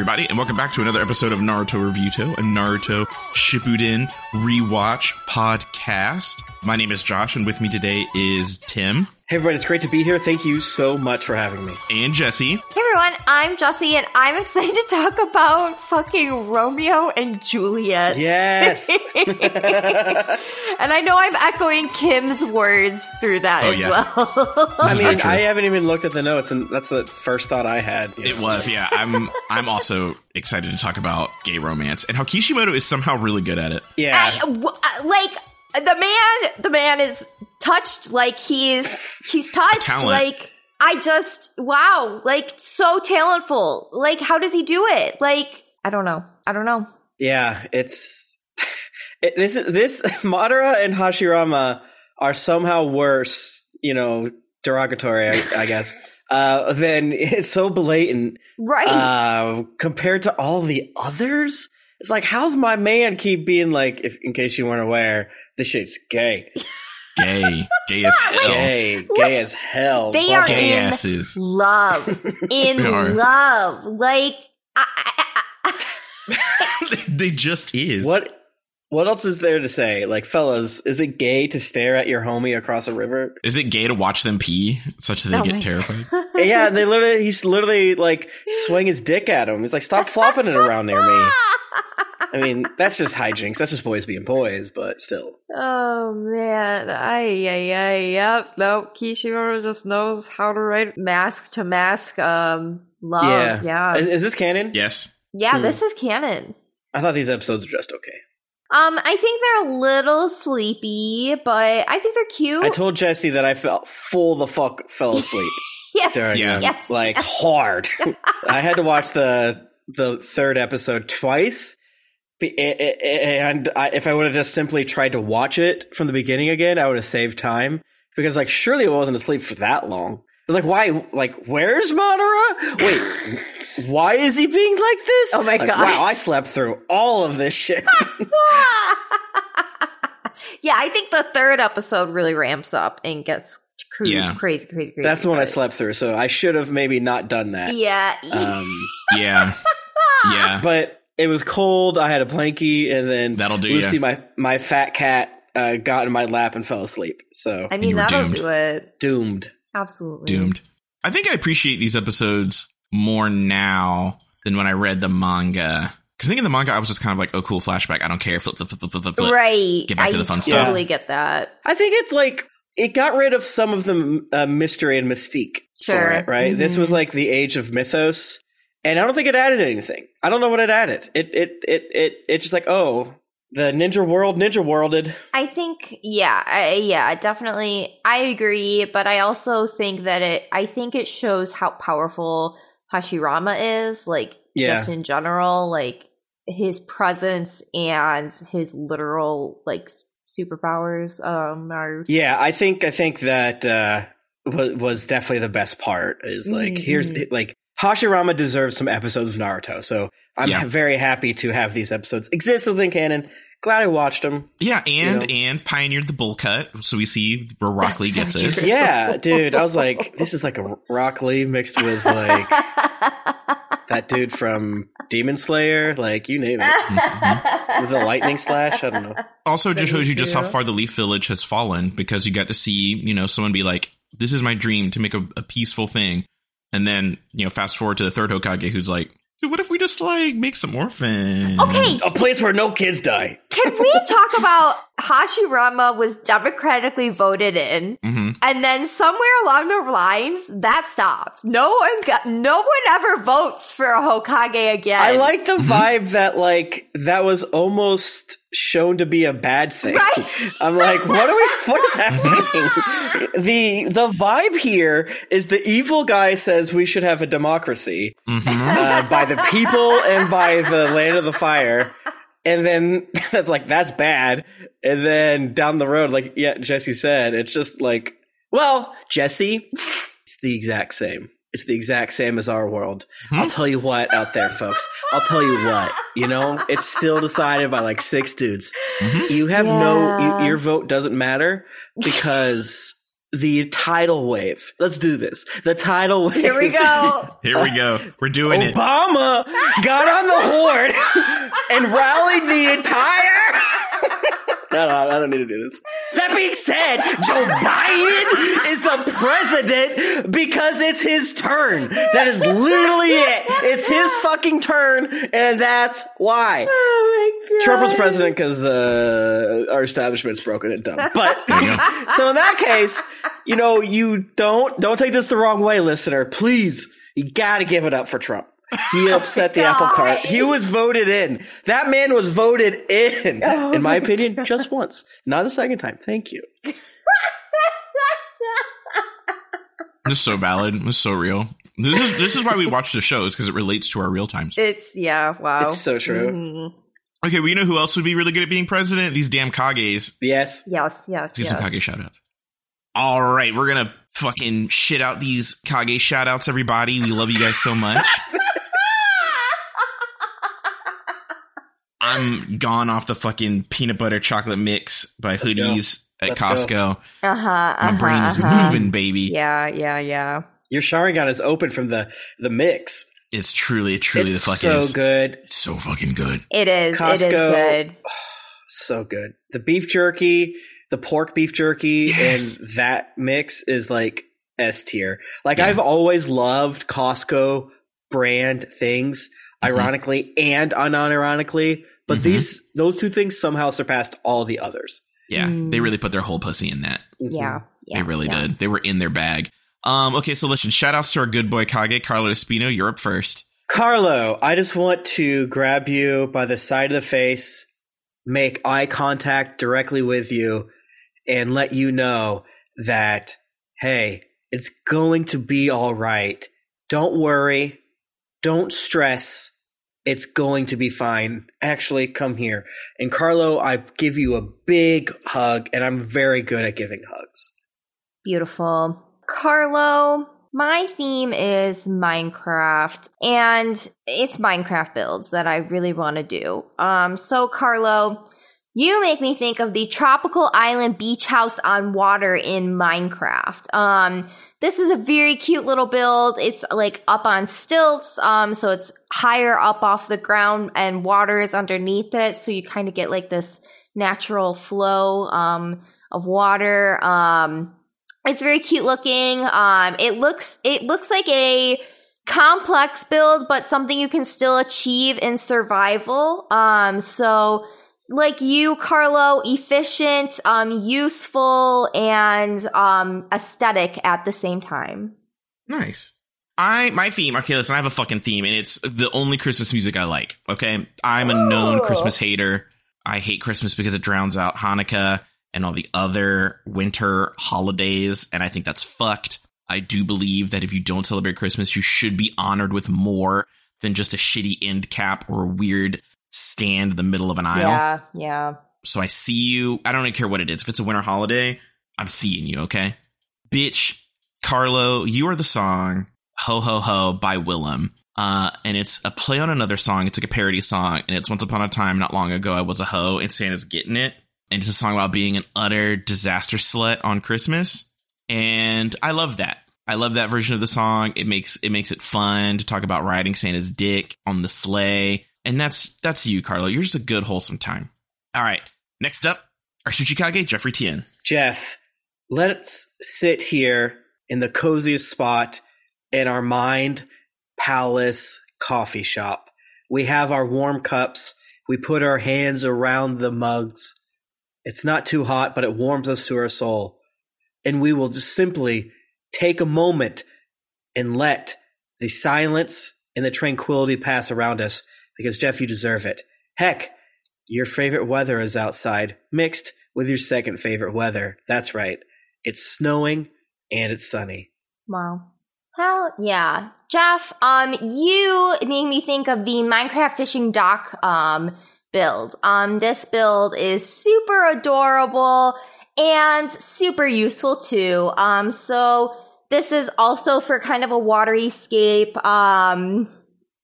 everybody, and welcome back to another episode of Naruto Reviewto, a Naruto Shippuden rewatch podcast. My name is Josh, and with me today is Tim Hey everybody, it's great to be here. Thank you so much for having me. and Jessy. Hey everyone, I'm Jessy, and I'm excited to talk about fucking Romeo and Juliet. Yes. and I know I'm echoing Kym's words through that Oh, as yeah. well. I mean. I haven't even looked at the notes, and that's the first thought I had. It know. was, yeah. I'm I'm also excited to talk about gay romance and how Kishimoto is somehow really good at it. Yeah. I- w- uh, like the man, the man is touched like he's he's touched like I just wow, like so talentful. Like how does he do it? Like I don't know. I don't know. Yeah, it's it, this. is- This Madara and Hashirama are somehow worse. You know, derogatory, I, I guess. Uh, than it's so blatant Right. uh, compared to all the others. It's like, how's my man keep being like? If in case you weren't aware, this shit's gay, Gay, gay as hell. gay, gay as hell. They are. Gay in- asses. love in love like I, I, I, they just is. What what else is there to say? Like, fellas, is it gay to stare at your homie across a river? Is it gay to watch them pee such that they Oh get terrified? yeah, they literally he's literally like swing his dick at him. He's like, stop flopping it around near me. I mean, that's just hijinks. That's just boys being boys, but still. oh man I yeah yeah yep nope Kishimoto just knows how to write mask to mask um love yeah. yeah Is, is this canon? Yes. Hmm. this is canon I thought these episodes were just okay. Um I think they're a little sleepy but I think they're cute I told Jessy that I felt full the fuck fell asleep yes during Yeah. yes like yes. hard. I had to watch the the third episode twice, Be- a- a- and I, if I would have just simply tried to watch it from the beginning again, I would have saved time because, like, surely I wasn't asleep for that long. I was like, why? Like, where's Madara? Wait, why is he being like this? Oh my Like, God. Wow, I slept through all of this shit. yeah, I think the third episode really ramps up and gets cr- Yeah. crazy, crazy, crazy. That's the one I slept through, so I should have maybe not done that. Yeah. Um, Yeah. Yeah. but it was cold. I had a blankie, and then That'll do Lucy, ya. my my fat cat, uh, got in my lap and fell asleep. So I mean, were that'll doomed. do it. doomed. Absolutely. Doomed. I think I appreciate these episodes more now than when I read the manga. Because I think in the manga, I was just kind of like, oh, cool, flashback. I don't care. Flip, flip, flip, flip, flip, flip. Right. Get back I to the fun stuff. totally get that. I think it's like it got rid of some of the uh, mystery and mystique. for Sure. it, right. This Mhm. was like the age of mythos, and I don't think it added anything. I don't know what it added. It it it it it's just like oh, the ninja world ninja worlded. I think, yeah, I, yeah, definitely. I agree, but I also think that it, I think it shows how powerful Hashirama is, like, Yeah. just in general, like, his presence and his literal, like, superpowers, um, are, Yeah, I think I think that uh, was was definitely the best part. Is like Mhm. here's like Hashirama deserves some episodes of Naruto, so I'm Yeah. very happy to have these episodes exist within canon. Glad I watched them. Yeah, and You and pioneered the bull cut, so we see where Rock That's Lee gets true. it. Yeah, dude, I was like, this is like a Rock Lee mixed with like that dude from Demon Slayer, like you name it, with a lightning slash. I don't know. Also, it just shows you just how far the Leaf Village has fallen because you got to see, you know, someone be like, "This is my dream to make a, a peaceful thing," and then you know, fast forward to the third Hokage who's like, "Dude, what if we just like make some orphans?" okay, A place where no kids die. can we talk about Hashirama was democratically voted in? hmm And then somewhere along the lines, that stopped. No one got, no one ever votes for a Hokage again. I like the Mm-hmm. vibe that like that was almost shown to be a bad thing. Right. I'm like, what are we? What is happening? the the vibe here is the evil guy says we should have a democracy hmm uh, by the people and by the land of the fire. And then that's like that's bad. And then down the road, like yeah, Jessy said, it's just like, well, Jessy, it's the exact same. It's the exact same as our world. I'll tell you what out there, folks. I'll tell you what. You know, it's still decided by like six dudes. Mhm. You have no, you, your vote doesn't matter because the tidal wave. Let's do this. The tidal wave. Here we go. Here we go. We're doing it. Obama got on the horde and rallied the entire. No, no, I don't need to do this. That being said, Joe Biden is the president because it's his turn. That is literally it. It's his fucking turn, and that's why. Oh my god. Trump was president because uh, our establishment's broken and dumb. But so in that case, you know, you don't don't take this the wrong way, listener. Please, you got to give it up for Trump. He upset the apple cart. He was voted in. That man was voted in. In my opinion, just once, not the second time. Thank you. This is so valid. This is so real. This is this is why we watch the shows because it relates to our real times. It's yeah, wow. It's so true. Mhm. Okay, well, you know who else would be really good at being president? These damn Kages. Yes. Yes, yes, Let's give some yes. Kage shoutouts. All right, we're gonna fucking shit out these Kage shoutouts, everybody. We love you guys so much. I'm gone off the fucking peanut butter chocolate mix by Let's go. Uh-huh, hoodies at Let's. Costco. Uh-huh, uh-huh. My brain is uh-huh. moving, baby. Yeah, yeah, yeah. Your Sharingan is open from the the mix. It's truly, truly it's the fucking so is. good. It's so fucking good. It is. It is Costco. good. so good. The beef jerky, the pork beef jerky, Yes. and that mix is like S tier. Like Yeah. I've always loved Costco brand things, Mhm. ironically and unironically. But Mhm. these those two things somehow surpassed all the others. Yeah, Mm. they really put their whole pussy in that. Yeah, yeah. they really yeah. did. They were in their bag. Um, okay, so listen, shout outs to our good boy Kage, Carlo Espino. You're up first. Carlo, I just want to grab you by the side of the face, make eye contact directly with you, and let you know that, hey, it's going to be all right. Don't worry. Don't stress. It's going to be fine. Actually, come here. And Carlo, I give you a big hug, and I'm very good at giving hugs. Beautiful. Carlo, my theme is Minecraft and it's Minecraft builds that I really want to do. Um, so Carlo, you make me think of the tropical island beach house on water in Minecraft. Um, this is a very cute little build. It's like up on stilts. Um, so it's higher up off the ground and water is underneath it. So you kind of get like this natural flow, um, of water. Um, it's very cute looking. Um, it looks it looks like a complex build, but something you can still achieve in survival. Um, so like you, Carlo, efficient, um, useful, and um, aesthetic at the same time. Nice. I my theme. Okay, listen, I have a fucking theme, and it's the only Christmas music I like. Okay, I'm a known Christmas hater. I hate Christmas because it drowns out Hanukkah and all the other winter holidays, and I think that's fucked. I do believe that if you don't celebrate Christmas, you should be honored with more than just a shitty end cap or a weird stand in the middle of an aisle. Yeah, yeah. So I see you. I don't even care what it is. If it's a winter holiday, I'm seeing you, okay? Bitch, Carlo, you are the song Ho Ho Ho by Willam. Uh, and it's a play on another song. It's like a parody song. And it's Once Upon a Time, not long ago, I was a hoe and Santa's getting it. And it's a song about being an utter disaster slut on Christmas. And I love that. I love that version of the song. It makes it makes it fun to talk about riding Santa's dick on the sleigh. And that's that's you, Carlo. You're just a good, wholesome time. All right. Next up, our Tsuchikage, Jeffrey Tien. Jeff, let's sit here in the coziest spot in our mind palace coffee shop. We have our warm cups. We put our hands around the mugs. It's not too hot, but it warms us to our soul. And we will just simply take a moment and let the silence and the tranquility pass around us because, Jeff, you deserve it. Heck, your favorite weather is outside, mixed with your second favorite weather. That's right. It's snowing and it's sunny. Wow. Hell yeah. Jeff, um, you made me think of the Minecraft fishing dock, um, build. Um, this build is super adorable and super useful too. Um, so this is also for kind of a watery scape, um,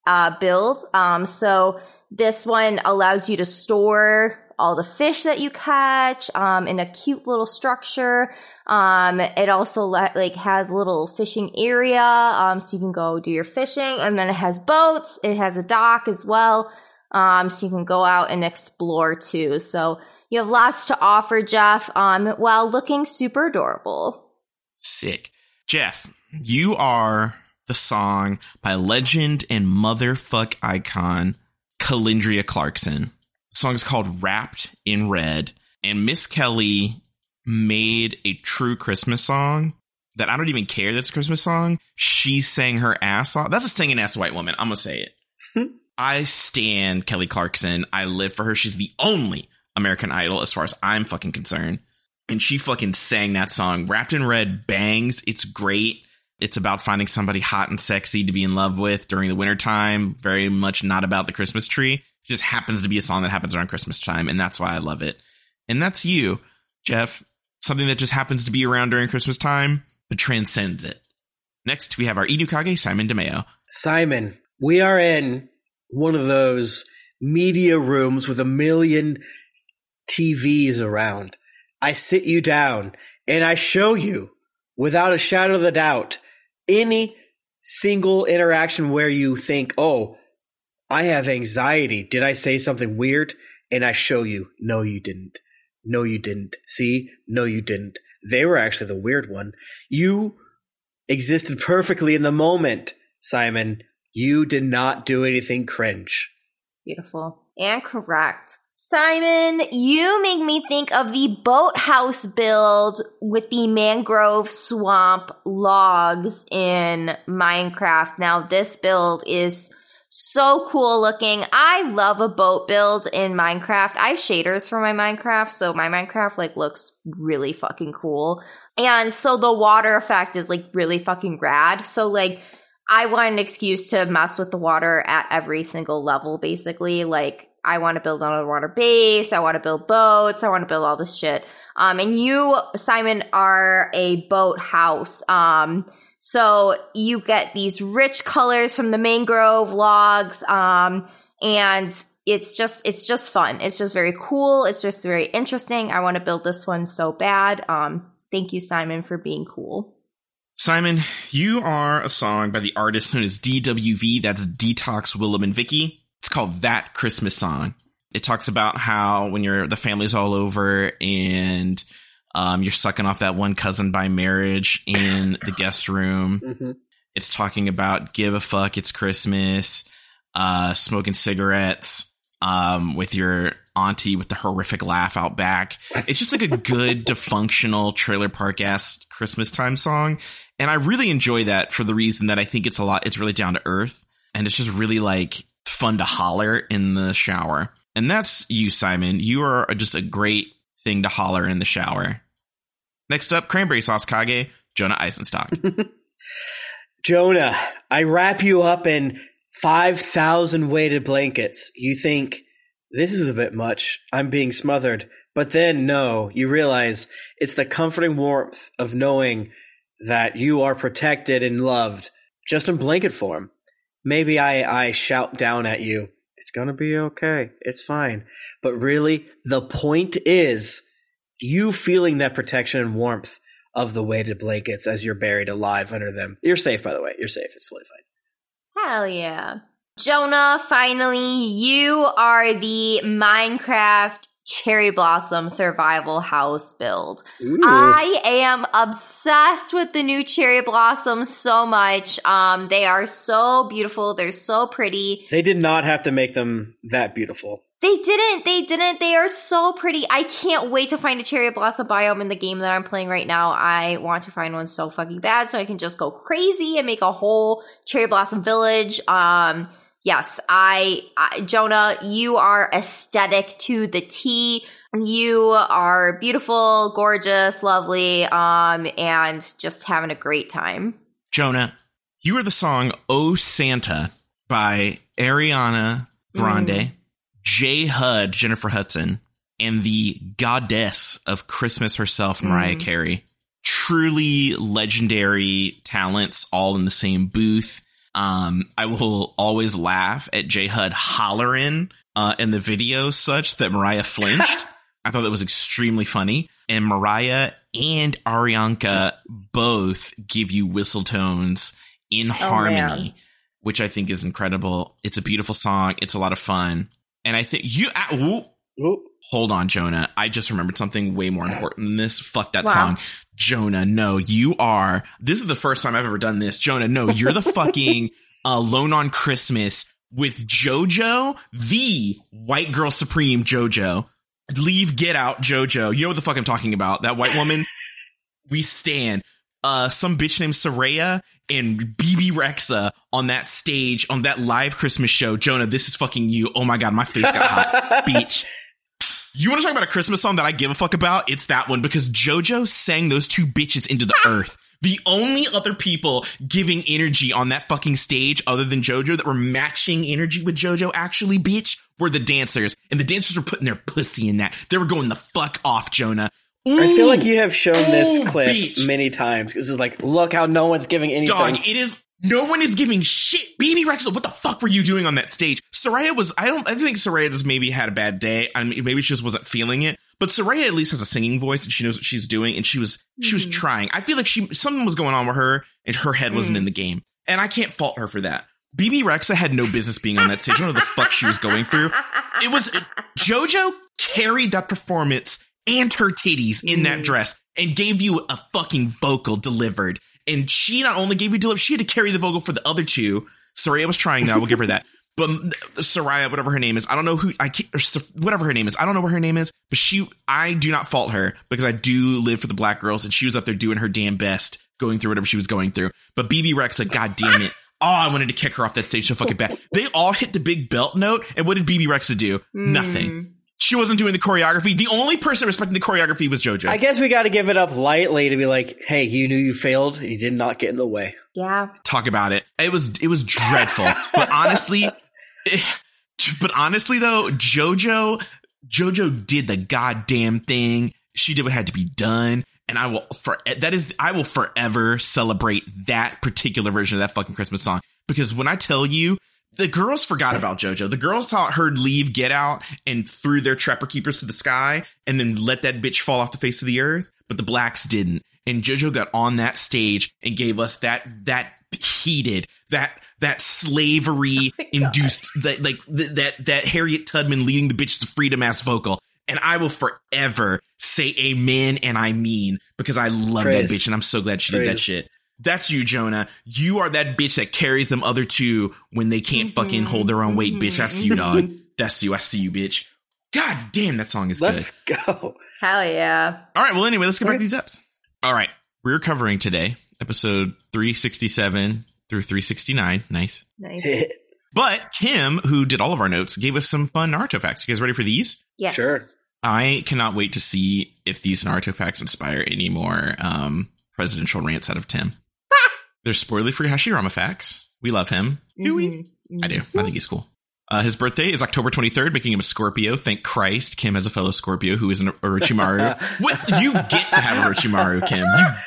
uh, build. Um, so this one allows you to store all the fish that you catch um, in a cute little structure. Um, it also like has little fishing area, um, so you can go do your fishing, and then it has boats. It has a dock as well, um, so you can go out and explore too. So you have lots to offer, Jeff, um, while looking super adorable. Sick. Jeff, you are the song by legend and motherfuck icon Calindria Clarkson. The song is called Wrapped in Red, and Miss Kelly made a true Christmas song that I don't even care that's a Christmas song. She sang her ass off. That's a singing ass white woman. I'm gonna say it. I stand Kelly Clarkson. I live for her. She's the only American Idol as far as I'm fucking concerned. And she fucking sang that song. Wrapped in Red bangs. It's great. It's about finding somebody hot and sexy to be in love with during the wintertime. Very much not about the Christmas tree. It just happens to be a song that happens around Christmas time, and that's why I love it. And that's you, Jeff. Something that just happens to be around during Christmas time, but transcends it. Next, we have our Idukage, Simon DeMeo. Simon, we are in one of those media rooms with a million TVs around. I sit you down and I show you, without a shadow of a doubt, any single interaction where you think, oh, I have anxiety. Did I say something weird? And I show you, no, you didn't. No, you didn't. See? No, you didn't. They were actually the weird one. You existed perfectly in the moment, Simon. You did not do anything cringe. Beautiful and correct. Simon, you make me think of the boathouse build with the mangrove swamp logs in Minecraft. Now, this build is so cool looking. I love a boat build in Minecraft. I have shaders for my Minecraft, so my Minecraft like looks really fucking cool. And so the water effect is like really fucking rad. So like I want an excuse to mess with the water at every single level basically. Like I want to build an underwater base. I want to build boats. I want to build all this shit. Um, and you, Simon, are a boat house. Um, so you get these rich colors from the mangrove logs. Um, and it's just, it's just fun. It's just very cool. It's just very interesting. I want to build this one so bad. Um, thank you, Simon, for being cool. Simon, you are a song by the artist known as DWV. That's Detox Willam and Vicky. It's called That Christmas Song. It talks about how when you're the family's all over and um, you're sucking off that one cousin by marriage in the guest room. Mm-hmm. It's talking about give a fuck, it's Christmas, uh, smoking cigarettes um, with your auntie with the horrific laugh out back. It's just like a good, dysfunctional trailer park ass Christmas time song. And I really enjoy that for the reason that I think it's a lot, it's really down to earth. And it's just really like fun to holler in the shower. And that's you, Simon. You are just a great thing to holler in the shower. Next up, cranberry sauce Kage, Jonah Eisenstock. Jonah, I wrap you up in 5,000 weighted blankets. You think, this is a bit much. I'm being smothered. But then, no, you realize it's the comforting warmth of knowing that you are protected and loved just in blanket form. Maybe I, I shout down at you, it's going to be okay. It's fine. But really, the point is you feeling that protection and warmth of the weighted blankets as you're buried alive under them. You're safe, by the way. You're safe. It's totally fine. Hell yeah. Jonah, finally, you are the Minecraft cherry blossom survival house build. Ooh. I am obsessed with the new cherry blossoms so much. Um, they are so beautiful. They're so pretty. They did not have to make them that beautiful. They didn't. They didn't. They are so pretty. I can't wait to find a cherry blossom biome in the game that I'm playing right now. I want to find one so fucking bad so I can just go crazy and make a whole cherry blossom village. Um, yes, I, I Jonah, you are aesthetic to the T. You are beautiful, gorgeous, lovely, um, and just having a great time. Jonah, you are the song Oh Santa by Ariana Grande, Mm. J Hud, Jennifer Hudson, and the goddess of Christmas herself, Mariah Mhm. Carey. Truly legendary talents all in the same booth. Um, I will always laugh at J Hud hollering uh, in the video such that Mariah flinched. I thought that was extremely funny. And Mariah and Arianka both give you whistle tones in harmony, man. which I think is incredible. It's a beautiful song. It's a lot of fun. And I think you, ah, whoop, Oop. Hold on, Jonah. I just remembered something way more important than this. Fuck that Wow. song. Jonah, no, you are. This is the first time I've ever done this. Jonah, no, you're the fucking Alone on Christmas with JoJo, the white girl supreme JoJo. Leave, get out, JoJo. You know what the fuck I'm talking about. That white woman, we stand. Uh, some bitch named Soraya and Bebe Rexha on that stage on that live Christmas show. Jonah, this is fucking you. Oh my god, my face got hot. Beach. You want to talk about a Christmas song that I give a fuck about? It's that one because JoJo sang those two bitches into the ah! earth. The only other people giving energy on that fucking stage other than JoJo that were matching energy with JoJo actually, bitch, were the dancers. And the dancers were putting their pussy in that. They were going the fuck off, Jonah. I feel like you have shown this clip bitch. many times because it's like, look how no one's giving anything. Dog, it is. No one is giving shit. Bebe Rexha, what the fuck were you doing on that stage? Soraya was. I don't. I think Soraya just maybe had a bad day. I mean, maybe she just wasn't feeling it. But Soraya at least has a singing voice and she knows what she's doing. And she was. She was Mhm. trying. I feel like she something was going on with her and her head wasn't Mm. in the game. And I can't fault her for that. Bebe Rexha had no business being on that stage. I don't know the fuck she was going through. It was JoJo carried that performance and her titties in that Mm. dress and gave you a fucking vocal delivered. And she not only gave you deliver, she had to carry the vocal for the other two. Soraya was trying that. I will give her that. But Soraya, whatever her name is, I don't know who I can't, or whatever her name is. I don't know what her name is, but she, I do not fault her because I do live for the black girls and she was up there doing her damn best, going through whatever she was going through. But Bebe Rexha, god damn it. Oh, I wanted to kick her off that stage so fucking bad. They all hit the big belt note, and what did BB Rex do? Hmm. Nothing. She wasn't doing the choreography. The only person respecting the choreography was JoJo. I guess we got to give it up lightly to be like, hey, you knew you failed. You did not get in the way. Yeah. talk about it. It was it was dreadful. but honestly, but honestly though, JoJo JoJo did the goddamn thing. She did what had to be done. And I will for that is I will forever celebrate that particular version of that fucking Christmas song. Because when I tell you the girls forgot about JoJo. The girls saw her leave, get out, and threw their trapper keepers to the sky, and then let that bitch fall off the face of the earth. But the blacks didn't. And JoJo got on that stage and gave us that that heated, that that slavery oh induced, that like th- that that Harriet Tubman leading the bitches to freedom ass vocal. And I will forever say amen and I mean because I love Praise. that bitch and I'm so glad she did that shit. That's you, Jonah. You are that bitch that carries them other two when they can't fucking mm-hmm. hold their own weight, bitch. That's you, dog. Mm-hmm. That's you. I see you, bitch. God damn, that song is good. Let's go. Hell yeah. All right. Well, anyway, let's get back to these eps. All right. We're covering today episode 367 through 369. Nice. Nice. But Kym, who did all of our notes, gave us some fun Naruto facts. You guys ready for these? Yeah. Sure. I cannot wait to see if these Naruto facts inspire any more um, presidential rants out of Tim. There's spoiler free Hashirama facts. We love him. Do we? Mhm. I do. I think he's cool. Uh, his birthday is October 23rd, making him a Scorpio. Thank Christ, Kym has a fellow Scorpio who is an Orochimaru. what? You get to have Orochimaru, Kym.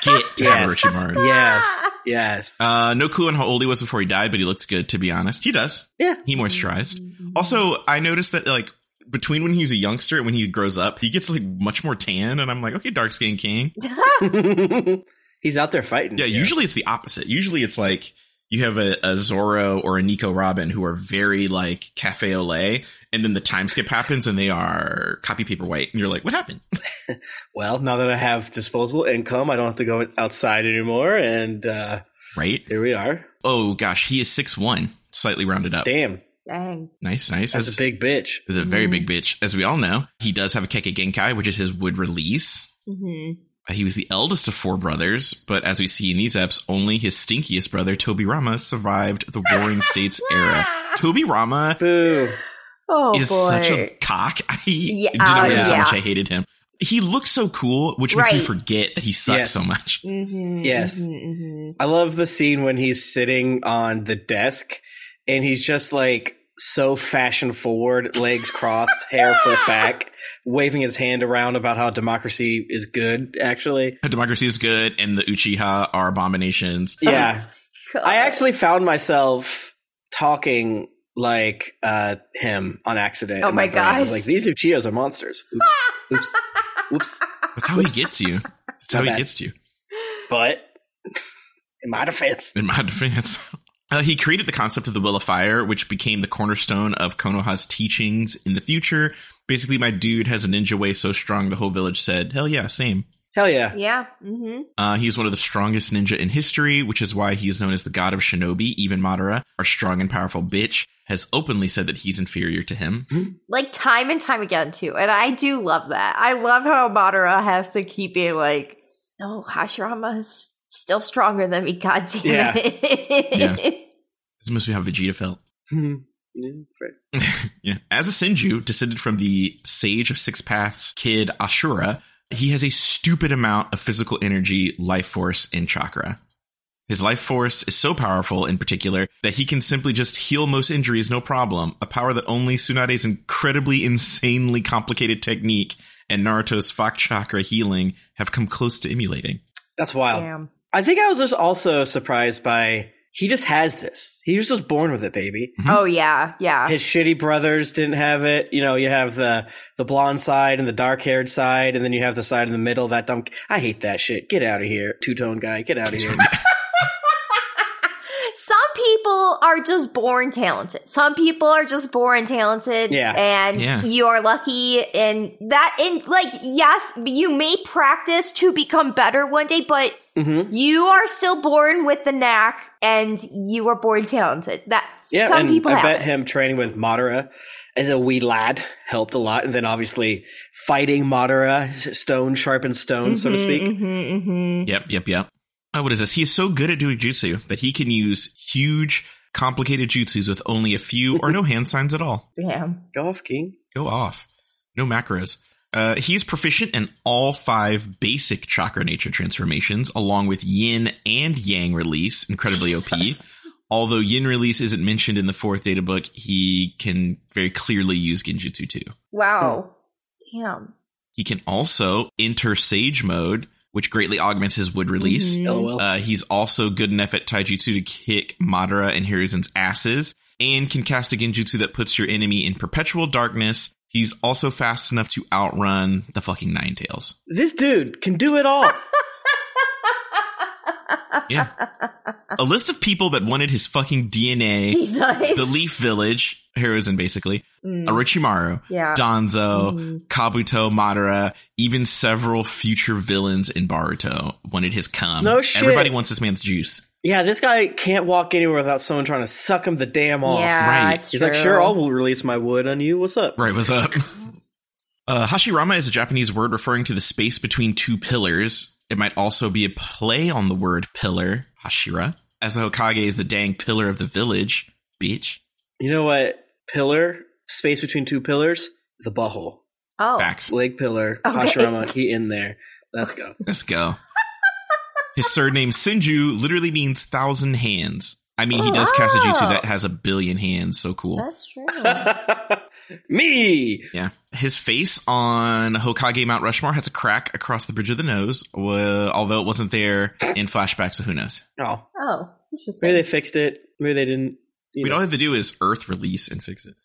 You get to have Yes. Orochimaru. Yes. Yes. Uh, no clue on how old he was before he died, but he looks good, to be honest. He does. yeah. He moisturized. Also, I noticed that, like, between when he's a youngster and when he grows up, he gets, like, much more tan. And I'm like, okay, dark skin king. He's out there fighting. Yeah, usually it's the opposite. Usually it's like you have a, a Zoro or a Nico Robin who are very like cafe au lait, and then the time skip happens and they are copy paper white, and you're like, what happened? Well, now that I have disposable income, I don't have to go outside anymore, and uh, Right? here we are. Oh gosh, he is six one, slightly rounded up. Damn, Dang. Nice, nice. that's As- a big bitch. is a very big bitch. As we all know, he does have a Kekkei Genkai, which is his wood release. hmm Uh, He was the eldest of four brothers, but as we see in these eps, only his stinkiest brother, Tobirama, survived the Warring States era. Tobirama Boo. Oh is boy. such a cock. I Yeah, did not realize how much I hated him. He looks so cool, which makes me forget that he sucks Yes. so much. Mhm, Yes. mhm, mhm. I love the scene when he's sitting on the desk and he's just like so fashion forward, legs crossed, hair flipped back, waving his hand around about how democracy is good, actually. Democracy is good, and the Uchiha are abominations. Yeah. I actually found myself talking like uh him on accident. Oh in my god! I was like these Uchios are monsters. Oops. Oops. Oops. That's how he gets you. That's how My he bad. gets you. But in my defense, In my defense. Uh, he created the concept of the Will of Fire, which became the cornerstone of Konoha's teachings in the future. Basically, my dude has a ninja way so strong the whole village said, hell yeah, same. hell yeah. Yeah. Mm-hmm. Uh, he's one of the strongest ninja in history, which is why he's known as the god of shinobi. Even Madara, our strong and powerful bitch, has openly said that he's inferior to him. Like time and time again too, and I do love that. I love how Madara has to keep being like, "No, Hashirama is still stronger than me." God damn Yeah. it! This must be how Vegeta felt. Hmm. Yeah, As a Senju, descended from the Sage of Six Paths kid Ashura, he has a stupid amount of physical energy, life force, and chakra. His life force is so powerful in particular that he can simply just heal most injuries no problem, a power that only Tsunade's incredibly insanely complicated technique and Naruto's Fak Chakra healing have come close to emulating. That's wild. Damn. I think I was just also surprised by he just has this. He was just born with it, baby. Mm-hmm. Oh yeah, yeah. His shitty brothers didn't have it. You know, you have the the blonde side and the dark haired side, and then you have the side in the middle. That dumb. I hate that shit. Get out of here, two tone guy. Get out of here. Some people are just born talented. Some people are just born talented. Yeah. And Yeah. you are lucky in that in like yes, you may practice to become better one day, but hmm you are still born with the knack and you are born talented. That Yeah, some and people I have bet it. him training with Madara as a wee lad helped a lot, and then obviously fighting Madara, stone sharpened stone, so to Mhm, speak. mhm, mhm. Yep, yep, yep. Oh, what is this? He is so good at doing jutsu that he can use huge, complicated jutsus with only a few or no hand signs at all. Damn. Go off, King. Go off. No macros. Uh, he's proficient in all five basic chakra nature transformations, along with yin and yang release, incredibly OP. Although yin release isn't mentioned in the fourth data book, he can very clearly use genjutsu too. Wow. Damn. He can also enter sage mode, which greatly augments his wood release. Mhm. Uh, he's also good enough at taijutsu to kick Madara and Hiruzen's asses, and can cast a genjutsu that puts your enemy in perpetual darkness. He's also fast enough to outrun the fucking Nine Tails. this dude can do it all. Yeah. a list of people that wanted his fucking DNA. Jesus. The Leaf Village, heroes Hiruzen basically, Mm. Orochimaru, Yeah. Danzo, Mhm. Kabuto, Madara, even several future villains in Boruto wanted his cum. No shit. Everybody wants this man's juice. yeah, this guy can't walk anywhere without someone trying to suck him the damn off. Yeah, Right. it's He's like, sure, I'll release my wood on you. What's up? Right, what's up? Uh, Hashirama is a Japanese word referring to the space between two pillars. It might also be a play on the word pillar, Hashira, as the Hokage is the dang pillar of the village, Beach. You know what? Pillar, space between two pillars, the butthole. Oh. Facts. Leg pillar, Okay. Hashirama, he in there. Let's go. Let's go. His surname Senju literally means thousand hands. I mean, he does cast a jutsu Oh. that has a billion hands, so cool. That's true. Me. Yeah. His face on Hokage Mount Rushmore has a crack across the bridge of the nose, well, although it wasn't there in flashbacks, so who knows? Oh, oh, interesting. maybe they fixed it. Maybe they didn't. You We know. all have to do is Earth release and fix it.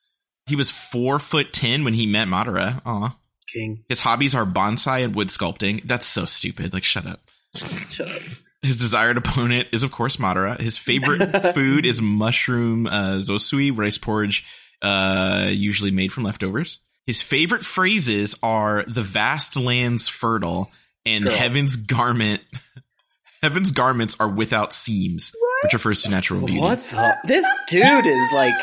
He was four foot ten when he met Madara. Aw. King. His hobbies are bonsai and wood sculpting. That's so stupid. Like, shut up. Shut up. His desired opponent is, of course, Madara. His favorite food is mushroom uh, zosui, rice porridge, uh, usually made from leftovers. His favorite phrases are "the vast lands fertile" and Girl. "heaven's garment." Heaven's garments are without seams, which refers to natural beauty. What the? This dude is like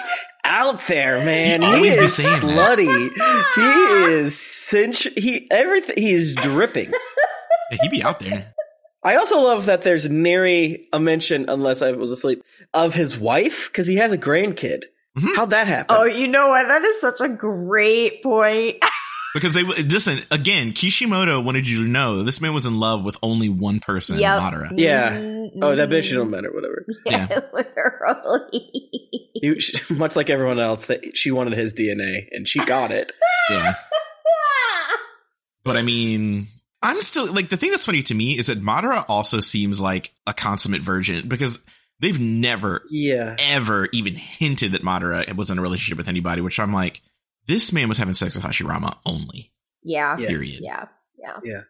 out there, man. He He, is saying that. He is cinch. He everything. He's dripping. Yeah, he be out there. I also love that there's nary a mention, unless I was asleep, of his wife because he has a grandkid. Mhm. How'd that happen? oh, you know what? That is such a great point. Because they listen again. Kishimoto wanted you to know this man was in love with only one person, Yep. Madara. Yeah. Mhm. oh, that bitch don't matter. Whatever. Yeah, literally. He, she- much like everyone else, that she wanted his DNA and she got it. Yeah, but I mean, I'm still like the thing that's funny to me is that Madara also seems like a consummate virgin because They've never, Yeah. ever even hinted that Madara was in a relationship with anybody, which I'm like, this man was having sex with Hashirama only. Yeah. Yeah. Period. Yeah. Yeah. Yeah.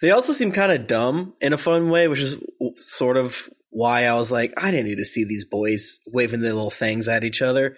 They also seem kind of dumb in a fun way, which is sort of why I was like, I didn't need to see these boys waving their little things at each other.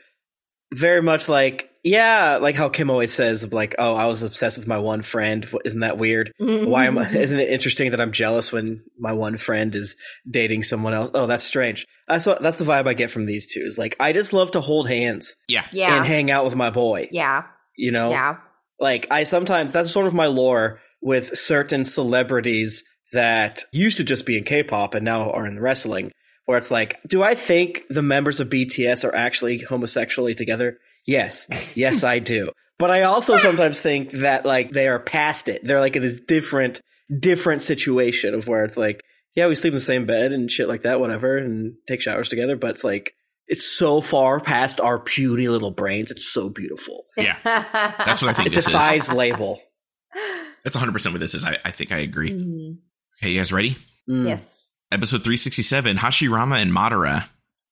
Very much like, yeah, like how Kym always says, of like, oh, I was obsessed with my one friend. Isn't that weird? Mm-hmm. Why am I, isn't it interesting that I'm jealous when my one friend is dating someone else? Oh, that's strange. That's what that's the vibe I get from these two. Is like I just love to hold hands Yeah. Yeah. and hang out with my boy. Yeah. You know, Yeah. like I sometimes that's sort of my lore with certain celebrities that used to just be in K-pop and now are in wrestling. Where it's like, do I think the members of BTS are actually homosexually together? Yes, yes, I do. But I also sometimes think that like they are past it. They're like in this different, different situation of where it's like, yeah, we sleep in the same bed and shit like that, whatever, and take showers together. But it's like, it's so far past our puny little brains. It's so beautiful. Yeah. That's what I think It this is. defies label. That's 100% what this is. I, I think I agree. Okay, you guys ready? Mm. Yes. Episode 367 Hashirama and Madara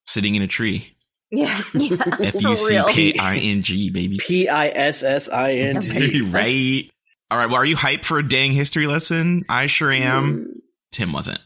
sitting in a tree. Yeah. Yeah. F For U C real. K I N G, baby. P I S S I N G. right. All right. Well, are you hyped for a dang history lesson? I sure am. Hmm. Tim wasn't.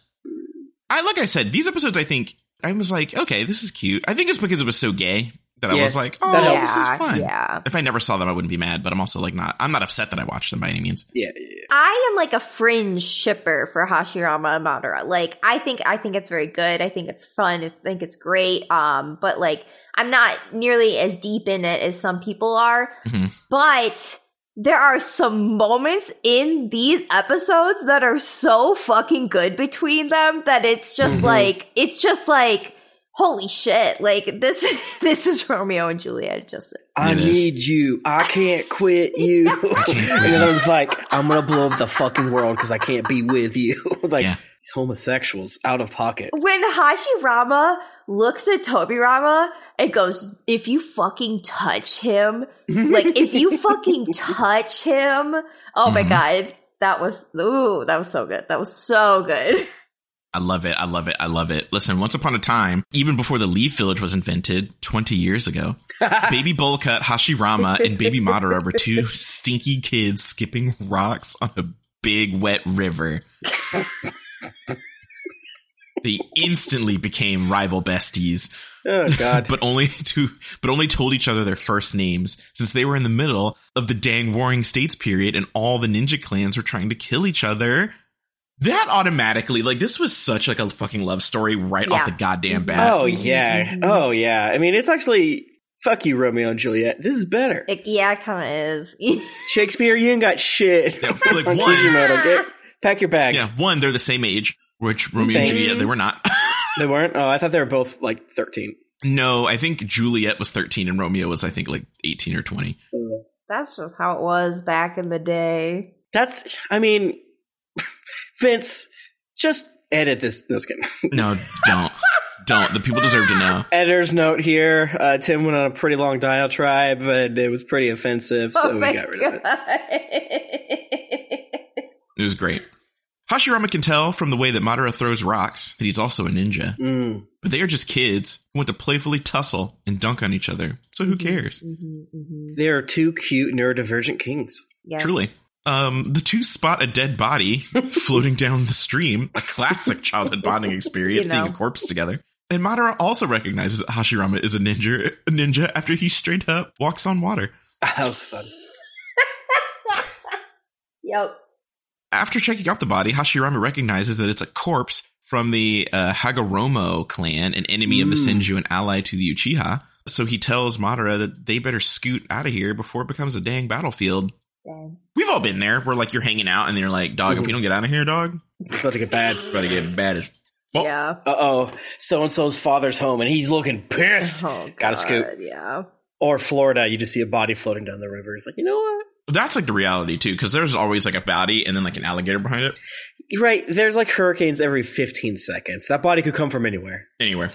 I like I said, these episodes. I think I was like, okay, this is cute. I think it's because it was so gay that I was like, oh, that this is fun. Yeah. If I never saw them, I wouldn't be mad. But I'm also like not. I'm not upset that I watched them by any means. Yeah, yeah, yeah. I am like a fringe shipper for Hashirama and Madara. Like I think I think it's very good. I think it's fun. I think it's great. Um, but like I'm not nearly as deep in it as some people are. Mhm. But there are some moments in these episodes that are so fucking good between them that it's just Mhm. like it's just like holy shit. Like this this is Romeo and Juliet just I need you. I can't quit you. and then I was like, I'm gonna blow up the fucking world because I can't be with you. like Yeah. these homosexuals out of pocket. when Hashirama looks at Tobirama and goes, if you fucking touch him, like if you fucking touch him, oh my Mhm. god, that was ooh, that was so good. That was so good. I love it. I love it. I love it. Listen, once upon a time, even before the Leaf Village was invented 20 years ago, Baby Bowl-cut, Hashirama, and Baby Madara were two stinky kids skipping rocks on a big wet river. they instantly became rival besties, oh god. but only to but only told each other their first names since they were in the middle of the dang warring states period and all the ninja clans were trying to kill each other. That automatically, like, this was such like a fucking love story right off the goddamn bat. oh yeah. Oh yeah. I mean, it's actually fuck you, Romeo and Juliet. This is better. It, yeah, it kind of is. Shakespeare, you ain't got shit. Yeah, like, on one- Kishimoto. Get pack your bags. Yeah, one, they're the same age, which Romeo and Juliet, they were not. They weren't. Oh, I thought they were both like 13. no, I think Juliet was 13 and Romeo was, I think, like 18 or 20. That's just how it was back in the day. That's. I mean, Vince, just edit this. No, just. No, don't. don't. The people deserve to know. Editor's note here. Uh, Tim went on a pretty long diatribe, but it was pretty offensive, so oh we got rid of it. It was great. Hashirama can tell from the way that Madara throws rocks that he's also a ninja. Mm. But they are just kids who want to playfully tussle and dunk on each other. So who cares? Mhm, mhm. They are two cute neurodivergent kings. Yes. Truly. Um, the two spot a dead body floating down the stream, a classic childhood bonding experience, You seeing a corpse together. And Madara also recognizes that Hashirama is a ninja, a ninja after he straight up walks on water. That was fun. Yep. After checking out the body, Hashirama recognizes that it's a corpse from the uh, Hagoromo clan, an enemy of the Mm. Senju and ally to the Uchiha. So he tells Madara that they better scoot out of here before it becomes a dang battlefield. Dang. We've all been there where like you're hanging out and they're like, dog, if we don't get out of here, dog, It's about to get bad. it's about to get bad as fuck. Yeah. Uh oh, so and so's father's home, and he's looking pissed. Oh, Gotta God, scoot. Yeah. Or Florida, you just see a body floating down the river. It's like, you know what? That's like the reality too, because there's always like a body and then like an alligator behind it. Right. There's like hurricanes every 15 seconds. That body could come from anywhere. Anywhere.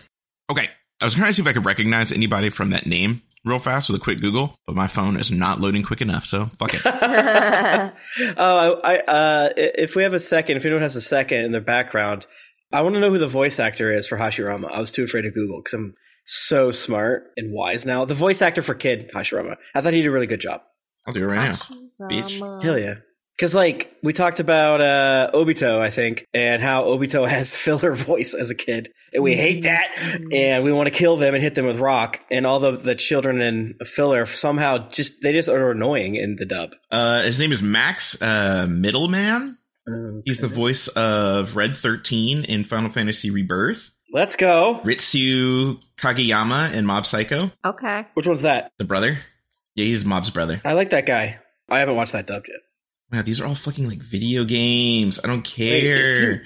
Okay. I was trying to see if I could recognize anybody from that name real fast with a quick Google, but my phone is not loading quick enough, so fuck it. Oh, I, I uh, if we have a second, if anyone has a second in their background, I want to know who the voice actor is for Hashirama. I was too afraid to Google because I'm so smart and wise now. The voice actor for Kid Hashirama. I thought he did a really good job. I'll do it right now. Beach. Hell yeah. Because, like, we talked about uh, Obito, I think, and how Obito has filler voice as a kid. And we hate that. And we want to kill them and hit them with rock. And all the, the children in filler somehow just, they just are annoying in the dub. Uh, his name is Max uh, Mittelman. He's the voice of Red 13 in Final Fantasy Rebirth. Let's go. Ritsu Kageyama in Mob Psycho, Okay. Which one's that? the brother. Yeah, he's Mob's brother. I like that guy. I haven't watched that dubbed yet. Wow, these are all fucking like video games. I don't Wait, is care.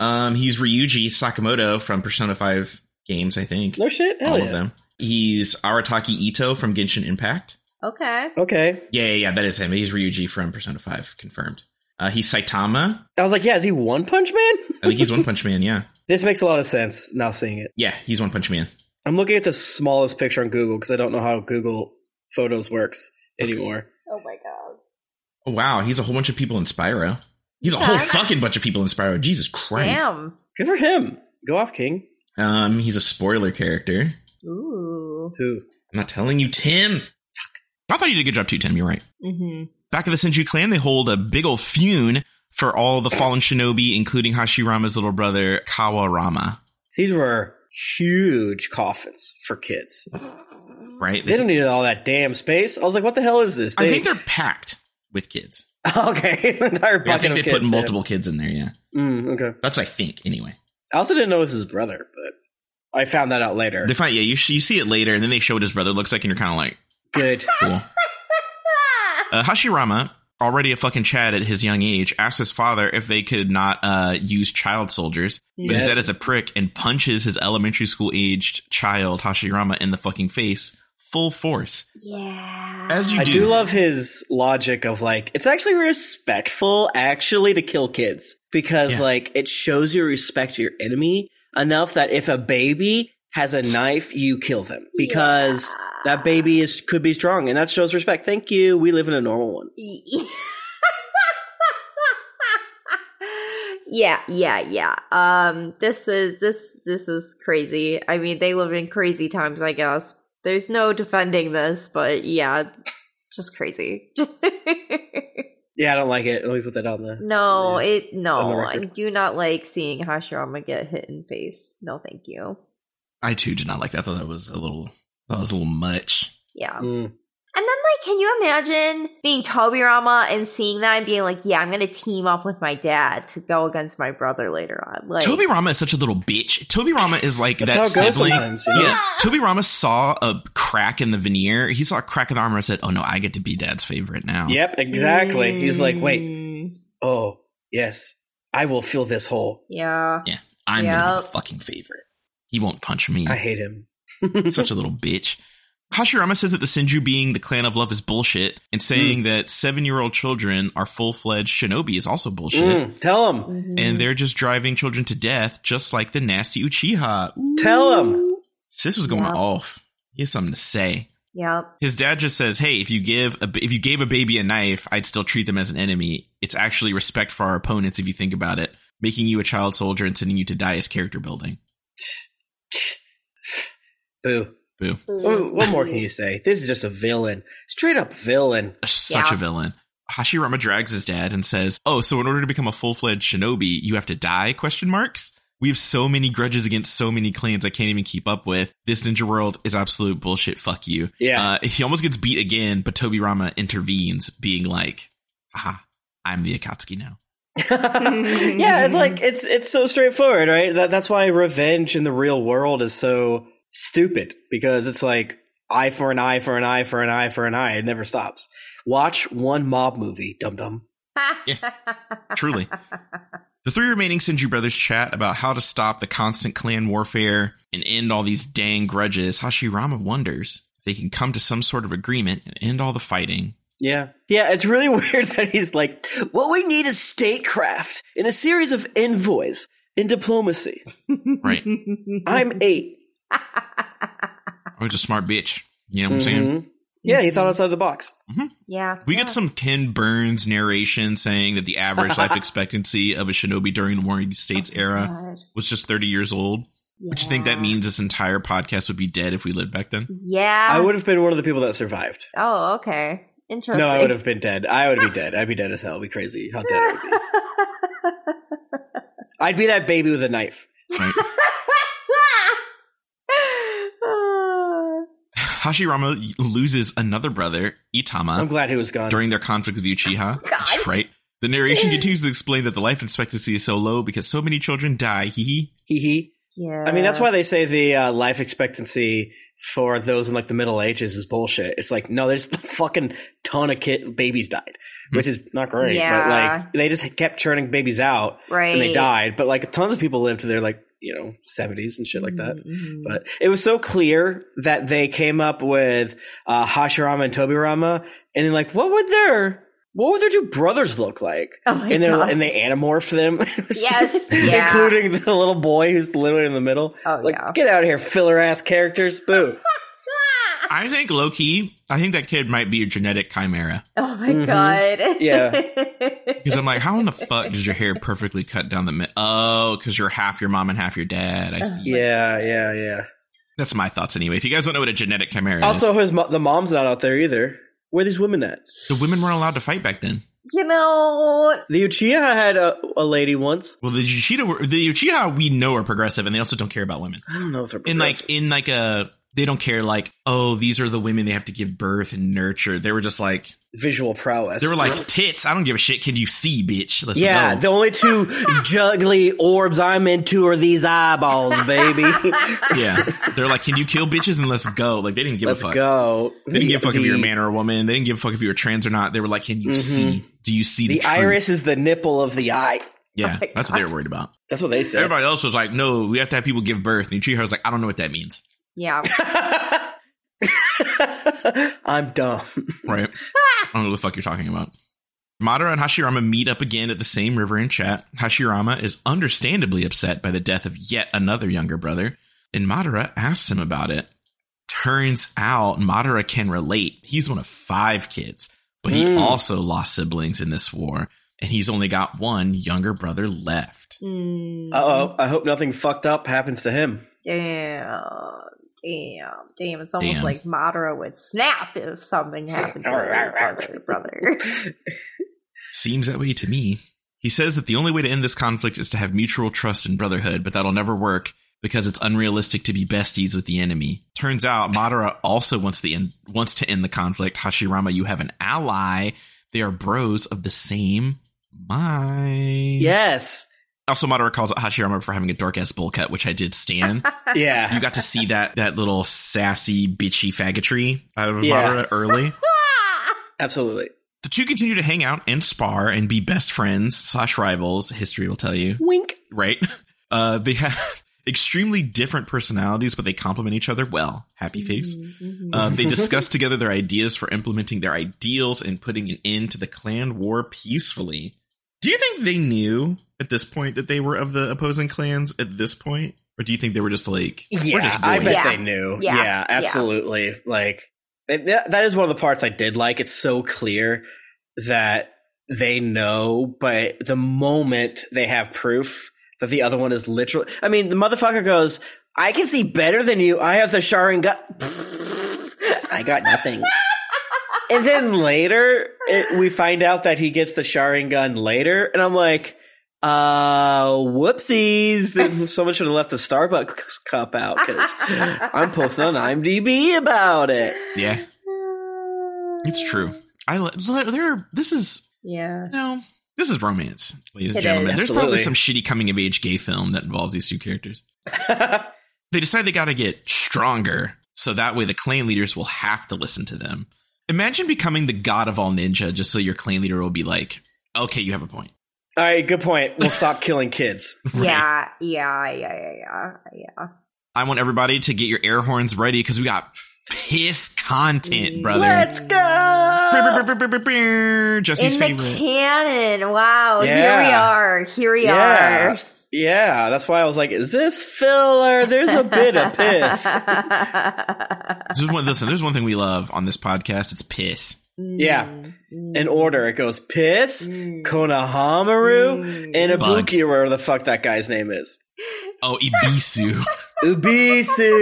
um, he's Ryuji Sakamoto from Persona 5 games, I think. No shit? Hell all yeah. of them. He's Arataki Itto from Genshin Impact. Okay. Okay. Yeah, yeah, yeah, that is him. He's Ryuji from Persona 5, confirmed. Uh, he's Saitama. I was like, yeah, is he One Punch Man? I think he's One Punch Man, yeah. this makes a lot of sense now seeing it. Yeah, he's One Punch Man. I'm looking at the smallest picture on Google because I don't know how Google Photos works anymore. Oh my god. Oh, wow, he's a whole bunch of people in Spyro. He's a whole fucking bunch of people in Spyro. Jesus Christ. Damn. Good for him. Go off, King. Um, he's a spoiler character. Ooh. Who? I'm not telling you, Tim. I thought you did a good job too, Tim. You're right. Mm-hmm. Back at the Senju clan, they hold a big old fune for all the fallen shinobi, including Hashirama's little brother, Kawarama. These were huge coffins for kids. Right? They don't need all that damn space. I was like, what the hell is this? I think they're packed with kids. okay. Entire bucket. I think they kids. put yeah. multiple kids in there. Yeah, Mm, okay. that's what I think. Anyway, I also didn't know it was his brother, but I found that out later. they find yeah. You you see it later, and then they show what his brother looks like, and you're kind of like, Good. cool. Uh, Hashirama, already a fucking Chad at his young age, asks his father if they could not uh, use child soldiers. But his Yes. dad is a prick and punches his elementary school aged child, Hashirama, in the fucking face, full force. Yeah. As you do. I do. do love his logic of like it's actually respectful actually to kill kids because Yeah. like it shows you respect your enemy enough that if a baby has a knife you kill them because Yeah. that baby is could be strong and that shows respect. Thank you. We live in a normal one. yeah, yeah, yeah. Um, this is this this is crazy. I mean, they live in crazy times, I guess. There's no defending this, but yeah, just crazy. Yeah, I don't like it. Let me put that on there. no, Yeah. it no. I do not like seeing Hashirama get hit in face. No, thank you. I too did not like that. I thought that was a little, that was a little much. Yeah. Mm. And then, like, can you imagine being Tobirama and seeing that and being like, yeah, I'm going to team up with my dad to go against my brother later on? Like, Toby Rama is such a little bitch. Tobirama is like That's that how sibling. sometimes, you know? Yeah, Tobirama saw a crack in the veneer. He saw a crack in the armor and said, "Oh no, I get to be Dad's favorite now." Yep, exactly. He's like, wait, Mm, oh yes, I will fill this hole. Yeah. yeah, I'm gonna be the fucking favorite. He won't punch me. I hate him. Such a little bitch. Hashirama says that the Senju being the clan of love is bullshit, and saying that seven-year-old children are full-fledged shinobi is also bullshit. Mm, tell him. Mhm. And they're just driving children to death, just like the nasty Uchiha. Tell him. Sis was going Yep. off. He has something to say. Yep. His dad just says, "Hey, if you give a, if you gave a baby a knife, I'd still treat them as an enemy. It's actually respect for our opponents if you think about it. Making you a child soldier and sending you to die is character building." Boo. Boo. What, what more can you say? This is just a villain. Straight up villain. Such Yeah. a villain. Hashirama drags his dad and says, "Oh, so in order to become a full-fledged shinobi, you have to die?" Question marks. We have so many grudges against so many clans I can't even keep up with. This ninja world is absolute bullshit. Fuck you. Yeah. Uh, he almost gets beat again, but Tobirama intervenes, being like, "Aha, I'm the Akatsuki now." yeah, it's like it's it's so straightforward, right? That that's why revenge in the real world is so stupid because it's like eye for an eye for an eye for an eye for an eye. It never stops. Watch one mob movie, dum dum. Truly. The three remaining Senju brothers chat about how to stop the constant clan warfare and end all these dang grudges. Hashirama wonders if they can come to some sort of agreement and end all the fighting. Yeah. Yeah, it's really weird that he's like, what we need is statecraft in a series of envoys in diplomacy. Right. I'm eight. I was a smart bitch. You know what I'm saying? Mhm. Yeah, he thought outside the box. Yeah. We yeah. get some Ken Burns narration saying that the average life expectancy of a shinobi during the Warring States era God. was just 30 years old. Which you think that means this entire podcast would be dead if we lived back then? Yeah. I would have been one of the people that survived. Oh, okay. Interesting. No, I would have been dead. I would be dead. I'd be dead as hell. It'd be crazy how dead I would be. I'd be that baby with a knife. Right? Hashirama loses another brother, Itama, I'm glad he was gone. during their conflict with Uchiha. God. That's right. The narration continues to explain that the life expectancy is so low because so many children die. Hee hee. Hee hee. yeah. I mean, that's why they say the uh, life expectancy for those in like the Middle Ages is bullshit. It's like, no, there's a fucking ton of kid babies died, which is not great. Yeah. But like, they just kept churning babies out right. and they died. But like, tons of people lived to their like, you know, 70s and shit like that. Mhm. But it was so clear that they came up with uh, Hashirama and Tobirama, and then like, what would their what would their two brothers look like? Oh and they God. and they anamorphed them. Yes, yeah. including the little boy who's literally in the middle. Oh, like, yeah. get out of here, filler ass characters. Boo. I think low key, I think that kid might be a genetic chimera. Oh my Mhm. god. Yeah. Because I'm like, how in the fuck does your hair perfectly cut down the mid? Oh, because you're half your mom and half your dad. I see. Yeah, yeah, yeah. That's my thoughts anyway. If you guys don't know what a genetic chimera Also, his mo- the mom's not out there either. Where are these women at? the women weren't allowed to fight back then. you know, The Uchiha had a, a lady once. Well, the Uchiha, the Uchiha we know are progressive, and they also don't care about women. I don't know if they're In like, in like a, they don't care like, oh, these are the women they have to give birth and nurture. They were just like, visual prowess. they were like tits. I don't give a shit. Can you see, bitch? Let's Yeah, go. the only two juggly orbs I'm into are these eyeballs, baby. yeah, they're like, can you kill bitches and let's go? Like they didn't give Let's a fuck. go. They didn't give a fuck if you were a man or a woman. They didn't give a fuck if you were trans or not. They were like, can you Mhm. see? Do you see the, The truth? iris is the nipple of the eye. Yeah, Oh my that's what they were worried about. That's what they said. Everybody else was like, no, we have to have people give birth. And Uchiha was like, I don't know what that means. yeah. I'm dumb. Right? I don't know what the fuck you're talking about. Madara and Hashirama meet up again at the same river and chat. Hashirama is understandably upset by the death of yet another younger brother, and Madara asks him about it. Turns out Madara can relate. He's one of five kids, but he Mm. also lost siblings in this war, and he's only got one younger brother left. Mm. Uh oh. I hope nothing fucked up happens to him. Damn. Damn. Damn. It's almost Damn. like Madara would snap if something happened to his other brother. Seems that way to me. He says that the only way to end this conflict is to have mutual trust and brotherhood, but that'll never work because it's unrealistic to be besties with the enemy. Turns out Madara also wants the end, wants to end the conflict. Hashirama, you have an ally. They are bros of the same mind. Yes. Also, Madara calls out Hashirama for having a dark ass bowl cut, which I did stand. Yeah. you got to see that that little sassy bitchy faggotry out of Yeah. Madara early. Absolutely. The two continue to hang out and spar and be best friends slash rivals. History will tell you, Wink. right? Uh, they have extremely different personalities, but they complement each other well. Happy face. Mhm. Uh, they discuss together their ideas for implementing their ideals and putting an end to the clan war peacefully. Do you think they knew at this point that they were of the opposing clans at this point? Or do you think they were just like, Yeah, we're just I bet Yeah. they knew. Yeah. Yeah, Yeah. absolutely. Like it- that, that is one of the parts I did like. It's so clear that they know, but the moment they have proof that the other one is literally, I mean, the motherfucker goes, "I can see better than you. I have the Sharingan. I got nothing." and then later, it, we find out that he gets the Sharingan later, and I'm like. Uh, whoopsies. Someone should have left the Starbucks cup out because I'm posting on IMDb about it. Yeah, it's true. I there. This is Yeah. no. This is romance, ladies and gentlemen. is. There's probably some shitty coming of age gay film that involves these two characters. They decide they got to get stronger, so that way the clan leaders will have to listen to them. Imagine becoming the god of all ninja, just so your clan leader will be like, "Okay, you have a point." All right, good point. We'll stop killing kids. Right. Yeah. Yeah. Yeah. Yeah. Yeah. Yeah. I want everybody to get your air horns ready because we got pissed content, mm. brother. Let's go. Jessy's In the favorite. canon. Wow. Here we are. Here we Yeah. are. Yeah, that's why I was like, is this filler? There's a bit of piss. There's one, listen, there's one thing we love on this podcast. It's piss. Yeah. Mm. In order, it goes Piss, Mm. Konohamaru, Mm. and Ibuki, or whatever the fuck that guy's name is. Oh, Ebisu.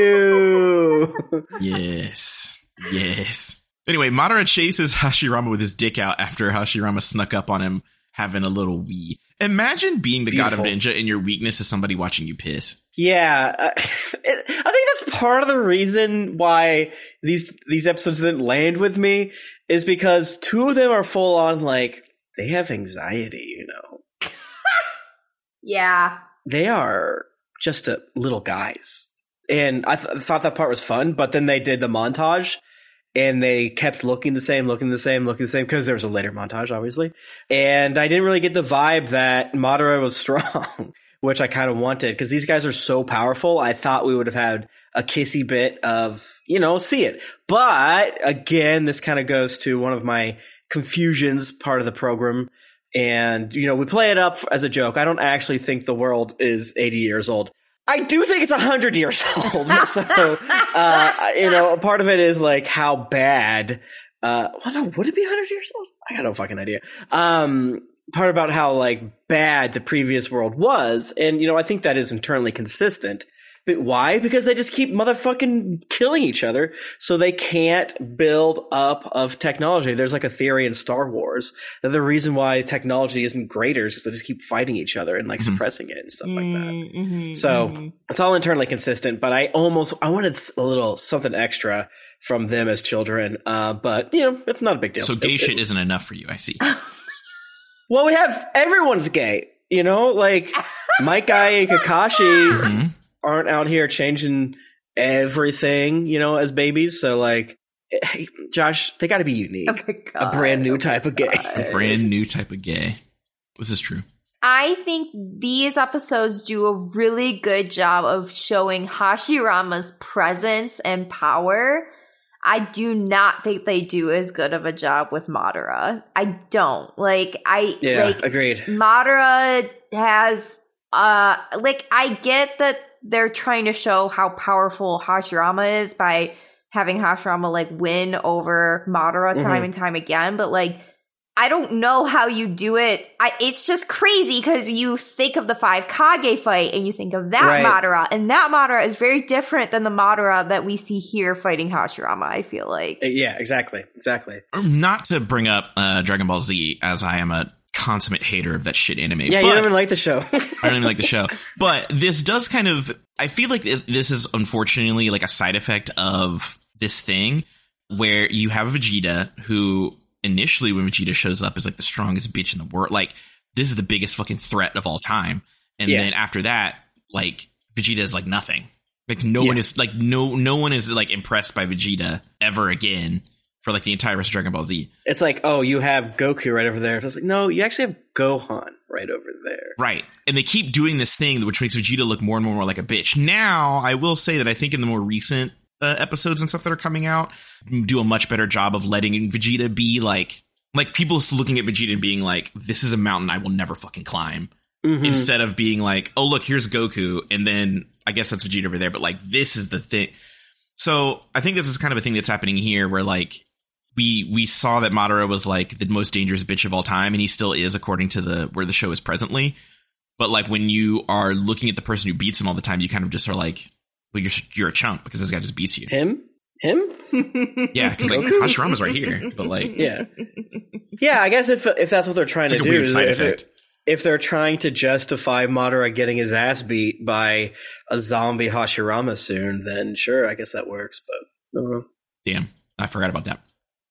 Ebisu! yes. Yes. Anyway, Madara chases Hashirama with his dick out after Hashirama snuck up on him having a little wee. Imagine being the god of ninja and your weakness is somebody watching you piss. yeah, uh, it, I think that's part of the reason why these these episodes didn't land with me is because two of them are full on like they have anxiety, you know. Yeah. They are just a little guys, and I th- thought that part was fun. But then they did the montage, and they kept looking the same, looking the same, looking the same because there was a later montage, obviously. And I didn't really get the vibe that Madara was strong, which I kind of wanted because these guys are so powerful. I thought we would have had a kissy bit of, you know, see it. But again, this kind of goes to one of my confusions part of the program. And, you know, we play it up as a joke. I don't actually think the world is 80 years old. I do think it's 100 years old. so, uh, you know, a part of it is like how bad, uh, well, no, would it be 100 years old? I got no fucking idea. Um, part about how like bad the previous world was. And, you know, I think that is internally consistent. But why? Because they just keep motherfucking killing each other. So they can't build up of technology. There's like a theory in Star Wars that the reason why technology isn't greater is because they just keep fighting each other and like Mhm. suppressing it and stuff like that. Mhm, So- mhm. It's all internally consistent, but I almost I wanted a little something extra from them as children. Uh, but you know, it's not a big deal. So gay It- shit it- isn't enough for you, I see. well, we have everyone's gay. You know, like Might Guy and Kakashi Mhm. aren't out here changing everything. You know, as babies. So like, hey, Josh, they got to be unique. Oh my a brand new type of gay. A Brand new type of gay. This is true. I think these episodes do a really good job of showing Hashirama's presence and power. I do not think they do as good of a job with Madara. I don't. Like I Yeah, like agreed. Madara has uh like I get that they're trying to show how powerful Hashirama is by having Hashirama like win over Madara time Mhm. and time again, but like I don't know how you do it. I, it's just crazy because you think of the five Kage fight and you think of that Right. Madara, and that Madara is very different than the Madara that we see here fighting Hashirama. I feel like. Uh, Yeah, exactly, exactly. Not to bring up uh, Dragon Ball Z, as I am a consummate hater of that shit anime. Yeah, but you don't even like the show. I don't even like the show. But this does kind of. I feel like this is unfortunately like a side effect of this thing where you have Vegeta who initially when Vegeta shows up is like the strongest bitch in the world. Like this is the biggest fucking threat of all time. And Yeah. then after that, like Vegeta is like nothing. Like no one is like no no one is like impressed by Vegeta ever again for like the entire rest of Dragon Ball Z. it's like, oh, you have Goku right over there. It's like, no, you actually have Gohan right over there. Right. And they keep doing this thing which makes Vegeta look more and more like a bitch. Now, I will say that I think in the more recent uh, episodes and stuff that are coming out, do a much better job of letting Vegeta be like like people looking at Vegeta and being like, "This is a mountain I will never fucking climb," Mhm. instead of being like, "Oh, look, here's Goku," and then I guess that's Vegeta over there, but like this is the thing. So I think this is kind of a thing that's happening here, where like we we saw that Madara was like the most dangerous bitch of all time, and he still is according to the where the show is presently. But like when you are looking at the person who beats him all the time, you kind of just are like, "Well, you're you're a chump because this guy just beats you." Him? Him? Yeah, because like? Hashirama's right here, but like Yeah. Yeah, I guess if if that's what they're trying like to a do, weird side if, they're- if they're trying to justify Madara getting his ass beat by a zombie Hashirama soon, then sure, I guess that works. But don't. Damn, I forgot about that.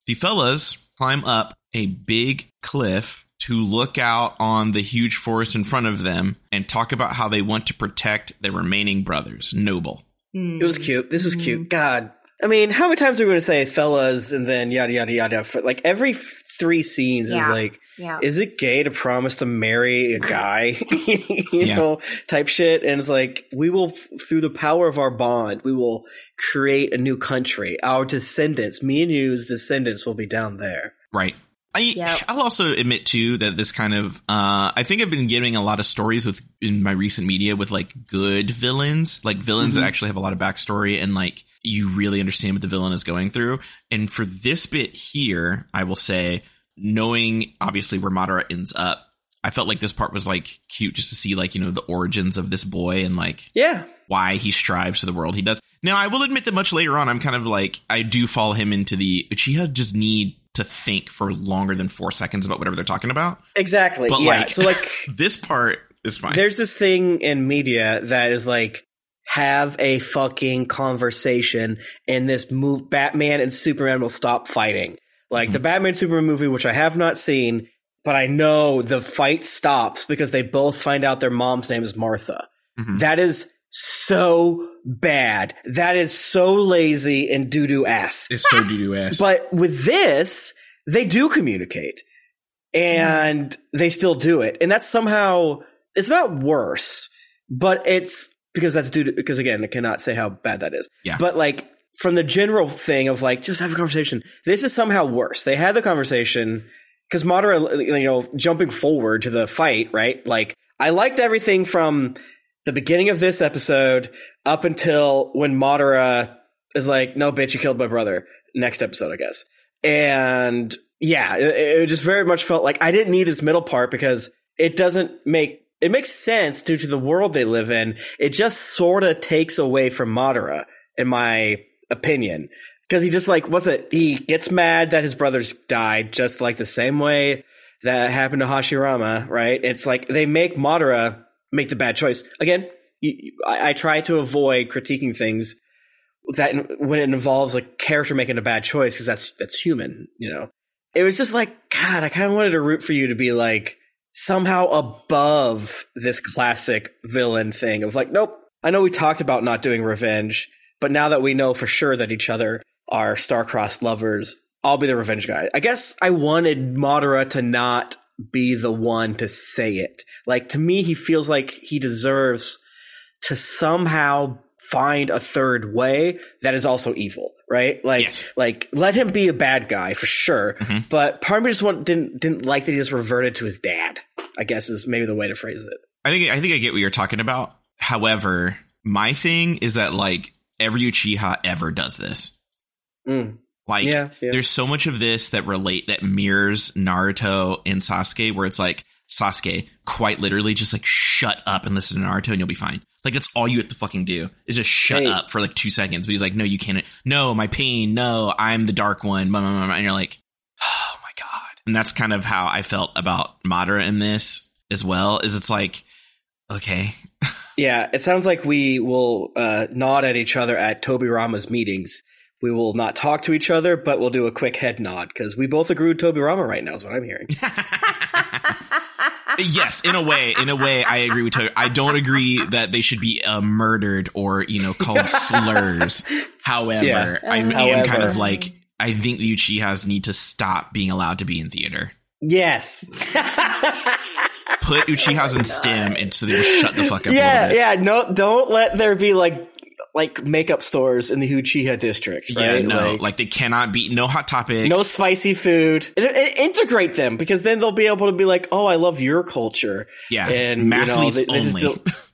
The fellas climb up a big cliff to look out on the huge forest in front of them and talk about how they want to protect their remaining brothers, Noble. It was cute. This was cute. Mm-hmm. God. I mean, how many times are we going to say fellas and then yada yada yada? For- Like every f- three scenes Yeah. is like, Yeah. is it gay to promise to marry a guy? you Yeah. know, type shit. And it's like, we will, through the power of our bond, we will create a new country. Our descendants, me and you's descendants will be down there. Right. I, Yep. I'll also admit too that this kind of uh, I think I've been getting a lot of stories with in my recent media with like good villains, like villains Mhm. that actually have a lot of backstory and like you really understand what the villain is going through. And for this bit here, I will say, knowing obviously where Madara ends up, I felt like this part was like cute just to see like you know the origins of this boy and like Yeah. why he strives to the world he does. Now, I will admit that much later on, I'm kind of like, I do follow him into the Uchiha just need to think for longer than four seconds about whatever they're talking about. Exactly. But, yeah. like- so like This part is fine. there's this thing in media that is like have a fucking conversation and this move Batman and Superman will stop fighting. Like the Batman Superman movie, which I have not seen, but I know the fight stops because they both find out their mom's name is Martha. Mhm. That is so bad. That is so lazy and doo doo ass. It's so doo doo ass. But with this, they do communicate and they still do it. And that's somehow, it's not worse, but it's because that's due to, because again, I cannot say how bad that is. Yeah. But like from the general thing of like, just have a conversation, this is somehow worse. They had the conversation because Madara, you know, jumping forward to the fight, right? Like, I liked everything from the beginning of this episode up until when Madara is like, no, bitch, you killed my brother. Next episode, I guess. And yeah, it, it just very much felt like I didn't need this middle part because it doesn't make it makes sense due to the world they live in. It just sort of takes away from Madara, in my opinion. Because he just like what's it? He gets mad that his brothers died, just like the same way that happened to Hashirama, right? It's like they make Madara make the bad choice again. I, I try to avoid critiquing things that when it involves a character making a bad choice because that's that's human, you know. It was just like God, I kind of wanted to root for you to be like somehow above this classic villain thing of like, nope. I know we talked about not doing revenge, but now that we know for sure that each other are star-crossed lovers, I'll be the revenge guy. I guess I wanted Madara to not be the one to say it. Like to me, he feels like he deserves to somehow find a third way that is also evil, right? Like, Yes. like let him be a bad guy for sure. Mhm. But part of me just want, didn't didn't like that he just reverted to his dad. I guess is maybe the way to phrase it. I think I think I get what you're talking about. However, my thing is that like every Uchiha ever does this. Mm. Like Yeah, yeah. there's so much of this that relate that mirrors Naruto and Sasuke where it's like Sasuke quite literally just like shut up and listen to Naruto and you'll be fine. Like that's all you have to fucking do is just shut Hey. up for like two seconds. But he's like, no, you can't. No, my pain. No, I'm the dark one. Blah, blah, blah, blah. And you're like, oh my god. And that's kind of how I felt about Madara in this as well. Is it's like, okay, Yeah, it sounds like we will uh, nod at each other at Tobirama's meetings. We will not talk to each other, but we'll do a quick head nod because we both agree with Tobirama right now. Is what I'm hearing. yes, in a way, in a way, I agree with Toby. I don't agree that they should be uh, murdered or you know called slurs. However, Yeah. I am However. kind of like I think the Uchihas need to stop being allowed to be in theater. yes. Put Uchihas in STEM, and so they will shut the fuck up. yeah, little bit. yeah. No, don't let there be like like makeup stores in the Uchiha district. Yeah, no, Like, like, they cannot be no hot topics. no spicy food. And, and integrate them because then they'll be able to be like, "Oh, I love your culture." yeah, And you know, mathletes they- they only.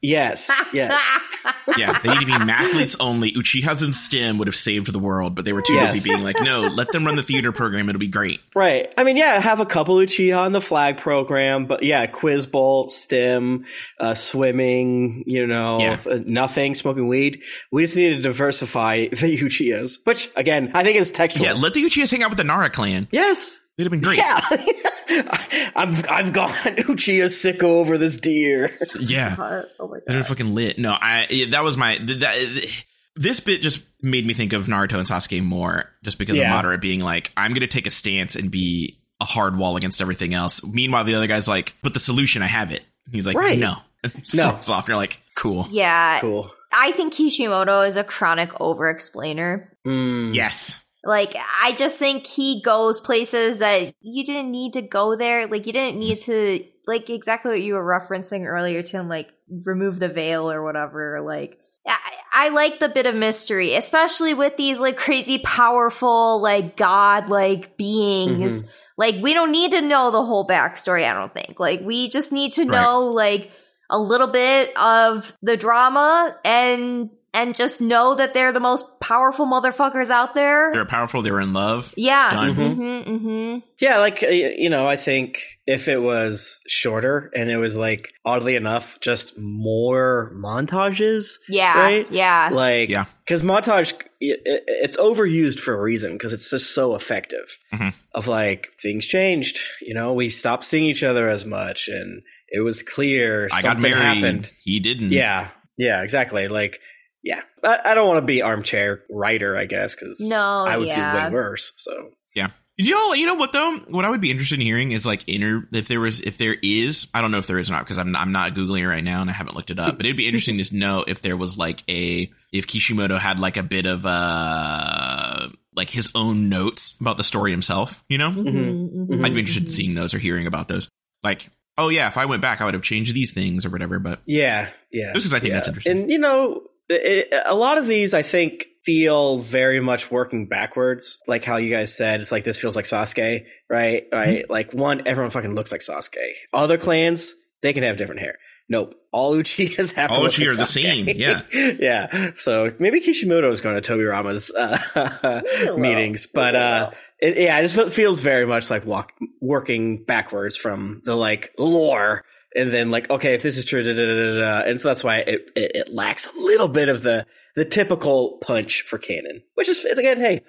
Yes, yes. yeah, they need to be mathletes only. Uchihas in STEM would have saved the world, but they were too Yes. busy being like, no, let them run the theater program. It'll be great. Right. I mean, yeah, have a couple Uchiha on the flag program, but yeah, quiz bowl, STEM, uh, swimming, you know, Yeah. uh, nothing, smoking weed. We just need to diversify the Uchihas, which again, I think is textual. Yeah, let the Uchihas hang out with the Nara clan. yes. They'd have been great. Yeah. I've, I've gone Uchiha sicko over this deer. Yeah. oh my They're fucking lit. No, I that was my that this bit just made me think of Naruto and Sasuke more, just because Yeah. of Madara being like, I'm gonna take a stance and be a hard wall against everything else. Meanwhile, the other guy's like, but the solution, I have it. And he's like, Right. no, and storms off. And you're like, cool. Yeah. Cool. I think Kishimoto is a chronic over explainer. Mm. Yes. Like, I just think he goes places that you didn't need to go there. Like, you didn't need to, like, exactly what you were referencing earlier, Tim, like, remove the veil or whatever. Like, I, I like the bit of mystery, especially with these, like, crazy powerful, like, god like beings. Mm-hmm. Like, we don't need to know the whole backstory, I don't think. Like, we just need to Right. know, like, a little bit of the drama and and just know that they're the most powerful motherfuckers out there. They're powerful. They're in love. yeah. Mm-hmm, mm-hmm. Yeah, like uh, you know, I think if it was shorter and it was like oddly enough just more montages, Yeah. Right? Yeah. like Yeah. because montage it, it- it's overused for a reason because it's just so effective. Mhm. Of like things changed, you know, we stopped seeing each other as much, and it was clear I something got married. happened. He didn't. Yeah, yeah, exactly. Like, yeah, I, I don't want to be armchair writer, I guess, because No, I would yeah. do way worse. So yeah. You know, you know what though? What I would be interested in hearing is like inner if there was if there is I don't know if there is or not because I'm I'm not googling it right now and I haven't looked it up. But it'd be interesting to know if there was like a if Kishimoto had like a bit of uh like his own notes about the story himself. You know, Mhm, Mhm. mhm, I'd be interested in seeing those or hearing about those. Like, oh yeah, if I went back, I would have changed these things or whatever. But yeah, yeah, Just 'cause I think yeah. that's interesting. And you know, it, a lot of these I think feel very much working backwards, like how you guys said. It's like this feels like Sasuke, right? Right? Mm-hmm. Like one, everyone fucking looks like Sasuke. Other clans, they can have different hair. Nope, all Uchihas have All to look Uchiha like are the same, yeah. yeah. So maybe Kishimoto is going to Tobirama's uh, meetings, little. but uh, it, yeah, it just feels very much like walk, working backwards from the like lore, and then like okay, if this is true, da, da, da, da, da, and so that's why it, it it lacks a little bit of the the typical punch for canon, which is it's again, hey,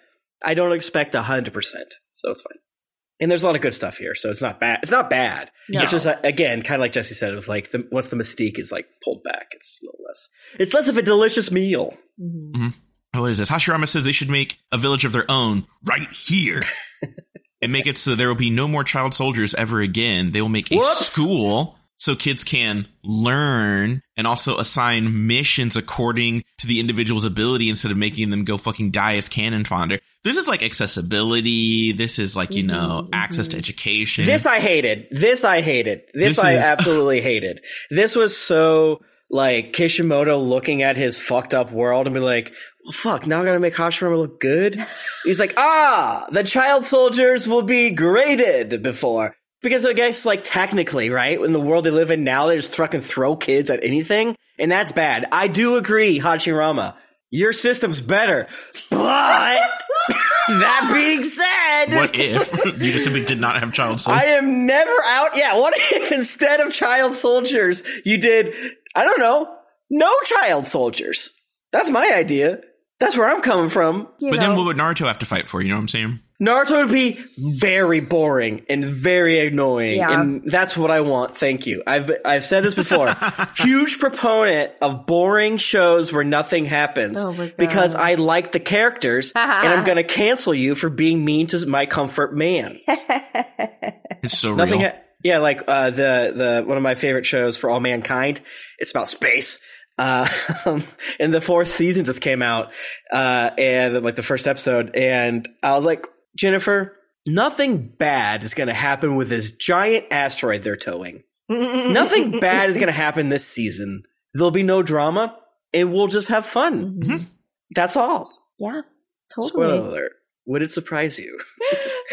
I don't expect a hundred percent, so it's fine. And there's a lot of good stuff here, so it's not bad. It's not bad. No. It's just uh, again, kind of like Jessy said, with like the, once the mystique is like pulled back, it's a little less. It's less of a delicious meal. Mhm. oh, what is this? Hashirama says they should make a village of their own right here. and make it so there will be no more child soldiers ever again. They will make a Whoops. school so kids can learn and also assign missions according to the individual's ability instead of making them go fucking die as cannon fodder. This is like accessibility. This is like, you know, Mhm, access to mhm. education. This I hated. This I hated. This, This I is- absolutely hated. This was so like Kishimoto looking at his fucked up world and be like, well, fuck, now I gotta make Hashirama look good. He's like, ah, the child soldiers will be graded before. Because I guess, like, technically, right, in the world they live in now, they just fucking throw kids at anything, and that's bad. I do agree, Hashirama. Your system's better. But, that being said, what if you just simply did not have child soldiers? I am never out. Yeah, what if instead of child soldiers, you did, I don't know, no child soldiers? That's my idea. That's where I'm coming from. You but know, then what would Naruto have to fight for? You know what I'm saying? Naruto would be very boring and very annoying, Yeah. and that's what I want. Thank you. I've I've said this before. Huge proponent of boring shows where nothing happens Oh because I like the characters, and I'm going to cancel you for being mean to my comfort man. It's so Nothing. real. Ha- yeah, like uh, the the one of my favorite shows for all mankind. It's about space. Uh, and the fourth season just came out, uh, and like the first episode, and I was like, Jennifer, nothing bad is going to happen with this giant asteroid they're towing. nothing bad is going to happen this season. There'll be no drama, and we'll just have fun. Mhm. That's all. Yeah, totally. Spoiler alert. Would it surprise you?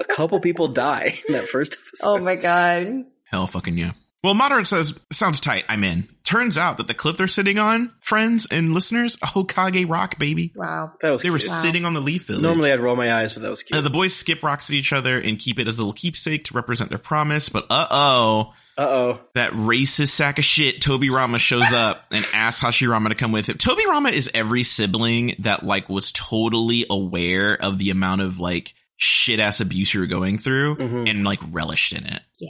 A couple people die in that first episode. oh my god. Hell fucking yeah. Well, Madara says, sounds tight. I'm in. Turns out that the cliff they're sitting on, friends and listeners, a Hokage rock, baby. Wow. That was They were. Wow. sitting on the leaf village. Normally I'd roll my eyes, but that was cute. Uh, the boys skip rocks at each other and keep it as a little keepsake to represent their promise. But uh oh, Uh oh. that racist sack of shit, Tobirama shows up and asks Hashirama to come with him. Tobirama is every sibling that like was totally aware of the amount of like shit ass abuse you were going through Mhm. and like relished in it. Yeah.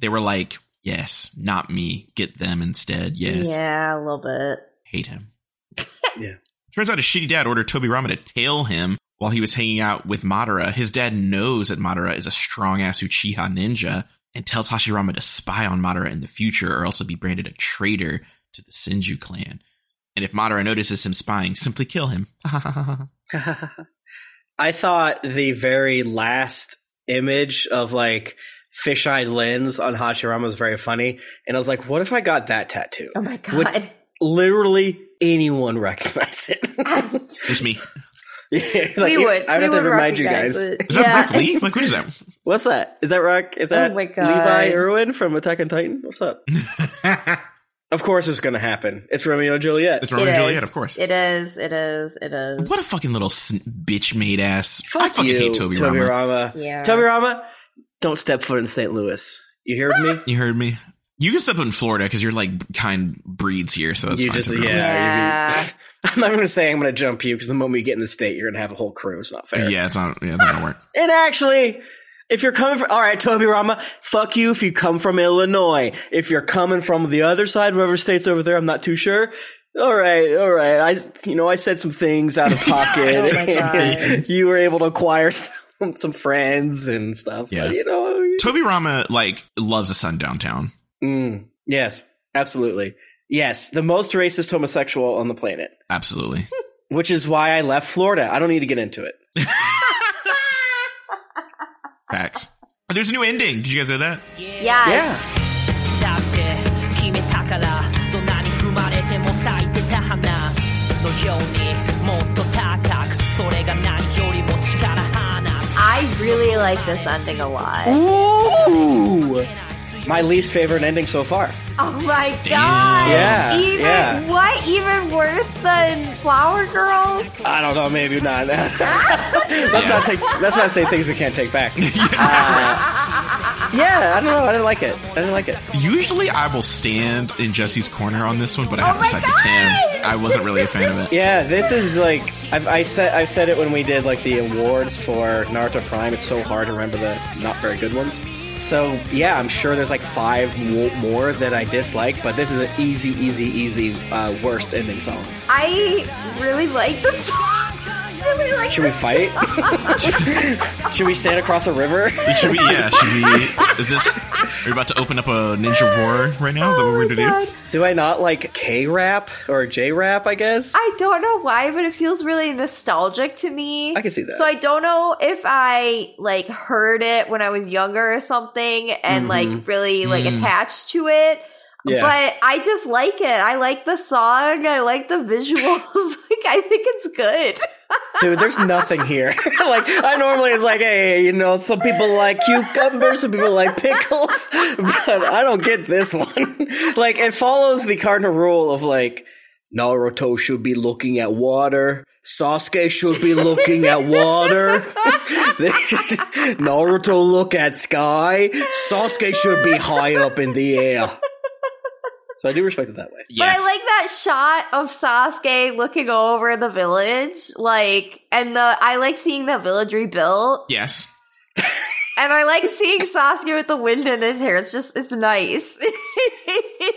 They were like, yes, not me. Get them instead. Yes. Yeah, a little bit. Hate him. Yeah. Turns out a shitty dad ordered Tobirama to tail him while he was hanging out with Madara. His dad knows that Madara is a strong ass Uchiha ninja and tells Hashirama to spy on Madara in the future or else he'll be branded a traitor to the Senju clan. And if Madara notices him spying, simply kill him. I thought the very last image of like fish-eyed lens on Hashirama was very funny, and I was like, "What if I got that tattoo? Oh my god! Would- god. Literally anyone recognize it." Just me. Yeah, it's like, we would. I would have to remind you recognize guys. it. Is that yeah. Rock Lee? Like, what is that? What's that? Is that Rock? Is oh that Oh my God. Levi Erwin from Attack on Titan? What's up? of course, it's going to happen. It's Romeo and Juliet. It's Romeo It and. Juliet, of course. It is. It is. It is. What a fucking little sn- bitch made ass. I Fuck fucking you, hate Toby, Tobirama. Rama. Yeah. Tobirama, don't step foot in St. Louis. You heard me? You heard me. You can step in Florida because you're like kind breeds here, so that's you fine. just Toby yeah. Yeah. I'm not going to say I'm going to jump you because the moment you get in the state, you're going to have a whole crew. It's not fair. yeah, it's not. Yeah, it's not gonna work. And actually, if you're coming from, all right, Tobirama, fuck you if you come from Illinois. If you're coming from the other side, whatever state's over there, I'm not too sure. All right, all right. I, you know, I said some things out of pocket. Oh you were able to acquire some friends and stuff. Yeah, but, you know, Tobirama like loves a sun downtown. Mm, yes, absolutely. Yes, the most racist homosexual on the planet. Absolutely. Which is why I left Florida. I don't need to get into it. Facts. There's a new ending. Did you guys hear that? Yeah. Yeah really like this ending a lot. Ooh. My least favorite ending so far. Oh my god. Yeah, Even yeah. what? Even worse than Flower Girls? I don't know, maybe not. let's not take. Let's not say things we can't take back. Uh, yeah, I don't know. I didn't like it. I didn't like it. Usually I will stand in Jessy's corner on this one, but I Oh have to my side God! to Tim. I wasn't really a fan of it. Yeah, this is like I've I said I've said it when we did like the awards for Naruto Prime. It's so hard to remember the not very good ones. So yeah, I'm sure there's like five more that I dislike, but this is an easy, easy, easy uh, worst ending song. I really like this song. I really like Should we fight? Should we stand across a river? Should we? Yeah. Should we? Is this? Are we about to open up a ninja war right now? Is that what we're Oh gonna do? Do I not like K rap or J rap? I guess. I don't know why, but it feels really nostalgic to me. I can see that. So I don't know if I like heard it when I was younger or something and like really like Mm. attached to it. Yeah. But I just like it. I like the song. I like the visuals. like I think it's good. Dude, there's nothing here. like I normally it's like, hey, you know, some people like cucumbers, some people like pickles, but I don't get this one. like it follows the cardinal rule of like Naruto should be looking at water. Sasuke should be looking at water. Naruto look at sky. Sasuke should be high up in the air. So I do respect it that way. Yeah. But I like that shot of Sasuke looking over the village, like, and the I like seeing the village rebuilt, Yes. and I like seeing Sasuke with the wind in his hair. It's just it's nice.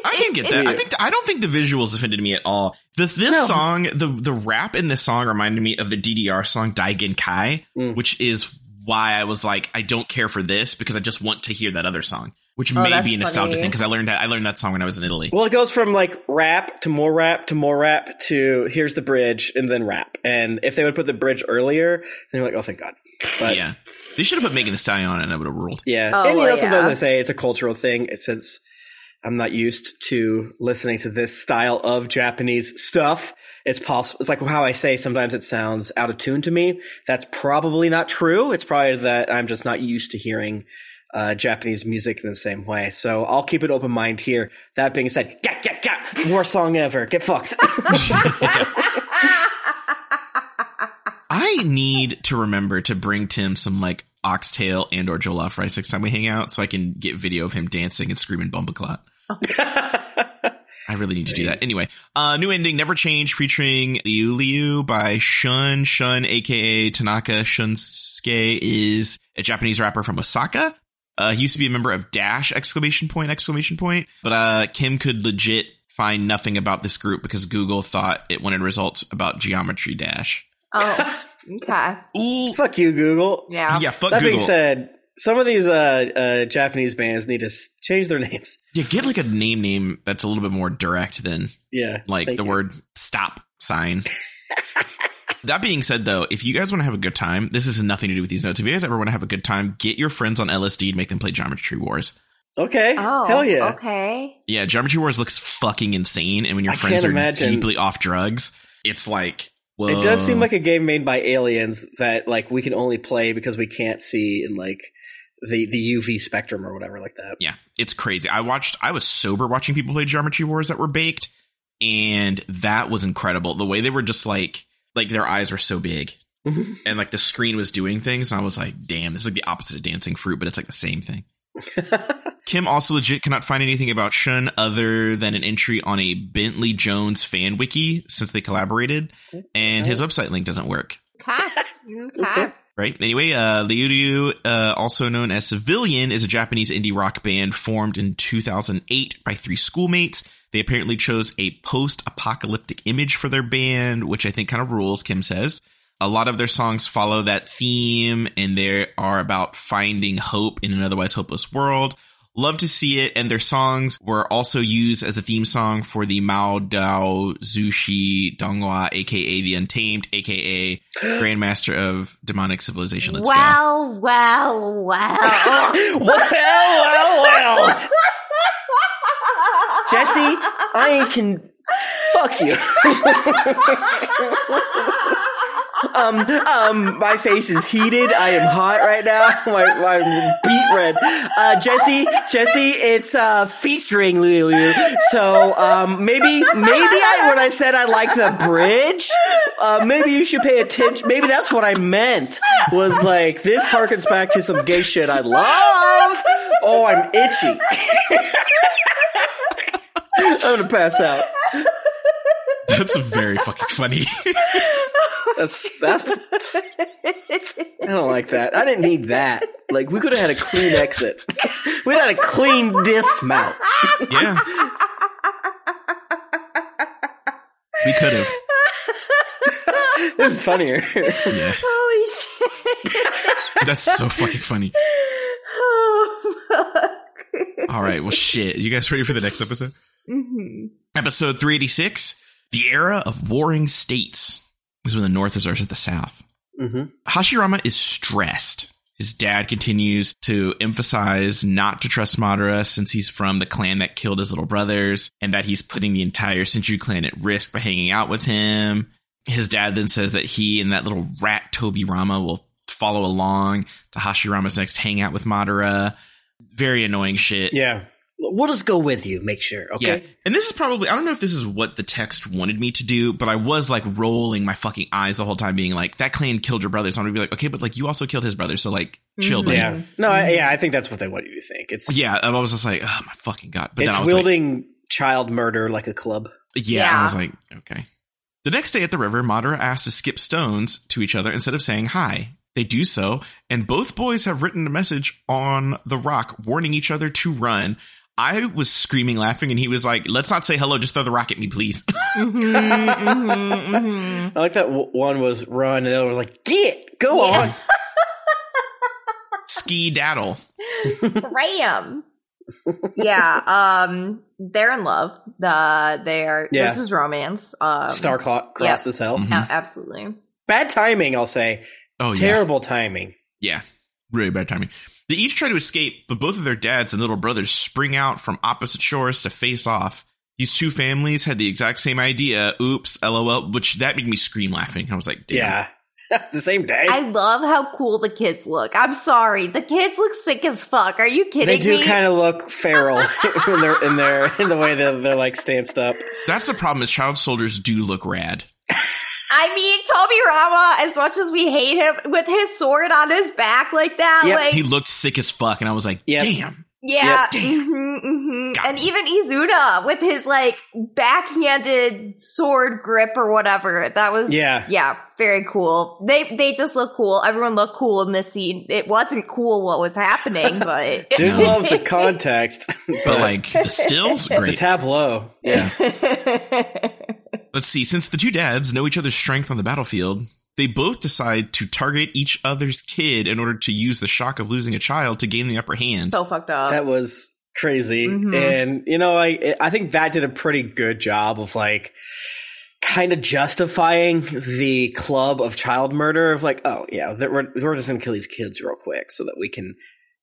I can get that. I think I don't think the visuals offended me at all. The, this No. song, the the rap in this song reminded me of the DDR song Daigen Kai, Mm. which is why I was like, I don't care for this because I just want to hear that other song, which Oh, may be a nostalgia funny. thing because I learned that I learned that song when I was in Italy. Well, it goes from like rap to more rap to more rap to here's the bridge and then rap. And if they would put the bridge earlier, then you're like, oh, thank God. But yeah. yeah, they should have put Megan Thee Stallion on it and I would have ruled. Oh, and you know, sometimes yeah. I say it's a cultural thing since I'm not used to listening to this style of Japanese stuff. It's possible. It's like how I say sometimes it sounds out of tune to me. That's probably not true. It's probably that I'm just not used to hearing uh, Japanese music in the same way. So I'll keep an open mind here. That being said, get, get, get, worst song ever. Get fucked. I need to remember to bring Tim some like oxtail and or jollof rice next time we hang out, so I can get video of him dancing and screaming bumbaclot. I really need to do that. Anyway, uh, new ending, Never Change, featuring Lyu:Lyu by Shun. Shun, aka Tanaka Shunsuke, is a Japanese rapper from Osaka. Uh, he used to be a member of Dash! Exclamation point! Exclamation point! But uh, Kym could legit find nothing about this group because Google thought it wanted results about Geometry Dash. oh, okay, Ooh, Fuck you, Google. yeah, yeah, fuck Google. That Google. being said, some of these uh, uh, Japanese bands need to s- change their names. yeah, get like a name name that's a little bit more direct than Yeah, like the you. word stop sign. that being said, though, if you guys want to have a good time, this has nothing to do with these notes. If you guys ever want to have a good time, get your friends on LSD and make them play Geometry Wars. Okay. Oh, Hell yeah. Okay. Yeah, Geometry Wars looks fucking insane, and when your I friends are imagine. deeply off drugs, it's like It does seem like a game made by aliens that like we can only play because we can't see in like the the UV spectrum or whatever like that. Yeah, it's crazy. I watched. I was sober watching people play Geometry Wars that were baked, and that was incredible. The way they were just like, like their eyes were so big, mm-hmm. and like the screen was doing things, and I was like, "Damn, this is like the opposite of Dancing Fruit, but it's like the same thing." Kym also legit cannot find anything about Shun other than an entry on a Bentley Jones fan wiki since they collaborated, and his website link doesn't work. Okay. Okay. Right. Anyway, uh, Lyu:Lyu, uh, also known as Civilian, is a Japanese indie rock band formed in 2008 by three schoolmates. They apparently chose a post-apocalyptic image for their band, which I think kind of rules, Kym says. A lot of their songs follow that theme, and they are about finding hope in an otherwise hopeless world. Love to see it, and their songs were also used as a theme song for the Mao Dao Zushi Donghua, aka the Untamed, aka Grandmaster of Demonic Cultivation. Let's go. Well, well, well. well, well, well. Jessy, I can fuck you. um, um, my face is heated. I am hot right now. My, my beet red. Uh, Jessy, Jessy, it's uh featuring Lyu:Lyu. So, um, maybe, maybe I when I said I like the bridge, uh, maybe you should pay attention. Maybe that's what I meant. Was like this harkens back to some gay shit I love. Oh, I'm itchy. I'm gonna pass out. That's very fucking funny. That's that's. I don't like that. I didn't need that. Like we could have had a clean exit. We'd had a clean dismount. yeah. We could have. This is funnier. Yeah. Holy shit. That's so fucking funny. Oh, fuck. All right. Well, shit. You guys ready for the next episode? Mhm. Episode 386 The Era of Warring States. Is when the North is versus the South. hmm Hashirama is stressed. His dad continues to emphasize not to trust Madara since he's from the clan that killed his little brothers and that he's putting the entire Senju clan at risk by hanging out with him. His dad then says that he and that little rat Tobirama will follow along to Hashirama's next hangout with Madara. Very annoying shit. Yeah. We'll just go with you. Make sure. Okay. Yeah. And this is probably, I don't know if this is what the text wanted me to do, but I was like rolling my fucking eyes the whole time being like, that clan killed your brother. So I'm going to be like, okay, but like you also killed his brother. So like chill, Mhm. Yeah. No. I, yeah. I think that's what they want you to think. It's Yeah. I was just like, oh my fucking God. But it's then I was like, wielding child murder like a club. yeah, I was like, okay. The next day at the river, Madara asks to skip stones to each other instead of saying hi. They do so, and both boys have written a message on the rock warning each other to run. I was screaming, laughing, and he was like, let's not say hello, just throw the rock at me, please. Mhm, mhm, mhm. I like that w- one was run and the other was like get go Yeah. on. Ski daddle. Ram. yeah, um, they're in love. The they are. Yeah. This is romance. Um, Star clock yeah. crossed as hell. Mhm. a- absolutely. Bad timing. I'll say. Oh, yeah. Terrible timing. Yeah. Really bad timing. They each try to escape, but both of their dads and little brothers spring out from opposite shores to face off. These two families had the exact same idea. Oops, lol, which that made me scream laughing. I was like, damn. Yeah. the same day. I love how cool the kids look. I'm sorry, the kids look sick as fuck. Are you kidding they do kind of look feral in their in their in the way that they're like stanced up. That's the problem is child soldiers do look rad. I mean, Toby Rama, as much as we hate him, with his sword on his back like that, Yep. like He looked sick as fuck, and I was like, Yep. damn. Yeah. Yep. Damn. mhm, mhm. And me. even Izuna with his like backhanded sword grip or whatever. That was Yeah. yeah, very cool. They they just look cool. Everyone looked cool in this scene. It wasn't cool what was happening, but Dude No. loves the context, But like the stills, great the great. tableau. Yeah. Let's see. Since the two dads know each other's strength on the battlefield, they both decide to target each other's kid in order to use the shock of losing a child to gain the upper hand. so fucked up. that was crazy Mhm. and you know i i think that did a pretty good job of like kind of justifying the club of child murder of like oh yeah that we're, we're just gonna kill these kids real quick so that we can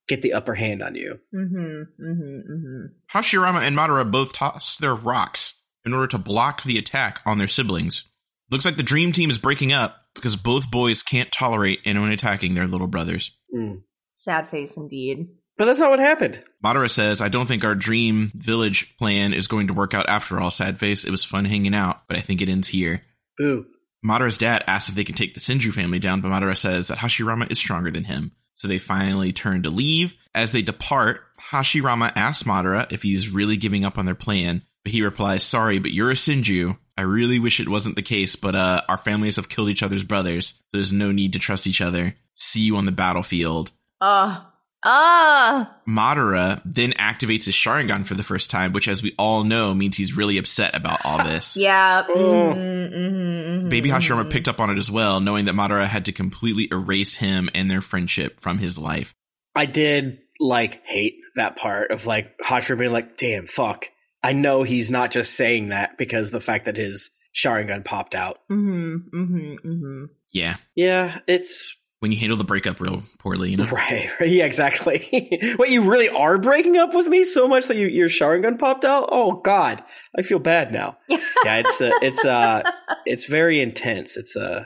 get the upper hand on you mm-hmm, mm-hmm, mm-hmm. Hashirama and Madara both toss their rocks in order to block the attack on their siblings. Looks like the dream team is breaking up because both boys can't tolerate anyone attacking their little brothers. Mm. Sad face indeed. But that's not what happened. Madara says, I don't think our dream village plan is going to work out after all, sad face. It was fun hanging out, but I think it ends here. Ooh. Madara's dad asks if they can take the Senju family down, but Madara says that Hashirama is stronger than him. So they finally turn to leave. As they depart, Hashirama asks Madara if he's really giving up on their plan, but he replies, Sorry, but you're a Senju. I really wish it wasn't the case, but uh, our families have killed each other's brothers. So there's no need to trust each other. See you on the battlefield. Oh. Oh. Madara then activates his Sharingan for the first time, which, as we all know, means he's really upset about all this. Yeah. Oh. mhm, mhm, mhm, Baby Hashirama picked up on it as well, knowing that Madara had to completely erase him and their friendship from his life. I did like hate that part of like Hashira being like, damn, fuck. I know he's not just saying that because the fact that his Sharingan popped out. Mhm, mhm, mhm. Yeah, Yeah, it's when you handle the breakup real poorly, you know. right. Yeah, exactly. Wait, you really are breaking up with me so much that you, your Sharingan popped out? Oh God, I feel bad now. yeah, it's uh, it's uh, it's very intense. It's uh,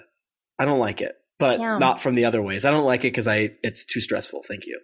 I don't like it, but Yeah. not from the other ways. I don't like it because I it's too stressful. Thank you.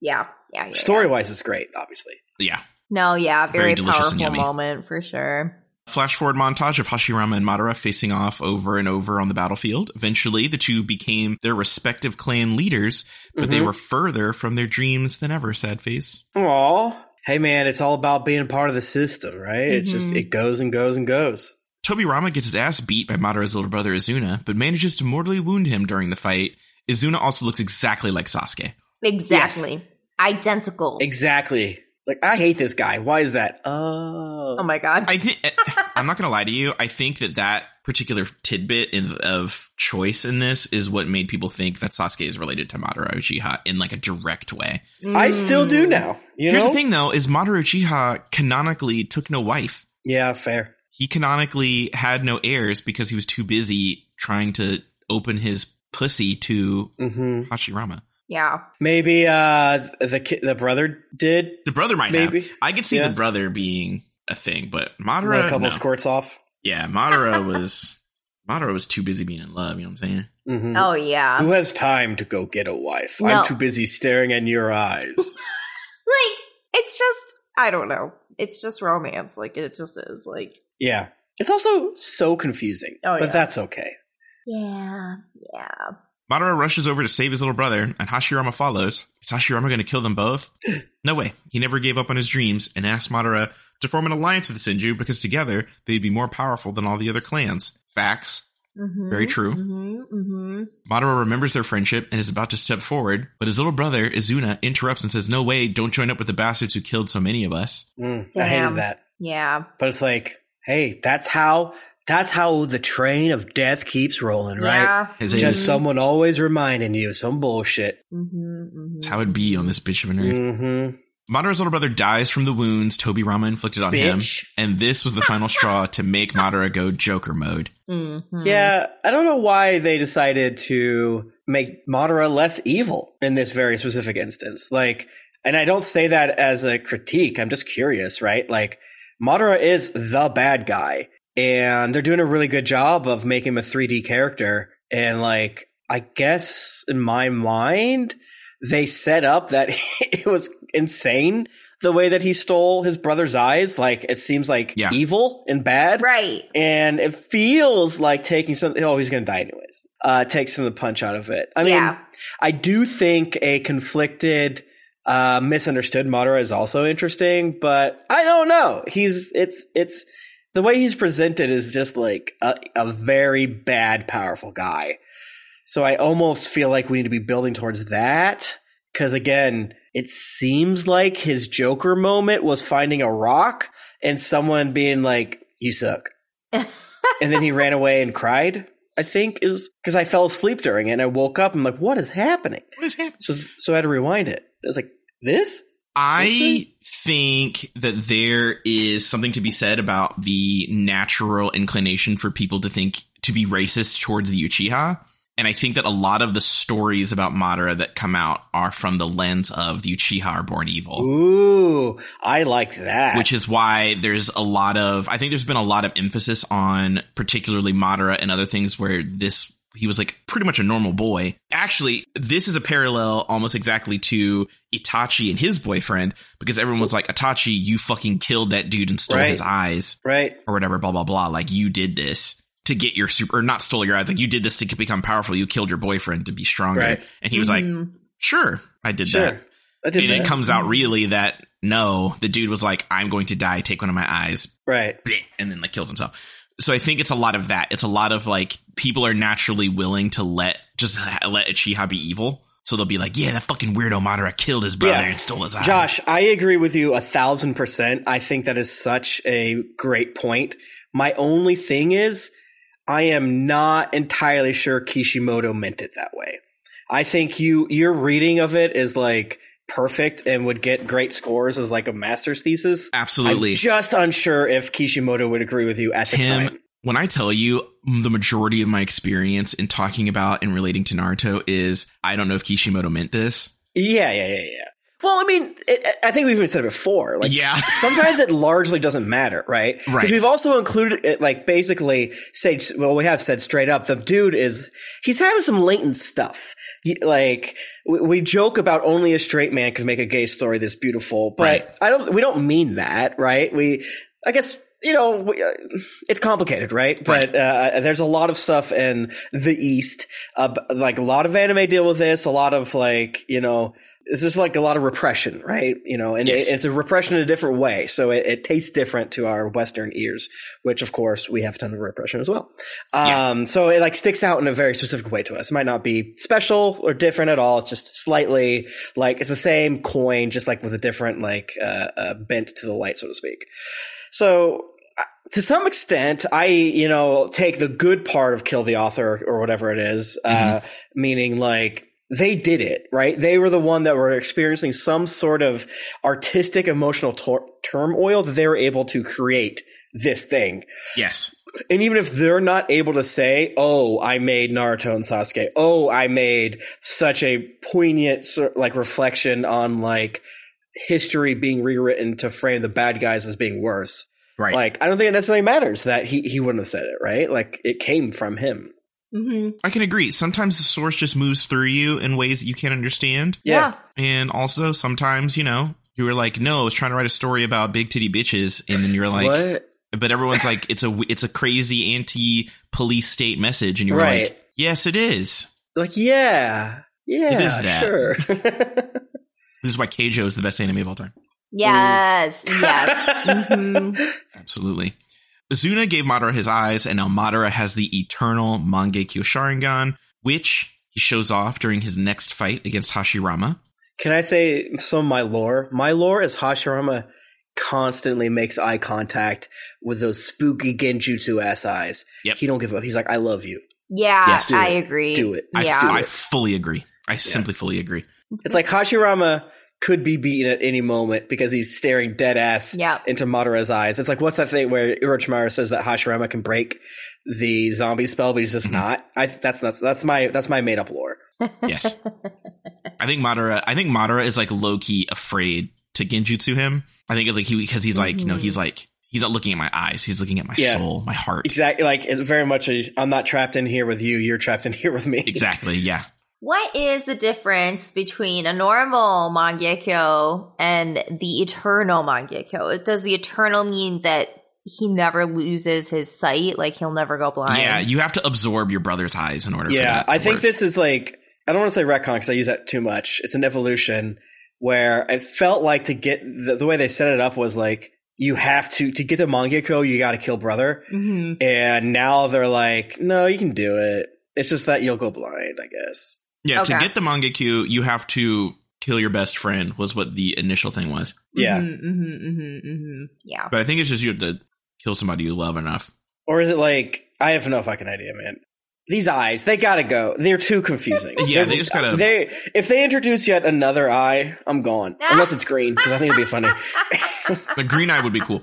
Yeah. Yeah. Yeah. Story yeah. wise, it's great. Obviously. Yeah. No, yeah. Very Very, delicious and powerful yummy. moment for sure. Flash forward montage of Hashirama and Madara facing off over and over on the battlefield. Eventually, the two became their respective clan leaders, but they Mhm. were further from their dreams than ever, sad face. Aw. Hey man, it's all about being part of the system, right? It just Mhm. it goes and goes and goes. Toby Tobirama gets his ass beat by Madara's little brother Izuna, but manages to mortally wound him during the fight. Izuna also looks exactly like Sasuke. Exactly. Identical. Exactly. It's like I hate this guy. Why is that? Oh. oh my god. I think I'm not gonna lie to you. I think that that particular tidbit in, of choice in this is what made people think that Sasuke is related to Madara Uchiha in like a direct way. I still do now. You Here's know? the thing, though: is Madara Uchiha canonically took no wife. Yeah, fair. He canonically had no heirs because he was too busy trying to open his pussy to hmm Hashirama. Yeah. Maybe uh the ki- the brother did The brother might Maybe. have. I could see Yeah. the brother being a thing, but let a couple no. squirts off. yeah, Madara was Madara was too busy being in love. You know what I'm saying? hmm Oh yeah. Who has time to go get a wife? No. I'm too busy staring in your eyes. Like it's just I don't know. It's just romance. Like it just is. Like yeah. It's also so confusing, Oh, but yeah. that's okay. yeah, yeah. Madara rushes over to save his little brother, and Hashirama follows. Is Hashirama going to kill them both? no way. He never gave up on his dreams and asked Madara to form an alliance with the Senju because together they'd be more powerful than all the other clans. Facts. Mhm, Very true. mhm, mhm. Madara remembers their friendship and is about to step forward, but his little brother, Izuna, interrupts and says, No way, don't join up with the bastards who killed so many of us. Mm, I Damn. hated that. Yeah. But it's like, hey, that's how that's how the train of death keeps rolling, right? Yeah. His Just Mhm. someone always reminding you of some bullshit. Mm-hmm, That's how it'd be on this bitch of an earth. Mm-hmm. Madara's little brother dies from the wounds Tobirama inflicted on him, and this was the final straw to make Madara go Joker mode. mm-hmm. Yeah, I don't know why they decided to make Madara less evil in this very specific instance. Like, and I don't say that as a critique. I'm just curious, right? Like, Madara is the bad guy, and they're doing a really good job of making him a 3D character. And like, I guess in my mind, they set up that it was insane the way that he stole his brother's eyes. Like, it seems like Yeah. evil and bad Right. and it feels like taking something. Oh, he's going to die anyways. Uh, takes some of the punch out of it. I mean, yeah. I do think a conflicted, uh, misunderstood Madara is also interesting, but I don't know. He's it's it's the way he's presented is just like a, a very bad, powerful guy. So I almost feel like we need to be building towards that because again, it seems like his Joker moment was finding a rock and someone being like, "You suck." and then he ran away and cried. I think is because I fell asleep during it and I woke up. and I'm like, what is happening? What is happening? So so I had to rewind it. I was like, this? I think that there is something to be said about the natural inclination for people to think to be racist towards the Uchiha. And I think that a lot of the stories about Madara that come out are from the lens of the Uchiha are born evil. Ooh, I like that. which is why there's a lot of I think there's been a lot of emphasis on particularly Madara and other things where this he was like pretty much a normal boy. Actually, this is a parallel almost exactly to Itachi and his boyfriend because everyone was like, Itachi, you fucking killed that dude and stole Right. his eyes right. or whatever, blah, blah, blah. Like you did this to get your super, or not stole your eyes. Like you did this to become powerful. You killed your boyfriend to be stronger. Right. And he was like, Mhm. sure, I did Sure. that. I did And that. it comes out really that no, the dude was like, I'm going to die. Take one of my eyes right. and then like kills himself. So I think it's a lot of that. It's a lot of like people are naturally willing to let just let Uchiha be evil. So they'll be like, yeah, that fucking weirdo Madara killed his brother Yeah. and stole his eyes. Josh, I agree with you a thousand percent. I think that is such a great point. My only thing is, I am not entirely sure Kishimoto meant it that way. I think you your reading of it is like perfect and would get great scores as like a master's thesis. absolutely. I'm just unsure if Kishimoto would agree with you at the time. when I tell you the majority of my experience in talking about and relating to Naruto is I don't know if Kishimoto meant this. Yeah, yeah, yeah, yeah. Well, I mean, it, I think we've even said it before. Like, yeah. sometimes it largely doesn't matter, right? Because Right. we've also included it, like basically say, Well, we have said straight up, the dude is he's having some latent stuff. Like we, joke about only a straight man could make a gay story this beautiful, but Right. I don't. We don't mean that, right? We, I guess. You know, we, uh, it's complicated, right? But uh, there's a lot of stuff in the East, uh, like a lot of anime deal with this. A lot of like, you know, it's is like a lot of repression, right? You know, and Yes. it, it's a repression in a different way. So it, it tastes different to our Western ears, which of course we have a ton of repression as well. Yeah. Um, so it like sticks out in a very specific way to us. It might not be special or different at all. It's just slightly like it's the same coin, just like with a different like uh, uh, bent to the light, so to speak. So uh, to some extent, I, you know, take the good part of kill the author or whatever it is, uh, meaning like they did it, right? They were the one that were experiencing some sort of artistic emotional tor- turmoil that they were able to create this thing. Yes. And even if they're not able to say, "Oh, I made Naruto and Sasuke," "Oh, I made such a poignant sort- like reflection on like history being rewritten to frame the bad guys as being worse," Right. like I don't think it necessarily matters that he he wouldn't have said it, right? Like it came from him. Mhm. I can agree. Sometimes the source just moves through you in ways that you can't understand. Yeah. And also sometimes, you know, you were like, no, I was trying to write a story about big titty bitches. And then you're like, what? but everyone's like, it's a, it's a crazy anti police state message. And you were Right. like, yes, it is. Like yeah, yeah, It is that. sure. This is why Keijo is the best anime of all time. Yes. Yes. Mhm. Absolutely. Izuna gave Madara his eyes, and now Madara has the eternal Mangekyo Sharingan, which he shows off during his next fight against Hashirama. Can I say some of my lore? My lore is Hashirama constantly makes eye contact with those spooky genjutsu ass eyes. Yep. He don't give up. He's like, I love you. Yeah, Yes, I it. agree. Do it. I, Yeah. fu- I fully agree. I simply fully agree. It's like Hashirama could be beaten at any moment because he's staring dead ass Yep. into Madara's eyes. It's like what's that thing where Orochimaru says that Hashirama can break the zombie spell, but he's just Mhm. not. I that's that's that's my that's my made up lore. Yes. I think Madara, I think Madara is like low key afraid to genjutsu him. I think it's like he, because he's like, you know, he's like, he's not looking at my eyes. He's looking at my Yeah. soul, my heart. Exactly. Like it's very much a I'm not trapped in here with you. You're trapped in here with me. Exactly. Yeah. What is the difference between a normal Mangekyo and the eternal Mangekyo? Does the eternal mean that he never loses his sight? Like he'll never go blind? Yeah. You have to absorb your brother's eyes in order for Yeah, that to I think work. this is like I don't want to say retcon because I use that too much. It's an evolution where it felt like to get the, the way they set it up was like you have to to get the Mangekyo, you got to kill brother, hmm and now they're like, no, you can do it. It's just that you'll go blind, I guess. Yeah, to get the Mangekyo, you have to kill your best friend. Was what the initial thing was. Yeah, hmm hmm hmm Yeah. But I think it's just you have to kill somebody you love enough. or is it like I have no fucking idea, man. These eyes, they gotta go. They're too confusing. Yeah, They're- they just gotta- They if they introduce yet another eye, I'm gone. Unless it's green, because I think it'd be funny. The green eye would be cool.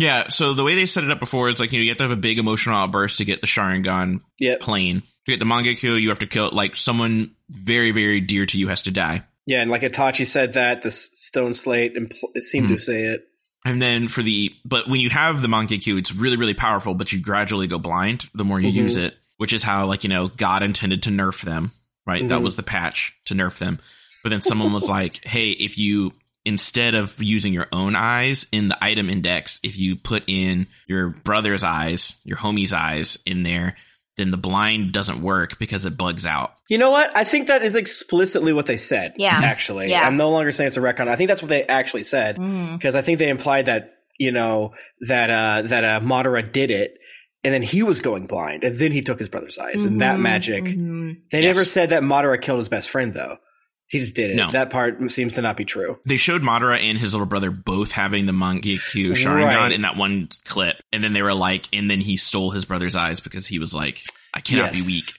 Yeah, so the way they set it up before, it's like, you know, you have to have a big emotional outburst to get the Sharingan Yep. plane. To get the Mangekyo, you have to kill, like, someone very, very dear to you has to die. Yeah, and like Itachi said that the stone slate impl- it seemed Hmm. to say it. And then for the, but when you have the Mangekyo, it's really, really powerful, but you gradually go blind the more you Mhm. use it, which is how, like, you know, God intended to nerf them, right? That Mhm. was the patch to nerf them. But then someone was like, hey, if you, instead of using your own eyes in the item index, if you put in your brother's eyes, your homie's eyes in there, then the blind doesn't work because it bugs out. You know what? I think that is explicitly what they said. Yeah. Actually. Yeah. I'm no longer saying it's a retcon. I think that's what they actually said. Mhm. Because I think they implied that, you know, that uh that uh Madara did it and then he was going blind, and then he took his brother's eyes, and that Mhm. magic. Mhm. They Yes. never said that Madara killed his best friend, though. He just did it. No. That part seems to not be true. They showed Madara and his little brother both having the Mangekyo Sharingan Right. in that one clip. And then they were like, and then he stole his brother's eyes because he was like, I cannot Yes. be weak.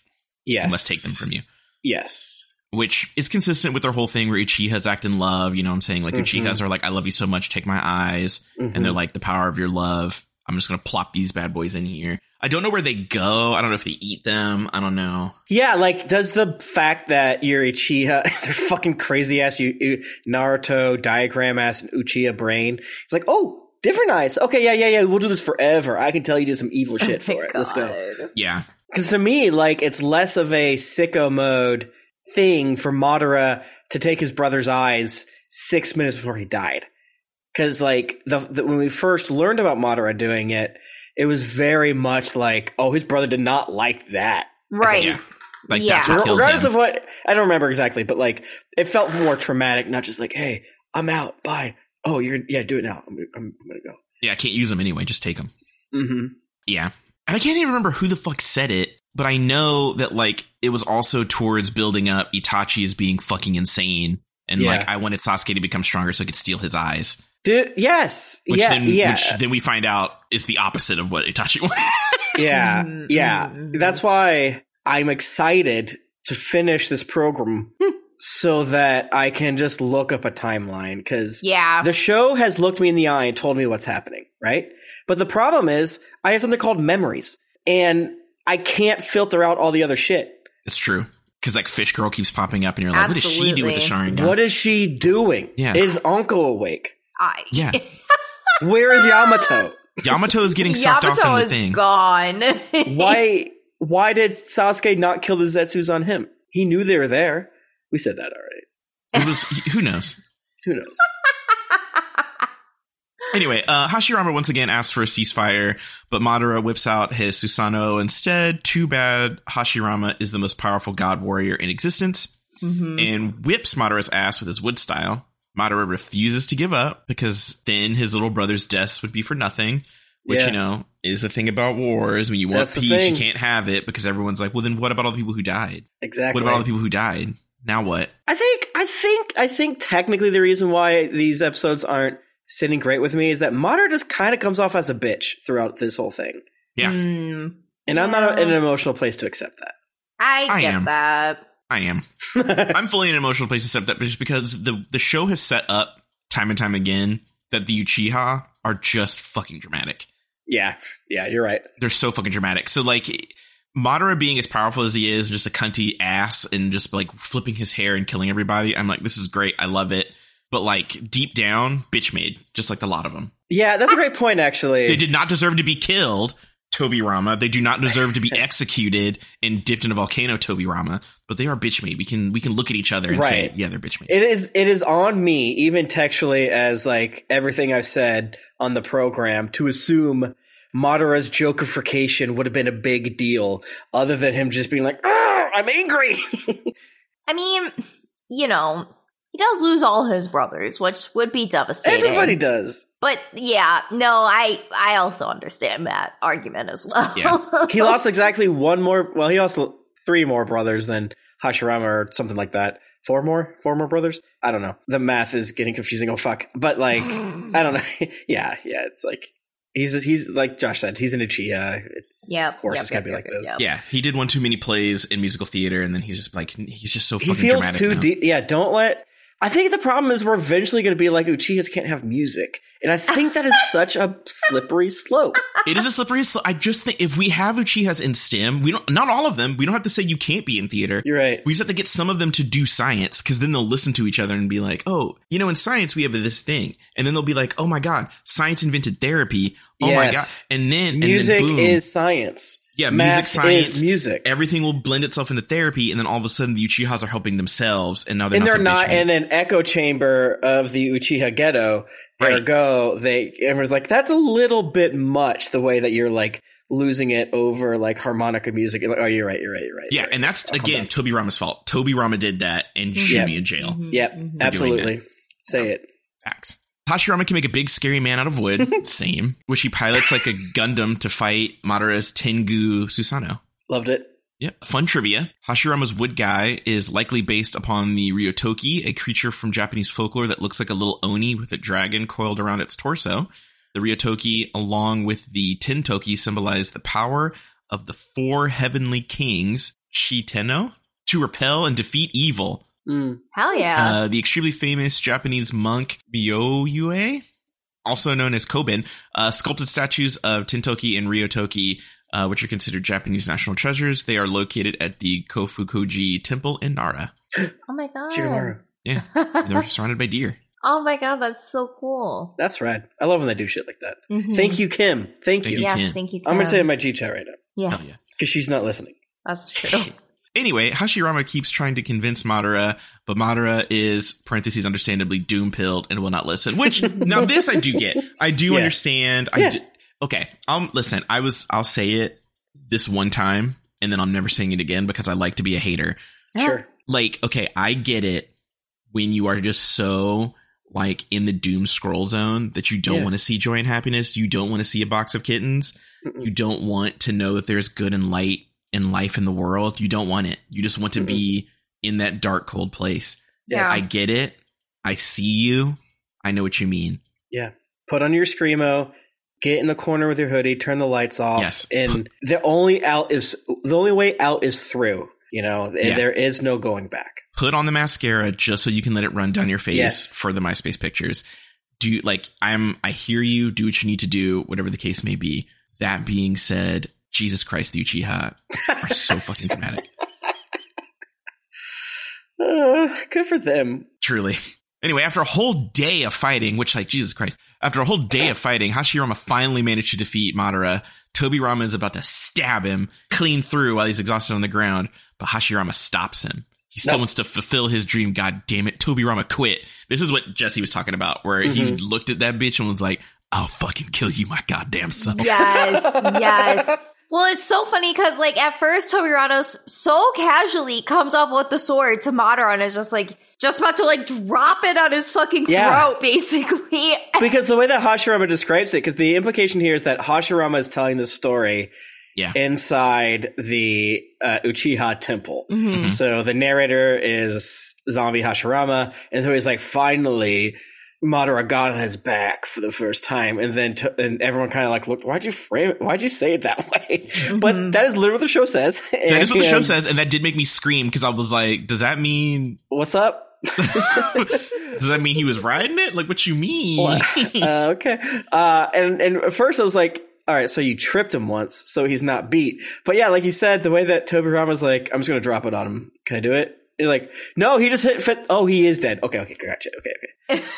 Yes. I must take them from you. Yes. Which is consistent with their whole thing where Uchihas act in love. You know what I'm saying? Like Mhm. Uchihas are like, I love you so much, take my eyes. Mhm. And they're like, the power of your love. I'm just going to plop these bad boys in here. I don't know where they go. I don't know if they eat them. I don't know. Yeah, like does the fact that you're Uchiha, their fucking crazy ass you, you- Naruto diagram ass and Uchiha brain. It's like, oh, different eyes. Okay, yeah, yeah, yeah. We'll do this forever. I can tell you did some evil oh shit Oh for it. Let's go. Yeah. Because to me, like, it's less of a sicko mode thing for Madara to take his brother's eyes six minutes before he died. Because, like, the, the when we first learned about Madara doing it, it was very much like, oh, his brother did not like that. Right. Yeah. Like Yeah. that's what killed Regardless him. of what, I don't remember exactly, but like, it felt more traumatic, not just like, hey, I'm out, bye. Oh, you're, yeah, do it now. I'm, I'm, I'm gonna go. yeah, I can't use them anyway. Just take them. Mm-hmm. Yeah. And I can't even remember who the fuck said it, but I know that like it was also towards building up Itachi as being fucking insane. And Yeah. like I wanted Sasuke to become stronger so I could steal his eyes. Dude, yes. Which yeah, then yeah. which then we find out is the opposite of what Itachi wanted. Yeah, Mm, yeah. mm, mm. That's why I'm excited to finish this program so that I can just look up a timeline because Yeah. the show has looked me in the eye and told me what's happening, right? But the problem is I have something called memories and I can't filter out all the other shit. it's true. Because like Fish Girl keeps popping up and you're like, what does she do with the Absolutely. Sharingan? What is she doing? Yeah. Is Uncle awake? I, yeah. Where is Yamato? Yamato is getting sucked off in Yamato the is thing. gone. Why why did Sasuke not kill the Zetsus on him? He knew they were there. We said that already. It was who knows? Who knows? Anyway, uh, Hashirama once again asks for a ceasefire, but Madara whips out his Susanoo instead. Too bad Hashirama is the most powerful god warrior in existence Mhm. and whips Madara's ass with his wood style. Madara refuses to give up because then his little brother's deaths would be for nothing, which, Yeah. you know, is the thing about wars. When you want That's peace, you can't have it because everyone's like, well, then what about all the people who died? Exactly. What about all the people who died? Now what? I think I think I think technically the reason why these episodes aren't sitting great with me is that Madara just kind of comes off as a bitch throughout this whole thing. Yeah. Mm, And I'm not in an emotional place to accept I I get am. that. I am. I'm fully in an emotional place to accept that just because the the show has set up time and time again that the Uchiha are just fucking dramatic. yeah, yeah, you're right. They're so fucking dramatic. So like Madara being as powerful as he is, just a cunty ass and just like flipping his hair and killing everybody. I'm like, this is great. I love it. But like deep down, bitch made, just like a lot of them. Yeah, that's a great point actually. They did not deserve to be killed, Tobirama. They do not deserve to be executed and dipped in a volcano, Tobirama. But they are bitch made. We can we can look at each other and say, yeah, they're bitch made. It is it is on me, even textually, as like everything I've said on the program, to assume Madara's Jokerification would have been a big deal, other than him just being like, "Ah, I'm angry." I mean, you know, he does lose all his brothers, which would be devastating. Everybody does. But yeah, no, I I also understand that argument as well. Yeah. He lost exactly one more. Well, he lost three more brothers than Hashirama or something like that. Four more, four more brothers. I don't know. The math is getting confusing. Oh fuck! But like, I don't know. yeah, yeah. It's like He's he's like Josh said, he's an Uchiha. It's, Yep. Of course yep, it's gotta yep, be yep, like yep, this. yep. Yeah, he did one too many plays in musical theater, and then he's just like he's just so he feels dramatic. too now. deep. Yeah, don't let. I think the problem is we're eventually going to be like Uchihas can't have music, and I think that is such a slippery slope. It is a slippery slope. I just think if we have Uchihas in STEM, we don't not all of them. We don't have to say you can't be in theater. You're right. We just have to get some of them to do science because then they'll listen to each other and be like, oh, you know, in science we have this thing. And then they'll be like, oh my God, science invented therapy. Oh my God. And then, Music and then boom. is science. Yeah, music, science, music. Everything will blend itself into therapy. And then all of a sudden the Uchihas are helping themselves. And now they're and not, they're not in an echo chamber of the Uchiha ghetto. Right. Ergo, they everyone's like, that's a little bit much. The way that you're like losing it over like harmonica music. Like, oh, you're right. You're right. You're right. Yeah, you're right. and that's I'll again. Tobirama's fault. Tobirama did that and should Yeah. be in jail. Yep, absolutely. Say oh, it. Facts. Hashirama can make a big scary man out of wood. Same. Which he pilots like a Gundam to fight Madara's Tengu Susanoo. Loved it. Yep. Fun trivia. Hashirama's wood guy is likely based upon the Ryotoki, a creature from Japanese folklore that looks like a little oni with a dragon coiled around its torso. The Ryotoki, along with the Tentoki, symbolize the power of the four heavenly kings, Shitenno, to repel and defeat evil. Mm. Hell yeah. Uh, the extremely famous Japanese monk Myoyue, also known as Koben, uh, sculpted statues of Tentoki and Ryotoki, uh, which are considered Japanese national treasures. They are located at the Kofukuji Temple in Nara. oh my god. Shikamaru. Yeah, they're surrounded by deer. oh my god, that's so cool. That's rad. I love when they do shit like that. Mhm. Thank you, Kym. Thank, Thank you. you. Yes, Kym. thank you. I'm gonna say it in my G chat right now Yes, Hell yeah. because she's not listening. that's true. Anyway, Hashirama keeps trying to convince Madara, but Madara is parentheses understandably doom pilled and will not listen. Which now this I do get. I do Yeah. understand. I Yeah. do, okay. Um, listen. I was. I'll say it this one time, and then I'm never saying it again because I like to be a hater. Sure. Like, okay, I get it when you are just so like in the doom scroll zone that you don't Yeah. want to see joy and happiness. You don't want to see a box of kittens. Mm-mm. You don't want to know that there's good and light and life in the world. You don't want it. You just want to mm-hmm. be in that dark, cold place. Yeah. I get it. I see you. I know what you mean. Yeah. Put on your screamo. Get in the corner with your hoodie. Turn the lights off. Yes. And the only out is the only way out is through. You know, Yeah. there is no going back. Put on the mascara just so you can let it run down your face Yes. for the MySpace pictures. Do like I'm I hear you, do what you need to do, whatever the case may be. That being said, Jesus Christ, the Uchiha are so fucking dramatic. Uh, good for them. Truly. Anyway, after a whole day of fighting, which like Jesus Christ, after a whole day of fighting, Hashirama finally managed to defeat Madara. Tobirama is about to stab him clean through while he's exhausted on the ground, but Hashirama stops him. He still No. wants to fulfill his dream. God damn it, Tobirama quit. This is what Jessy was talking about, where he Mhm. looked at that bitch and was like, "I'll fucking kill you, my goddamn son." yes, yes. Well, it's so funny because, like, at first, Tobirama's so casually comes up with the sword to Madara and is just like, just about to like drop it on his fucking Yeah. throat, basically. because the way that Hashirama describes it, because the implication here is that Hashirama is telling the story Yeah. inside the uh, Uchiha temple. Mhm. So the narrator is zombie Hashirama, and so he's like, finally, Madara got on his back for the first time, and then to, and everyone kind of like looked, why'd you frame it? Why'd you say it that way? But that is literally what the show says. That is what the show says, and that did make me scream because I was like, "Does that mean? What's up? Does that mean he was riding it? Like, what you mean?" uh, okay. Uh, and and at first I was like, all right, so you tripped him once, so he's not beat. But yeah, like you said, the way that Tobirama's like, I'm just gonna drop it on him. Can I do it? You're like, no, he just hit fit. Oh, he is dead. Okay, okay, gotcha. Okay, okay.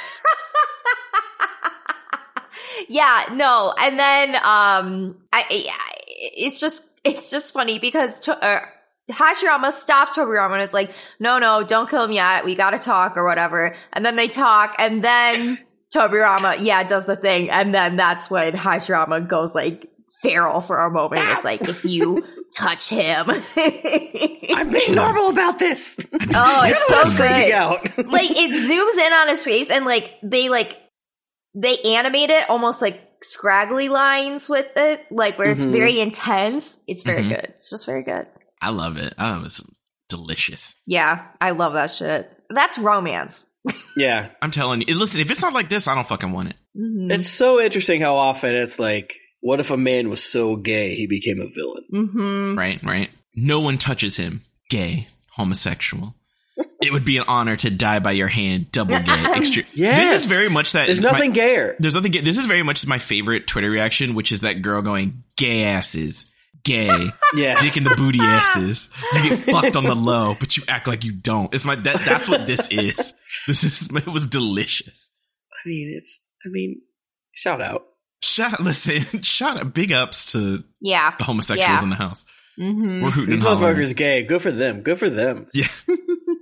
yeah, no, and then um, I, I it's just it's just funny because to, uh, Hashirama stops Tobirama and is like, no, no, don't kill him yet. We got to talk or whatever. And then they talk, and then Tobirama, yeah, does the thing, and then that's when Hashirama goes like feral for a moment. It's like if you touch him, I'm being normal about this. oh, it's so freaking good. out. like it zooms in on his face and like they like they animate it almost like scraggly lines with it like where it's Mhm. very intense it's very Mhm. good it's just very good I love it. Oh, it's delicious. yeah i love that shit that's romance yeah, I'm telling you. Listen, if it's not like this, I don't fucking want it. Mhm. It's so interesting how often it's like, what if a man was so gay he became a villain? Mhm. Right, right. No one touches him. Gay, homosexual. it would be an honor to die by your hand. Double gay. Extre- Yes. This is very much that. There's my- nothing gayer. there's nothing. gay- This is very much my favorite Twitter reaction, which is that girl going, "Gay asses, gay, Yeah. dick in the booty asses. You get fucked on the low, but you act like you don't." It's my that. That's what this is. This is. It was delicious. I mean, it's, I mean, shout out. Shout, listen, shout out, big ups to Yeah. the homosexuals Yeah. in the house. hmm We're hooting These and motherfuckers gay. Good for them. Good for them. Yeah,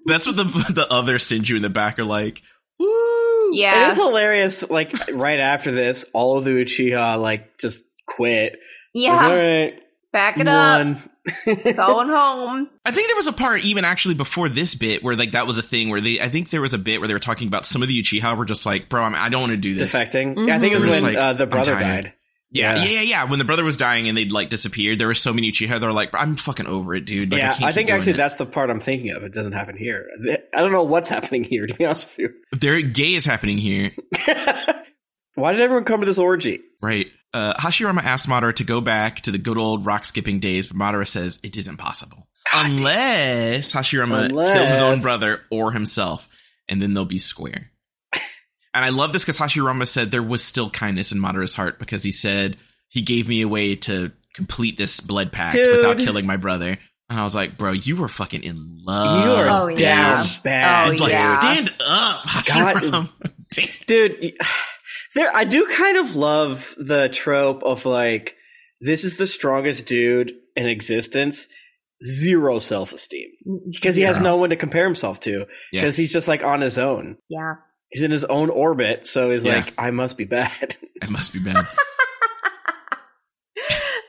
that's what the the other Senju in the back are like. Woo! Yeah. it is hilarious. Like right after this, all of the Uchiha like just quit. Like, all Yeah. right, Back it up. One. Going home. I think there was a part even actually before this bit where like that was a thing where they I think there was a bit where they were talking about some of the Uchiha were just like, bro, I'm, I don't want to do this. Defecting. Yeah, I think it was when like, uh, the brother died. Yeah, Yeah. yeah, yeah, yeah. When the brother was dying and they'd like disappeared, there were so many Uchiha that were like, I'm fucking over it, dude. Like, yeah, I, can't I, think actually it. that's the part I'm thinking of. It doesn't happen here. I don't know what's happening here. To be honest with you, there gay is happening here, why did everyone come to this orgy? right? Uh, Hashirama asks Madara to go back to the good old rock skipping days, but Madara says it isn't possible unless Hashirama kills his own brother or himself, and then they'll be square. and I love this because Hashirama said there was still kindness in Madara's heart because he said he gave me a way to complete this blood pact Dude. without killing my brother. And I was like, bro, you were fucking in love. you are Oh, down yeah. bad, Oh, like, yeah. stand up, God. Hashirama. Damn. dude. There, I do kind of love the trope of like, this is the strongest dude in existence. Zero self esteem mm, because he has no one to compare himself to Yeah. because he's just like on his own. Yeah. He's in his own orbit, so he's Yeah. like, I must be bad. I must be bad.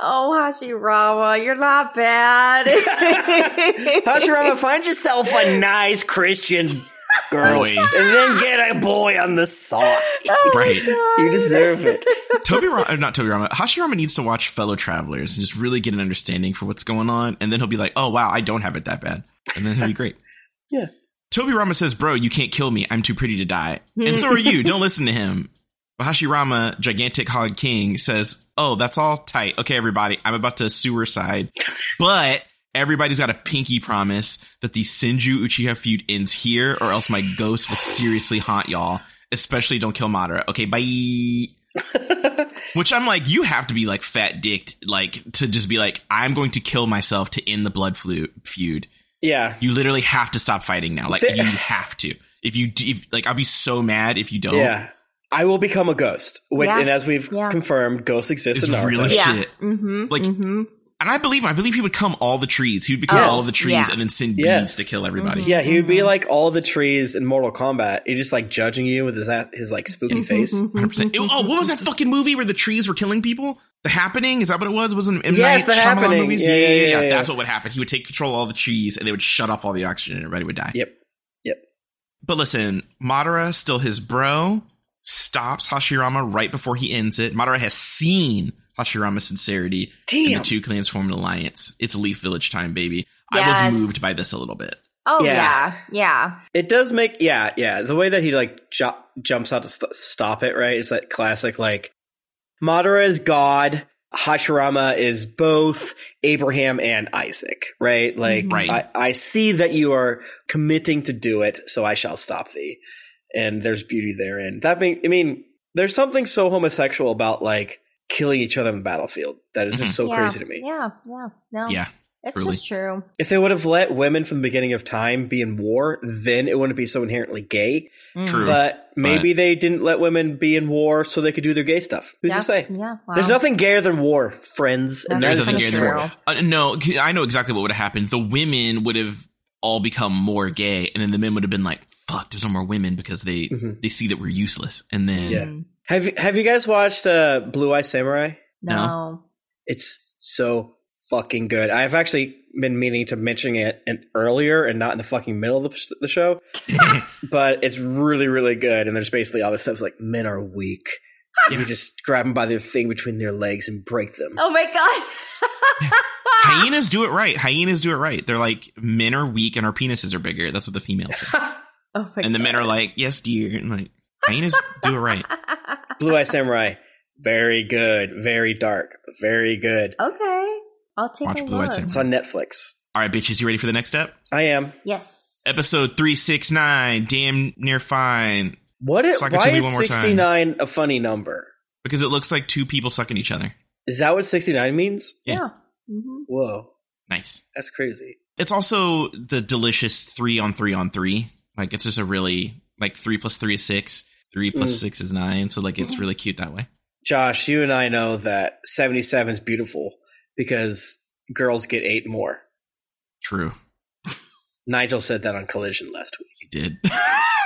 Oh, Hashirama, you're not bad. Hashirama, find yourself a nice Christian girl, Boy. and then get a boy on the side. Oh Right. You deserve it. Toby, Ra- uh, not Tobirama. Hashirama needs to watch Fellow Travelers and just really get an understanding for what's going on, and then he'll be like, "Oh wow, I don't have it that bad," and then he'll be great. Yeah. Tobirama says, "Bro, you can't kill me. I'm too pretty to die." And so are you. Don't listen to him. But Hashirama, gigantic hog king, says, "Oh, that's all tight. Okay, everybody, I'm about to suicide, but." Everybody's got a pinky promise that the Senju Uchiha feud ends here, or else my ghost will seriously haunt y'all. Especially don't kill Madara. Okay, bye. Which I'm like, you have to be like fat dicked, like to just be like, I'm going to kill myself to end the blood flu- feud. Yeah. You literally have to stop fighting now. Like There- you have to. If you, do, if, like, I'll be so mad if you don't. Yeah. I will become a ghost. Which, Yeah. And as we've Yeah. confirmed, ghosts exist It's in Naruto. really Yeah. shit. Mm-hmm. Like- mm-hmm. And I believe, him. I believe he would come all the trees. He would become Yes. all of the trees Yeah. and then send Yes. bees to kill everybody. Mhm. Yeah, he would be Mhm. like all the trees in Mortal Kombat. He's just like judging you with his his like spooky face. 100%. Oh, what was that fucking movie where the trees were killing people? The Happening? Is that what it was? It was in M. Yes, Night The Happening. movies? Yeah, yeah, yeah, yeah. That's what would happen. He would take control of all the trees and they would shut off all the oxygen and everybody would die. Yep. Yep. But listen, Madara, still his bro, stops Hashirama right before he ends it. Madara has seen Hashirama's sincerity, and the two clans form an alliance. It's Leaf Village time, baby. I was moved by this a little bit. Oh Yeah. yeah. yeah, It does make yeah yeah the way that he like ju- jumps out to st- stop it right is that classic like Madara is God, Hashirama is both Abraham and Isaac, right? Like Right. I, I see that you are committing to do it, so I shall stop thee, and there's beauty therein. That mean I mean there's something so homosexual about like killing each other on the battlefield that is just so yeah. crazy to me. Yeah, yeah, no, Yeah. it's truly. just true. If they would have let women from the beginning of time be in war, then it wouldn't be so inherently gay. Mm. True. But maybe they didn't let women be in war so they could do their gay stuff. Who's Yes, to say? Yeah, wow. There's nothing gayer than war, friends. And There's nothing is kinda gay just in true. the war. Uh, no, I know exactly what would have happened. The women would have all become more gay, and then the men would have been like, "Fuck, there's no more women," because they Mhm. they see that we're useless. And then Yeah. Have you, have you guys watched uh, Blue Eye Samurai? No. It's so fucking good. I've actually been meaning to mention it in, earlier and not in the fucking middle of the, the show, but it's really, really good. And there's basically all this stuff like men are weak. You just grab them by their thing between their legs and break them. Oh my god. hyenas do it right. Hyenas do it right. They're like men are weak and our penises are bigger. That's what the females say. Oh my and the men are like, "Yes, dear." And like, Hyenas do it right. Blue Eye Samurai, very good, very dark, very good. Okay. I'll take Watch a Blue Eyed look. Samurai. It's on Netflix. All right, bitches, you ready for the next step? I am. Yes. Episode 369, Damn Near Fine. What is, It, Suck it to why is one more time. 69 a funny number? Because it looks like two people sucking each other. Is that what 69 means? Yeah. hmm Whoa, Nice. that's crazy. It's also the delicious three on three on three. Like it's just a really like three plus three is six, three plus Mm. six is nine. So like it's really cute that way. Josh, you and I know that 77 is beautiful because girls get eight more. True. Nigel said that on Collision last week. He did.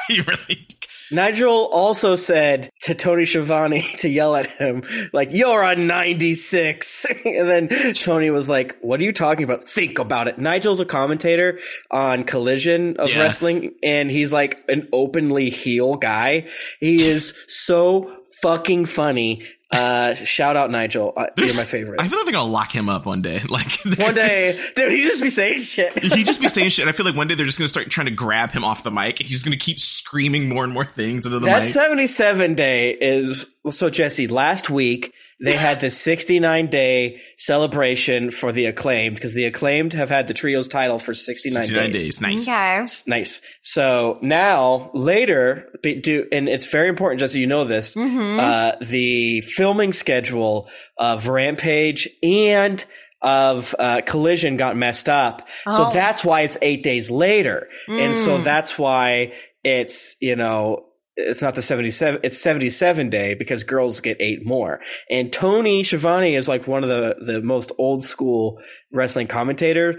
he really. Nigel also said to Tony Schiavone to yell at him, like, you're a 96. and then Tony was like, what are you talking about? Think about it. Nigel's a commentator on Collision of Yeah. wrestling, and he's like an openly heel guy. He is so fucking funny. Uh, shout out Nigel. Uh, you're my favorite. I feel like I'll lock him up one day. Like One day, dude, he just be saying shit. he just be saying shit. And I feel like one day they're just gonna start trying to grab him off the mic, and he's gonna keep screaming more and more things into the That mic. 77 day is so Jessy. Last week they had the 69 day celebration for the acclaimed because the acclaimed have had the trios title for 69, 69 days. days. Nice. Okay. Nice. So now later, be- do and it's very important, Jessy. You know this. hmm Uh, the filming schedule of Rampage and of uh, Collision got messed up, so Oh. that's why it's eight days later, and so Mm. that's why it's you know it's not the 77 it's 77 day because girls get eight more and tony Schiavone is like one of the the most old school wrestling commentator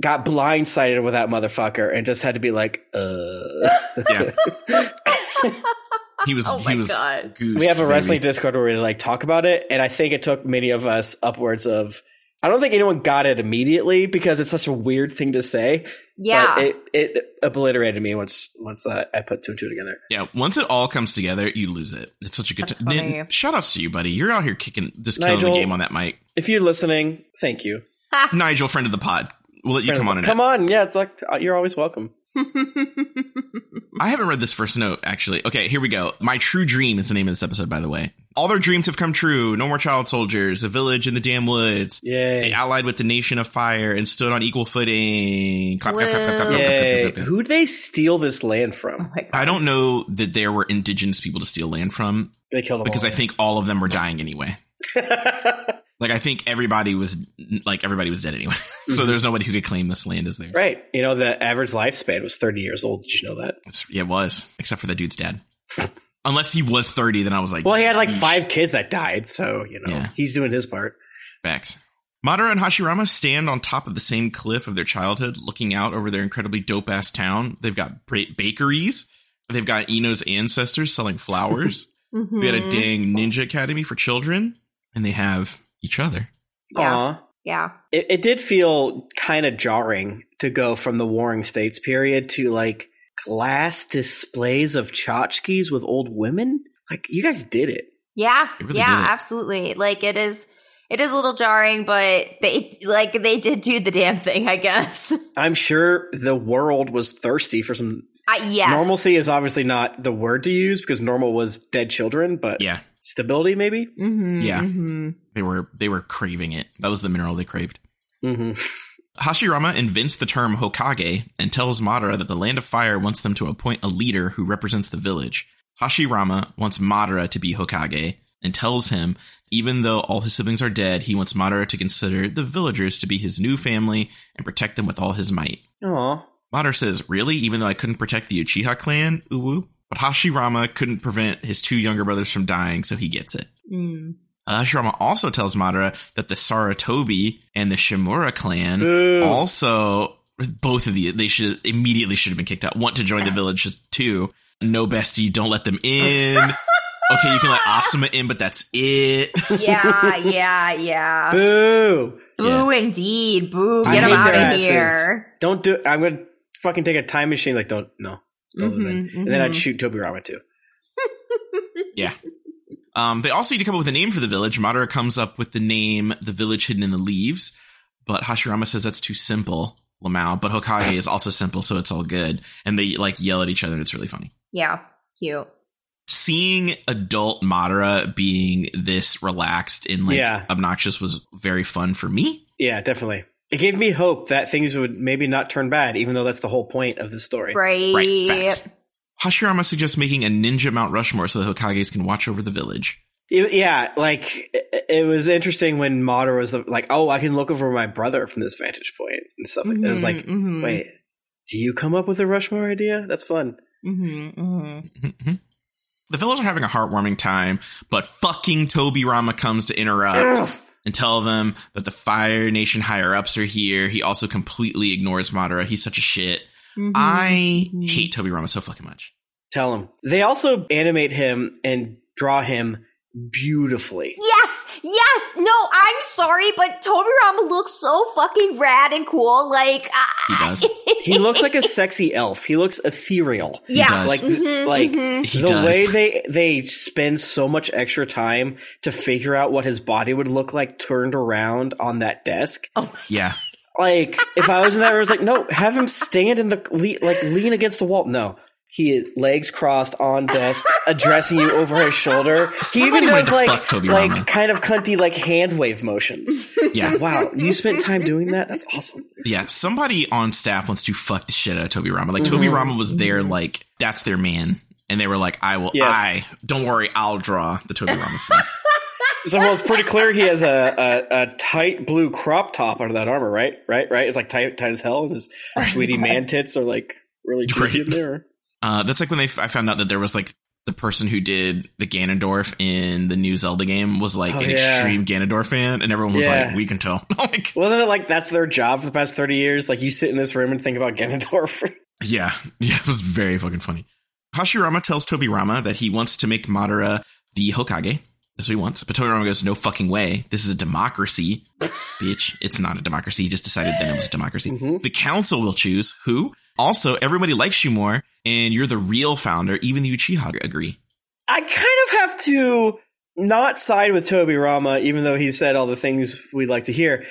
got blindsided with that motherfucker and just had to be like uh Yeah. He was. Oh he my was. God. Goosed, we have a baby. wrestling discord where we like talk about it and i think it took many of us upwards of i don't think anyone got it immediately because it's such a weird thing to say Yeah. but it, it obliterated me once once uh, i put two and two together Yeah, once it all comes together, you lose it. It's such a good That's time. funny. Shout outs to you, buddy. You're out here kicking, just killing the game on that mic. if you're listening thank you Nigel, friend of the pod. We'll let you come on in. come on yeah it's like uh, you're always welcome I haven't read this first note, actually. Okay, here we go. My True Dream is the name of this episode, by the way. All their dreams have come true. No more child soldiers. A village in the damn woods. yay They allied with the nation of fire and stood on equal footing. Clap, clap, clap, clap, clap, clap, clap, clap, clap, clap. Who'd they steal this land oh from? my God. I don't know that there were indigenous people to steal land from They killed them because all. I think all of them were dying anyway. Like I think everybody was like everybody was dead anyway. so Mhm. there's nobody who could claim this land as theirs. right. You know, the average lifespan was 30 years old. Did you know that? It's, yeah, it was except for the dude's dad. Unless he was 30, then I was like, Well, he had like yeesh. five kids that died. So, you know, Yeah. he's doing his part. Facts. Madara and Hashirama stand on top of the same cliff of their childhood, looking out over their incredibly dope ass town. They've got bakeries. They've got Ino's ancestors selling flowers. Mhm. they had a dang ninja academy for children, and they have each other. Yeah. Aw. Yeah. It, it did feel kind of jarring to go from the Warring States period to like glass displays of tchotchkes with old women. Like, you guys did it. Yeah. Really yeah, did it. absolutely. Like it is it is a little jarring, but they like they did do the damn thing, I guess. I'm sure the world was thirsty for some Uh, yes. Normalcy is obviously not the word to use because normal was dead children, but Yeah, stability maybe. Mm-hmm, Yeah. hmm they were they were craving it. That was the mineral they craved. hmm Hashirama invents the term Hokage and tells Madara that the Land of Fire wants them to appoint a leader who represents the village. Hashirama wants Madara to be Hokage and tells him, even though all his siblings are dead, he wants Madara to consider the villagers to be his new family and protect them with all his might. Aw. Madara says, Really? Even though I couldn't protect the Uchiha clan? Uwu? But Hashirama couldn't prevent his two younger brothers from dying, so he gets it. Mm. Hashirama also tells Madara that the Sarutobi and the Shimura clan Boo. also both of the they should immediately should have been kicked out. Want to join the village just too. No bestie, don't let them in. Okay, you can let Asuma in, but that's it. Yeah, yeah, yeah. Boo. Boo indeed. Boo. Get him hate out of asses. here. Don't do I'm gonna fucking take a time machine, like don't no. Don't let them in. Mhm, And then I'd mhm. shoot Tobirama too. yeah. Um, they also need to come up with a name for the village. Madara comes up with the name "The Village Hidden in the Leaves," but Hashirama says that's too simple. Lamau, but Hokage is also simple, so it's all good. And they like yell at each other, and it's really funny. Yeah. Cute. seeing adult Madara being this relaxed and like Yeah. obnoxious was very fun for me. Yeah, definitely. It gave me hope that things would maybe not turn bad, even though that's the whole point of the story. Right. Right, facts. Hashirama suggests making a ninja Mount Rushmore so the Hokages can watch over the village. It- yeah, like it, it was interesting when Madara was like, "Oh, I can look over my brother from this vantage point and stuff." like that. It was like, Mhm, mhm. wait, do you come up with a Rushmore idea? That's fun. Mhm, mhm. Mhm. The villagers are having a heartwarming time, but fucking Tobirama comes to interrupt Ugh. And tell them that the Fire Nation higher ups are here. He also completely ignores Madara. He's such a shit. Mhm. I Mhm. hate Tobirama so fucking much. Tell him. They also animate him and draw him beautifully. Yes, yes. No, I'm sorry, but Toby Rama looks so fucking rad and cool. Like He does. He looks like a sexy elf. He looks ethereal. He yeah, does. Like, Mhm, like mhm. He the does. way they they spend so much extra time to figure out what his body would look like turned around on that desk. Oh yeah. Like if I was in that, I was like, no, have him stand in the le- like lean against the wall. No, he is legs crossed on desk, addressing you over his shoulder. He Somebody even does like like Rama. kind of cunty like hand wave motions. Yeah. Wow, you spent time doing that? That's awesome. Yeah. Somebody on staff wants to fuck the shit out of Tobirama. Like Toby Mhm. Rama was there, like, that's their man. And they were like, I will, Yes. I, don't worry, I'll draw the Tobirama scenes. So well, it's pretty clear he has a, a, a tight blue crop top under that armor, right? Right? Right? It's like tight, tight as hell, and his sweetie man tits are like really juicy Right. in there. Uh, that's like when they, I found out that there was like the person who did the Ganondorf in the new Zelda game was like Oh, an yeah. extreme Ganondorf fan, and everyone was Yeah. like, "We can tell." like, Wasn't it like that's their job for the past thirty years? Like you sit in this room and think about Ganondorf. yeah, yeah, it was very fucking funny. Hashirama tells Tobirama that he wants to make Madara the Hokage. That's what he wants. But Tobirama goes, "No fucking way! This is a democracy, bitch. It's not a democracy. He just decided then it was a democracy. Mhm. The council will choose who. Also, everybody likes you more, and you're the real founder. Even the Uchiha agree." I kind of have to not side with Tobirama, even though he said all the things we'd like to hear.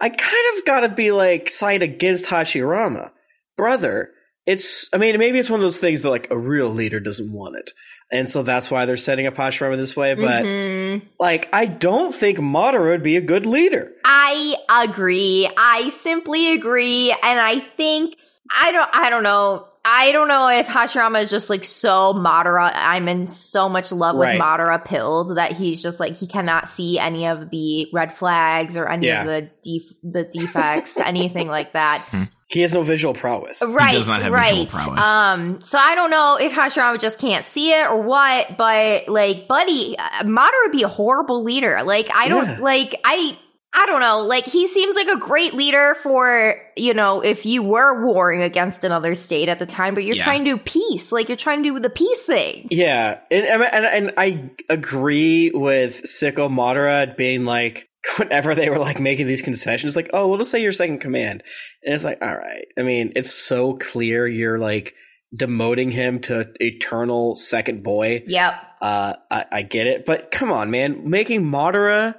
I kind of got to be like side against Hashirama, brother. It's, I mean, maybe it's one of those things that like a real leader doesn't want it, and so that's why they're setting up Hashirama this way. But Mhm. like, I don't think Madara would be a good leader. I agree. I simply agree, and I think I don't. I don't know. I don't know if Hashirama is just like so Madara. I'm in so much love Right. with Madara pilled that he's just like he cannot see any of the red flags or any Yeah. of the def- the defects, anything like that. He has no visual prowess. Right, does not have right. visual prowess. Um, so I don't know if Hashirama just can't see it or what, but like, buddy, uh, Madara would be a horrible leader. Like, I don't Yeah. like, I, I don't know. Like, he seems like a great leader for, you know, if you were warring against another state at the time, but you're Yeah. trying to do peace. Like, you're trying to do the peace thing. Yeah, and and, and I agree with Sicko Madara being like whenever they were like making these concessions, like, oh, we'll just say your second command, and it's like, all right. I mean, it's so clear you're like demoting him to eternal second boy. Yep. Uh, I, I get it, but come on, man, making Madara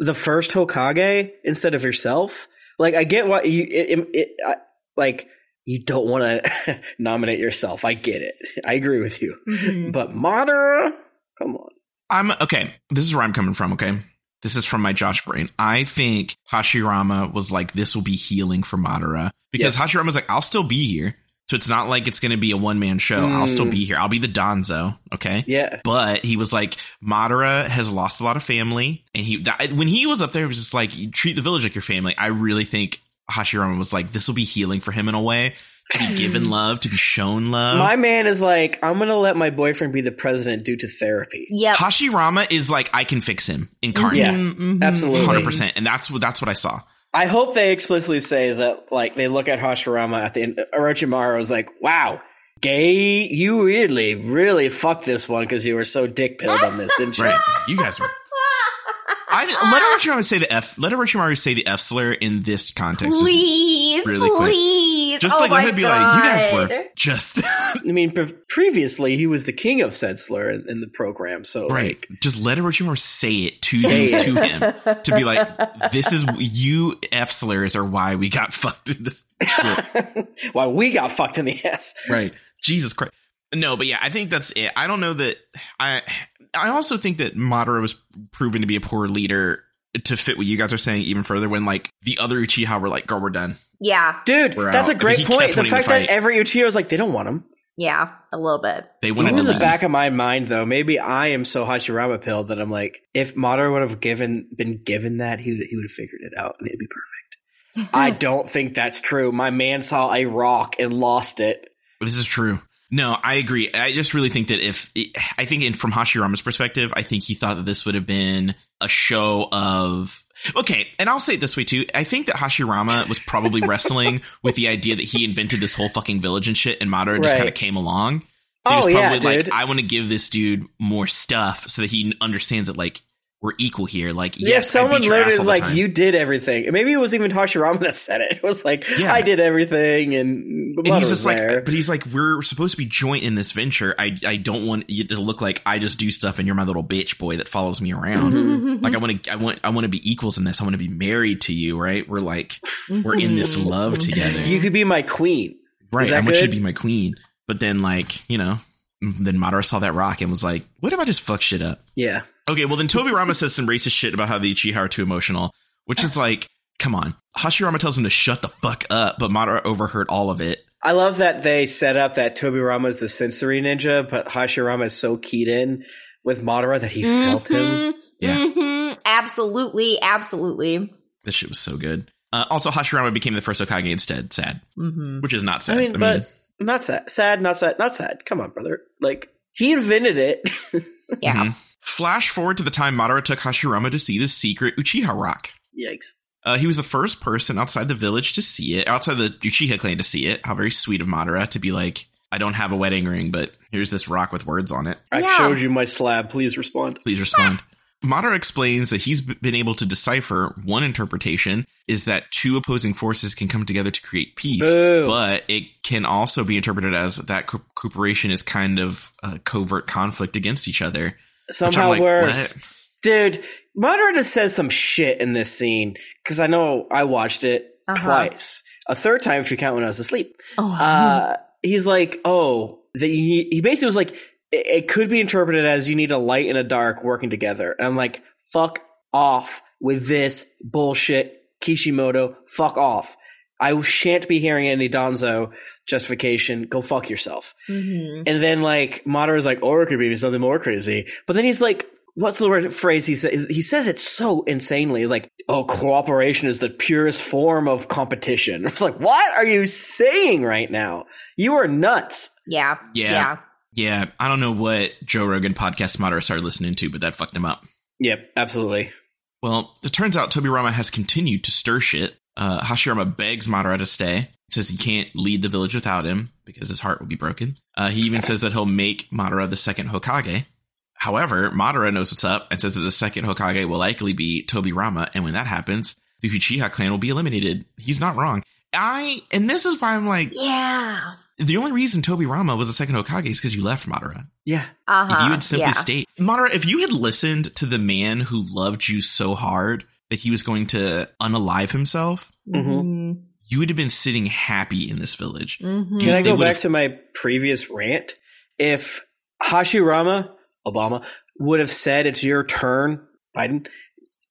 the first Hokage instead of yourself. Like, I get what you it, it, it I, like. You don't want to nominate yourself. I get it. I agree with you. Mhm. But Madara, come on. I'm okay. This is where I'm coming from. Okay. This is from my Josh brain. I think Hashirama was like, this will be healing for Madara because Yes. Hashirama's like, I'll still be here. So it's not like it's going to be a one man show. I'll still Mm. be here. I'll be the Danzo. Okay. Yeah. But he was like, Madara has lost a lot of family. And he, that, when he was up there, it was just like, treat the village like your family. I really think Hashirama was like, this will be healing for him in a way to be given love, to be shown love. My man is like, I'm going to let my boyfriend be the president due to therapy. Yeah, Hashirama is like, I can fix him incarnate. Yeah, Mhm, mhm. absolutely. hundred percent, and that's what that's what I saw. I hope they explicitly say that, like, they look at Hashirama at the end. Orochimaru is like, wow, gay, you really, really fucked this one because you were so dick pilled on this, didn't you? Right, you guys were. I let Orochimaru say the f. Let Orochimaru say the f slur in this context. Please, really quick. please. Just oh like my let him be like, you guys were just I mean, pre- previously, he was the king of said slur in, in the program. So, right. like, Just let Orochimaru say it to Say you it. to him to be like, this is you f slurs are why we got fucked in this shit. Why we got fucked in the ass. Right. Jesus Christ. No, but yeah, I think that's it. I don't know that I. I also think that Madara was proven to be a poor leader to fit what you guys are saying even further. When like the other Uchiha were like, "Girl, we're done." Yeah, Dude, We're that's out. a great He kept point. The winning the fact that every Uchiha was like, they don't want him. yeah, a little bit. They wanted Even in the leave. back of my mind, though, maybe I am so Hashirama pilled that I'm like, if Madara would have given been given that, he would, he would have figured it out and it'd be perfect. I don't think that's true. My man saw a rock and lost it. This is true. No, I agree. I just really think that if I think in from Hashirama's perspective, I think he thought that this would have been a show of okay. And I'll say it this way too. I think that Hashirama was probably wrestling with the idea that he invented this whole fucking village and shit, and Madara just Right. kind of came along. He Oh, was yeah, like, dude. I want to give this dude more stuff so that he understands that like we're equal here. Like, Yeah, yes, someone literally is like, time. you did everything. Maybe it was even Hashirama that said it. It was like, Yeah. I did everything and, and he's just like, but he's like, we're supposed to be joint in this venture. I I don't want you to look like I just do stuff and you're my little bitch boy that follows me around. Mm-hmm. Like I want to, I want, I want to be equals in this. I want to be married to you, right? We're like, we're in this love together, you could be my queen. right? I want you to be my queen. But then, like, you know, then Madara saw that rock and was like, what if I just fuck shit up? Yeah. Okay, well then Tobirama says some racist shit about how the Uchiha are too emotional, which is like, come on. Hashirama tells him to shut the fuck up, but Madara overheard all of it. I love that they set up that Tobirama is the sensory ninja, but Hashirama is so keyed in with Madara that he felt him. Yeah. mhm. absolutely, absolutely. This shit was so good. Uh, also, Hashirama became the first Hokage instead. Sad, hmm which is not I sad. mean, but not sad. Sad, not sad, not sad. Come on, brother. Like, he invented it. Yeah. Mhm. Flash forward to the time Madara took Hashirama to see the secret Uchiha rock. Yikes. Uh, he was the first person outside the village to see it, outside the Uchiha clan to see it. How very sweet of Madara to be like, I don't have a wedding ring, but here's this rock with words on it. I Yeah. showed you my slab. Please respond. Please respond. Madara explains that he's been able to decipher one interpretation is that two opposing forces can come together to create peace, Boo. but it can also be interpreted as that co- cooperation is kind of a covert conflict against each other. Which I'm Somehow like, worse. what? Dude, Madara just says some shit in this scene because I know I watched it Uh-huh. twice. A third time if you count when I was asleep. Oh, Uh, he's like, oh, that you he basically was like, it, it could be interpreted as you need a light and a dark working together. And I'm like, fuck off with this bullshit, Kishimoto. Fuck off. I shan't be hearing any Danzo justification. Go fuck yourself. mhm. And then like Madara's like, or it could be something more crazy. But then he's like, what's the word phrase he says? He says it so insanely. He's like, oh, cooperation is the purest form of competition. It's like, what are you saying right now? You are nuts. yeah, Yeah. yeah. Yeah, I don't know what Joe Rogan podcast Madara started listening to, but that fucked him up. Yep, absolutely. Well, it turns out Tobirama has continued to stir shit. Uh, Hashirama begs Madara to stay. Says he can't lead the village without him because his heart will be broken. Uh, he even says that he'll make Madara the second Hokage. However, Madara knows what's up and says that the second Hokage will likely be Tobirama, and when that happens, the Uchiha clan will be eliminated. He's not wrong. I and this is why I'm like Yeah. the only reason Tobirama was the second Hokage is because you left Madara. Yeah. Uh If huh. you had simply yeah. stayed, Madara, if you had listened to the man who loved you so hard that he was going to unalive himself, Mhm. you would have been sitting happy in this village. Mhm. Can I go would've- back to my previous rant? If Hashirama, Obama, would have said it's your turn, Biden,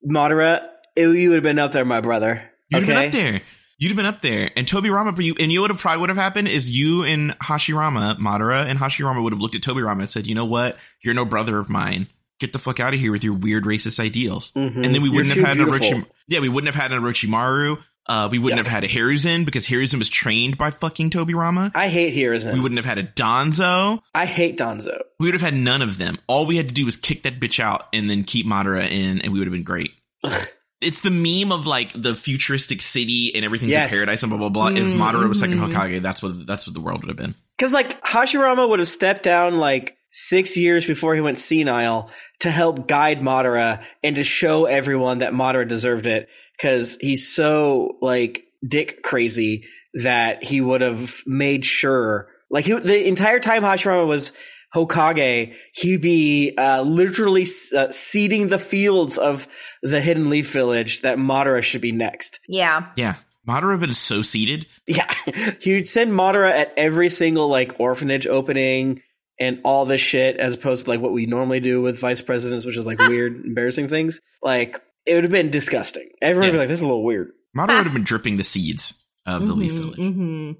Madara, it, you would have been up there, my brother. You'd okay. have been up there. You'd have been up there. And Tobirama, you, and you would have probably would have happened is you and Hashirama, Madara and Hashirama would have looked at Tobirama and said, you know what? You're no brother of mine. Get the fuck out of here with your weird racist ideals. Mhm. And then we wouldn't too have had an beautiful. Orochi. Yeah, we wouldn't have had an Orochimaru. Uh, we wouldn't Yeah. have had a Hiruzen because Hiruzen was trained by fucking Tobirama. I hate Hiruzen. We wouldn't have had a Danzo. I hate Danzo. We would have had none of them. All we had to do was kick that bitch out and then keep Madara in, and we would have been great. it's the meme of like the futuristic city and everything's Yes. a paradise and blah blah blah. If Mm, Madara was second mhm. Hokage, that's what that's what the world would have been. Because like Hashirama would have stepped down like six years before he went senile to help guide Madara and to show everyone that Madara deserved it. Because he's so like dick crazy that he would have made sure, like he, the entire time Hashirama was Hokage, he'd be uh, literally uh, seeding the fields of the Hidden Leaf Village that Madara should be next. Yeah. Yeah, Madara would been so seated. Yeah, he'd send Madara at every single like orphanage opening, and all this shit as opposed to like what we normally do with vice presidents, which is like weird, embarrassing things. Like it would have been disgusting. Everyone would be like, "This is a little weird." Madara would have been dripping the seeds of the Leaf Village. hmm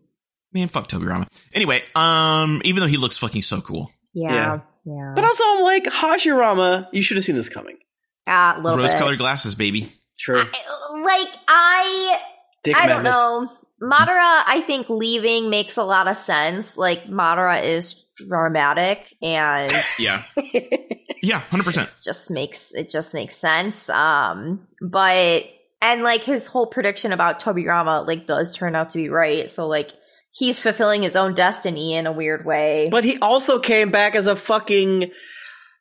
Man, fuck Tobirama. Anyway, um, even though he looks fucking so cool, Yeah. Yeah. Yeah. But also, I'm like Hashirama. You should have seen this coming. Ah, a little rose-colored glasses, baby. Sure, I- like I Dick I don't know. Madara, I think leaving makes a lot of sense. Like Madara is dramatic and Yeah, yeah, hundred percent. it just makes it just makes sense. Um but and like his whole prediction about Tobirama like does turn out to be right. So like he's fulfilling his own destiny in a weird way. But he also came back as a fucking.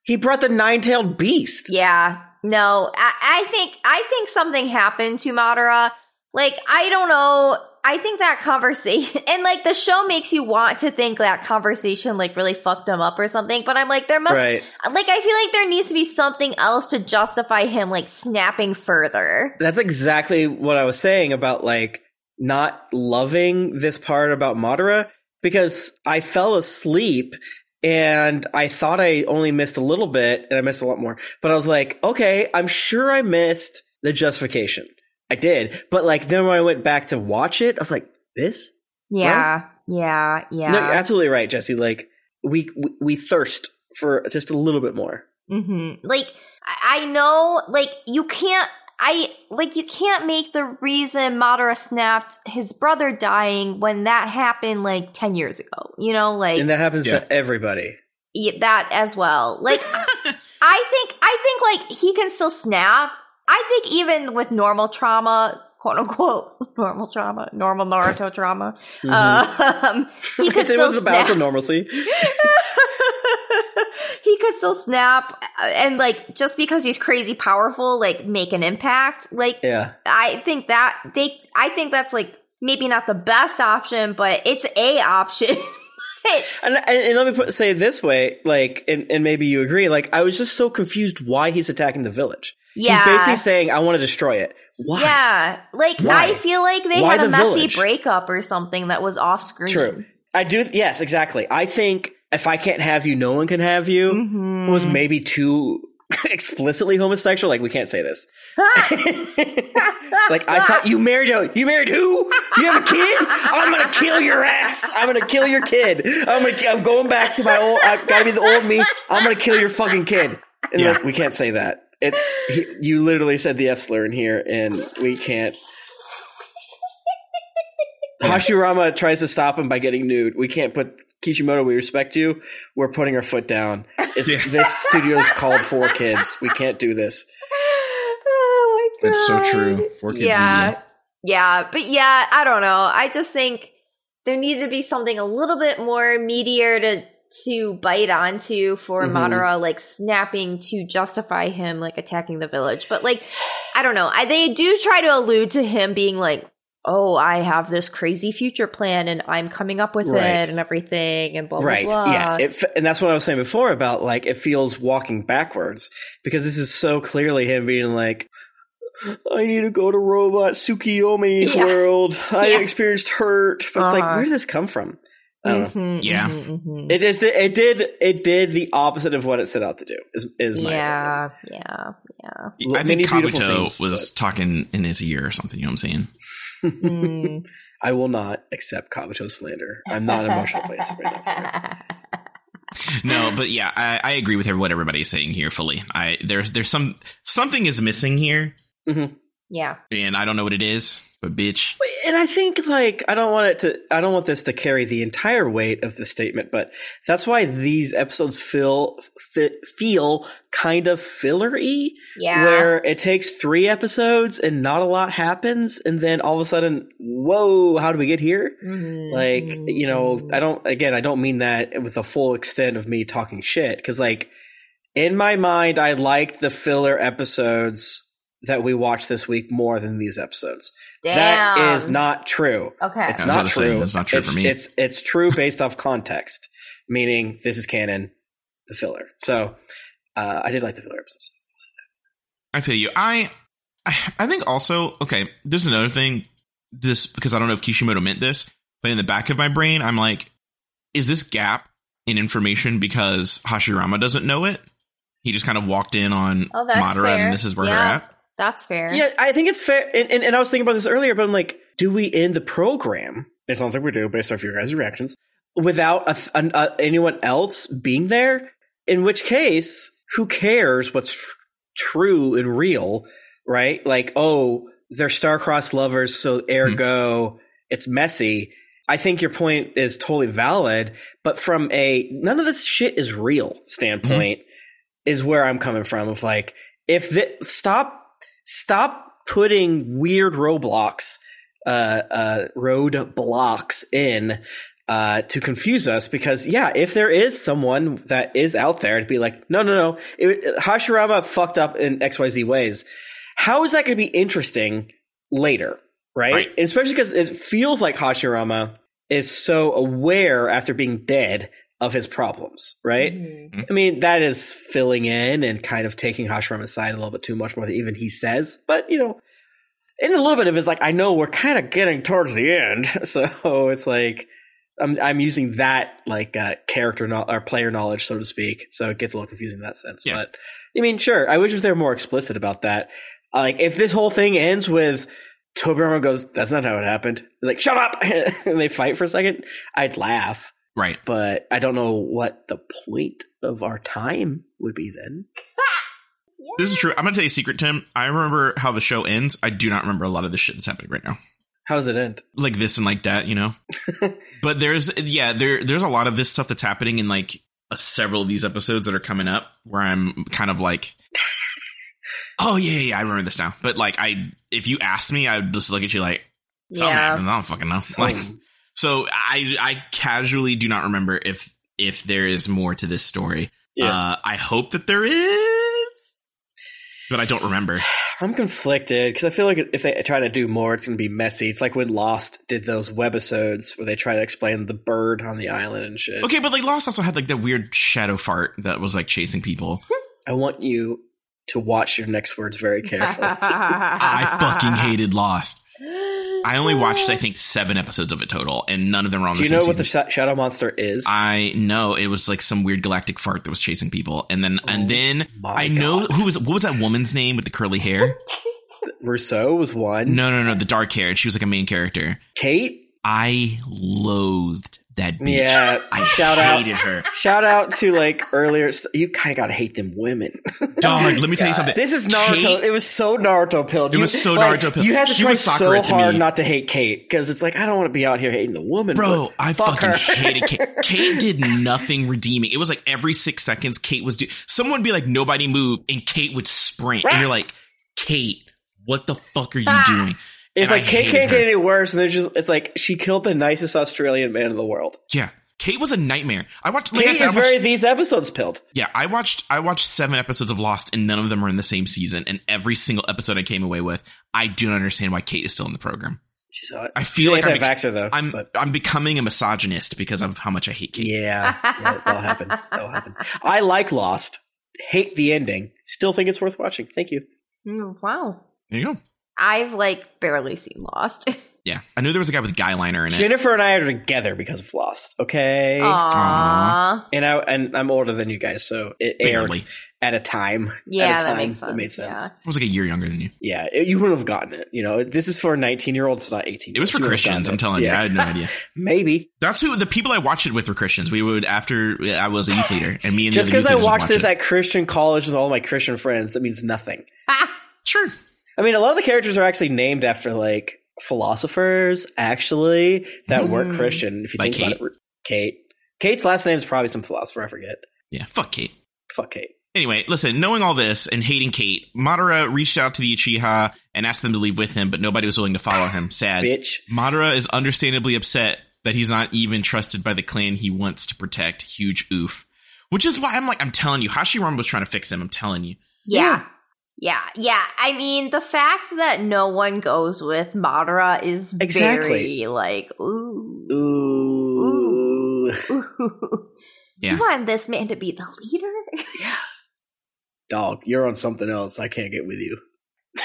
He brought the nine-tailed beast. Yeah. No, I, I think I think something happened to Madara. Like I don't know. I think that conversation and like the show makes you want to think that conversation like really fucked him up or something. But I'm like there must Right. like I feel like there needs to be something else to justify him like snapping further. That's exactly what I was saying about like not loving this part about Madara because I fell asleep and I thought I only missed a little bit and I missed a lot more. But I was like, okay, I'm sure I missed the justification. I did. But like then when I went back to watch it, I was like, this? Yeah. Yeah. Yeah. No, you're absolutely right, Jessy. Like we we, we thirst for just a little bit more. Mm-hmm. Like I I know, like you can't. I like you can't make the reason Madara snapped his brother dying when that happened like ten years ago. You know, like And that happens Yeah. to everybody. yeah, that as well. Like I think I think like he can still snap. I think even with normal trauma, quote unquote, normal trauma, normal Naruto trauma, um, he could still was snap. of normalcy. he could still snap uh, and like just because he's crazy powerful like make an impact like Yeah. i think that they i think that's like maybe not the best option but it's a option And, and, and let me put, say it this way, like, and, and maybe you agree, like, I was just so confused why he's attacking the village. yeah He's basically saying, I want to destroy it. Why? yeah like Why? i feel like they Why had a messy village? breakup or something that was off screen True. I do, yes, exactly. I think if I can't have you, no one can have you Mhm. was maybe too explicitly homosexual. Like, we can't say this. like, I thought you married a, you married who? You have a kid? I'm gonna kill your ass. I'm gonna kill your kid. I'm gonna, I'm going back to my old, I've gotta be the old me. I'm gonna kill your fucking kid. And Yeah. like, we can't say that. It's, he, you literally said the F slur in here and we can't. Hashirama tries to stop him by getting nude. We can't put Kishimoto. We respect you. We're putting our foot down. It's, Yeah. This studio's called for kids. We can't do this. oh my god That's so true. For kids yeah media. yeah but yeah i don't know i just think there needed to be something a little bit more meatier to to bite onto for Mhm. Madara like snapping to justify him like attacking the village but like i don't know I, they do try to allude to him being like oh i have this crazy future plan and i'm coming up with Right. it and everything and blah right. blah blah Yeah. It, f- and that's what I was saying before about like it feels walking backwards because this is so clearly him being like, I need to go to Robot Tsukiyomi Yeah. world. I Yeah. experienced hurt. But it's like, Uh-huh. where did this come from? I don't know. Mhm, Yeah. mhm, mhm. It is. It did. It did the opposite of what it set out to do. Is is my yeah yeah yeah I Many think beautiful Kabuto scenes, was but- talking in his ear or something. You know what I'm saying? Mm. I will not accept Kabuto slander. I'm not an emotional place right now. No, but yeah, I, I agree with what everybody's saying here fully. I there's there's some something is missing here, yeah and I don't know what it is, but bitch, And I think like I don't want it to I don't want this to carry the entire weight of the statement, but that's why these episodes feel fi- feel kind of fillery yeah where it takes 3 episodes and not a lot happens and then all of a sudden whoa, how do we get here? Mhm, Like, you know. I don't again, I don't mean that with the full extent of me talking shit cuz like in my mind I liked the filler episodes that we watched this week more than these episodes. That Damn. is not true. okay. It's not about say, true. that's not true it's, for me. It's it's true based off context, meaning this is canon, the filler. So uh, I did like the filler episodes. I feel you. I I I think also okay. There's another thing. This because I don't know if Kishimoto meant this, but in the back of my brain, I'm like, is this gap in information because Hashirama doesn't know it. He just kind of walked in on Oh, Madara fair. and this is where Yeah. her at. That's fair. Yeah, I think it's fair. And, and, and I was thinking about this earlier, but I'm like, do we end the program? It sounds like we do, based off your guys' reactions, without a, an, uh anyone else being there. In which case, who cares what's f- true and real, right? Like, oh, they're star-crossed lovers, so ergo, it's messy. I think your point is totally valid, but from a none of this shit is real standpoint, is where I'm coming from. Of like, if the, stop stop putting weird roadblocks, uh, uh, road blocks in uh, to confuse us. Because yeah, if there is someone that is out there to be like, no, no, no, it, Hashirama fucked up in X Y Z ways. How is that going to be interesting later, right? Right. Especially because it feels like Hashirama is so aware after being dead of his problems, right? Mhm. I mean, that is filling in and kind of taking Hashirama's aside a little bit too much more than even he says. But, you know, in a little bit of it's like, I know we're kind of getting towards the end. So it's like, I'm, I'm using that like uh, character no- or player knowledge, so to speak. So it gets a little confusing in that sense. Yeah. But I mean, sure, I wish if they were more explicit about that. Like, if this whole thing ends with Tobirama goes, that's not how it happened. Like, shut up! and they fight for a second, I'd laugh Right. but I don't know what the point of our time would be then. This is true. I'm gonna tell you a secret, Tim. I remember how the show ends. I do not remember a lot of the shit that's happening right now. How does it end? Like this and like that, you know. but there's yeah, there there's a lot of this stuff that's happening in like uh, several of these episodes that are coming up where I'm kind of like, oh yeah, yeah, yeah, I remember this now. But like, I if you asked me, I'd just look at you like, something Yeah. happened. I don't fucking know. Like, so I I casually do not remember if if there is more to this story. Yeah. Uh, I hope that there is, but I don't remember. I'm conflicted because I feel like if they try to do more, it's going to be messy. It's like when Lost did those webisodes where they try to explain the bird on the island and shit. Okay, but like Lost also had like that weird shadow fart that was like chasing people. I want you to watch your next words very carefully. I fucking hated Lost. I only watched I think seven episodes of it total, and none of them were on. Do the you know what the sh- shadow monster is? I know it was like some weird galactic fart that was chasing people, and then Oh and then I know who was what was that woman's name with the curly hair? Rousseau was one. No, no, no, the dark hair. She was like a main character. Kate. I loathed that bitch. Yeah. I shout out. hated her. Shout out to like earlier. St- you kind of gotta hate them women. Dog, let me tell you something. This is Naruto. Kate- it was so Naruto pilled. It was so like, Naruto pilled. You had to She try was Sakura so hard not to hate Kate because it's like I don't want to be out here hating the woman. Bro, I fuck fucking her. hated Kate. Kate did nothing redeeming. It was like every six seconds, Kate was do. Someone would be like, "Nobody move," and Kate would sprint, and you're like, "Kate, what the fuck are you ah. doing?" It's And I like Kate can't her. get any worse, and there's just it's like she killed the nicest Australian man in the world. Yeah, Kate was a nightmare. I watched. Like I Kate said, I is watched- very these episodes pilled. yeah, I watched. I watched seven episodes of Lost, and none of them are in the same season. And every single episode I came away with, I do not understand why Kate is still in the program. She saw it. I feel She's like I'm, anti-vaxxer though. I'm but I'm becoming a misogynist because of how much I hate Kate. yeah, yeah, that'll happen. That'll happen. I like Lost. Hate the ending. Still think it's worth watching. Thank you. Mm, wow. There you go. I've like barely seen Lost. Yeah, I knew there was a guy with guy liner in it. Jennifer and I are together because of Lost. Okay. Aww. and I and I'm older than you guys, so it aired Barely. at a time. Yeah, at a that time makes sense. That made sense. Yeah. I was like a year younger than you. Yeah, it- you wouldn't have gotten it. You know, this is for 19 year olds, not 18. It was for Christians. I'm it. telling you, I had no idea. Maybe That's who the people I watched it with were Christians. We would after I was a youth leader, and me and just the other because youth I leaders would watched watch this it. at Christian college with all my Christian friends, that means nothing. sure. I mean, a lot of the characters are actually named after like philosophers, actually, that weren't Mhm. Christian. If you Like think about it, Kate. Kate's last name is probably some philosopher. I forget. Yeah, fuck Kate. Fuck Kate. Anyway, listen, knowing all this and hating Kate, Madara reached out to the Uchiha and asked them to leave with him, but nobody was willing to follow him. Sad. Bitch. Madara is understandably upset that he's not even trusted by the clan he wants to protect. Huge oof. Which is why I'm like, I'm telling you, Hashirama was trying to fix him. I'm telling you. Yeah. Yeah, yeah. I mean, the fact that no one goes with Madara is Exactly. very like, ooh. Ooh. ooh. Yeah. You want this man to be the leader? Dog, you're on something else. I can't get with you.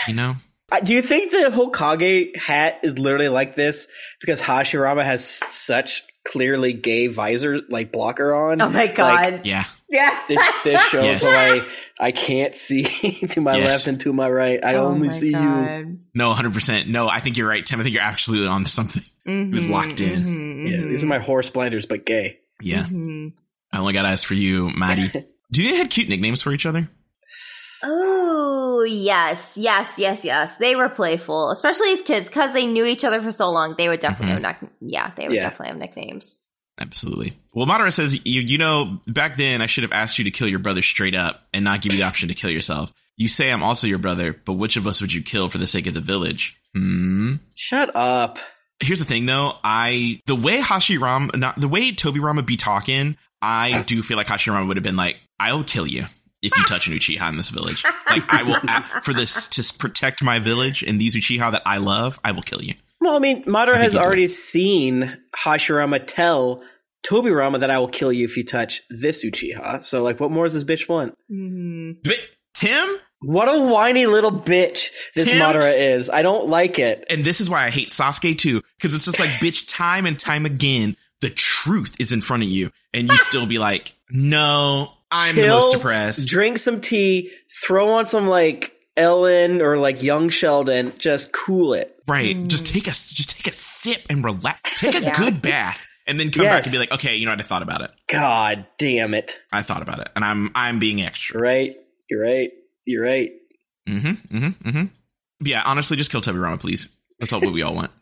You know? Do you think the Hokage hat is literally like this because Hashirama has such clearly gay visor like blocker on. Oh my god. Yeah. yeah. This this shows Yes. why I can't see to my Yes. left and to my right. I Oh only my see you. No, 100%. No, I think you're right, Tim. I think you're absolutely on something. Mhm, locked in. mhm, Yeah, these are my horse blinders, but gay. Yeah. mhm. I only got eyes for you, Maddie. Do they had cute nicknames for each other? Oh, yes, yes, yes, yes. They were playful, especially as kids, because they knew each other for so long. They would definitely have, nick- yeah, they would Yeah. definitely have nicknames. Absolutely. Well, Madara says, you, you know, back then I should have asked you to kill your brother straight up and not give you the option to kill yourself. You say I'm also your brother, but which of us would you kill for the sake of the village? Hmm. Shut up. Here's the thing though, I, the way Hashirama, not, the way Tobirama be talking, I do feel like Hashirama would have been like, I'll kill you if you touch an Uchiha in this village. Like, I will, for this, to protect my village and these Uchiha that I love, I will kill you. Well, I mean, Madara I has he did. already seen Hashirama tell Tobirama that I will kill you if you touch this Uchiha. So, like, what more does this bitch want? Mm-hmm. But, Tim? What a whiny little bitch this Tim? Madara is. I don't like it. and this is why I hate Sasuke too, because it's just like, bitch, time and time again, the truth is in front of you, and you still be like, no, I'm the most depressed. Drink some tea, throw on some, like, Ellen or, like, Young Sheldon. Just cool it. right? Just take a just take a sip and relax. Take a Yeah. good bath, and then come Yes. back and be like, okay, you know what? I thought about it. God damn it. I thought about it, and I'm I'm being extra. Right? You're right. You're right. Mm-hmm. Mm-hmm. Mm-hmm. Yeah, honestly, just kill Tobirama, please. That's all what we all want.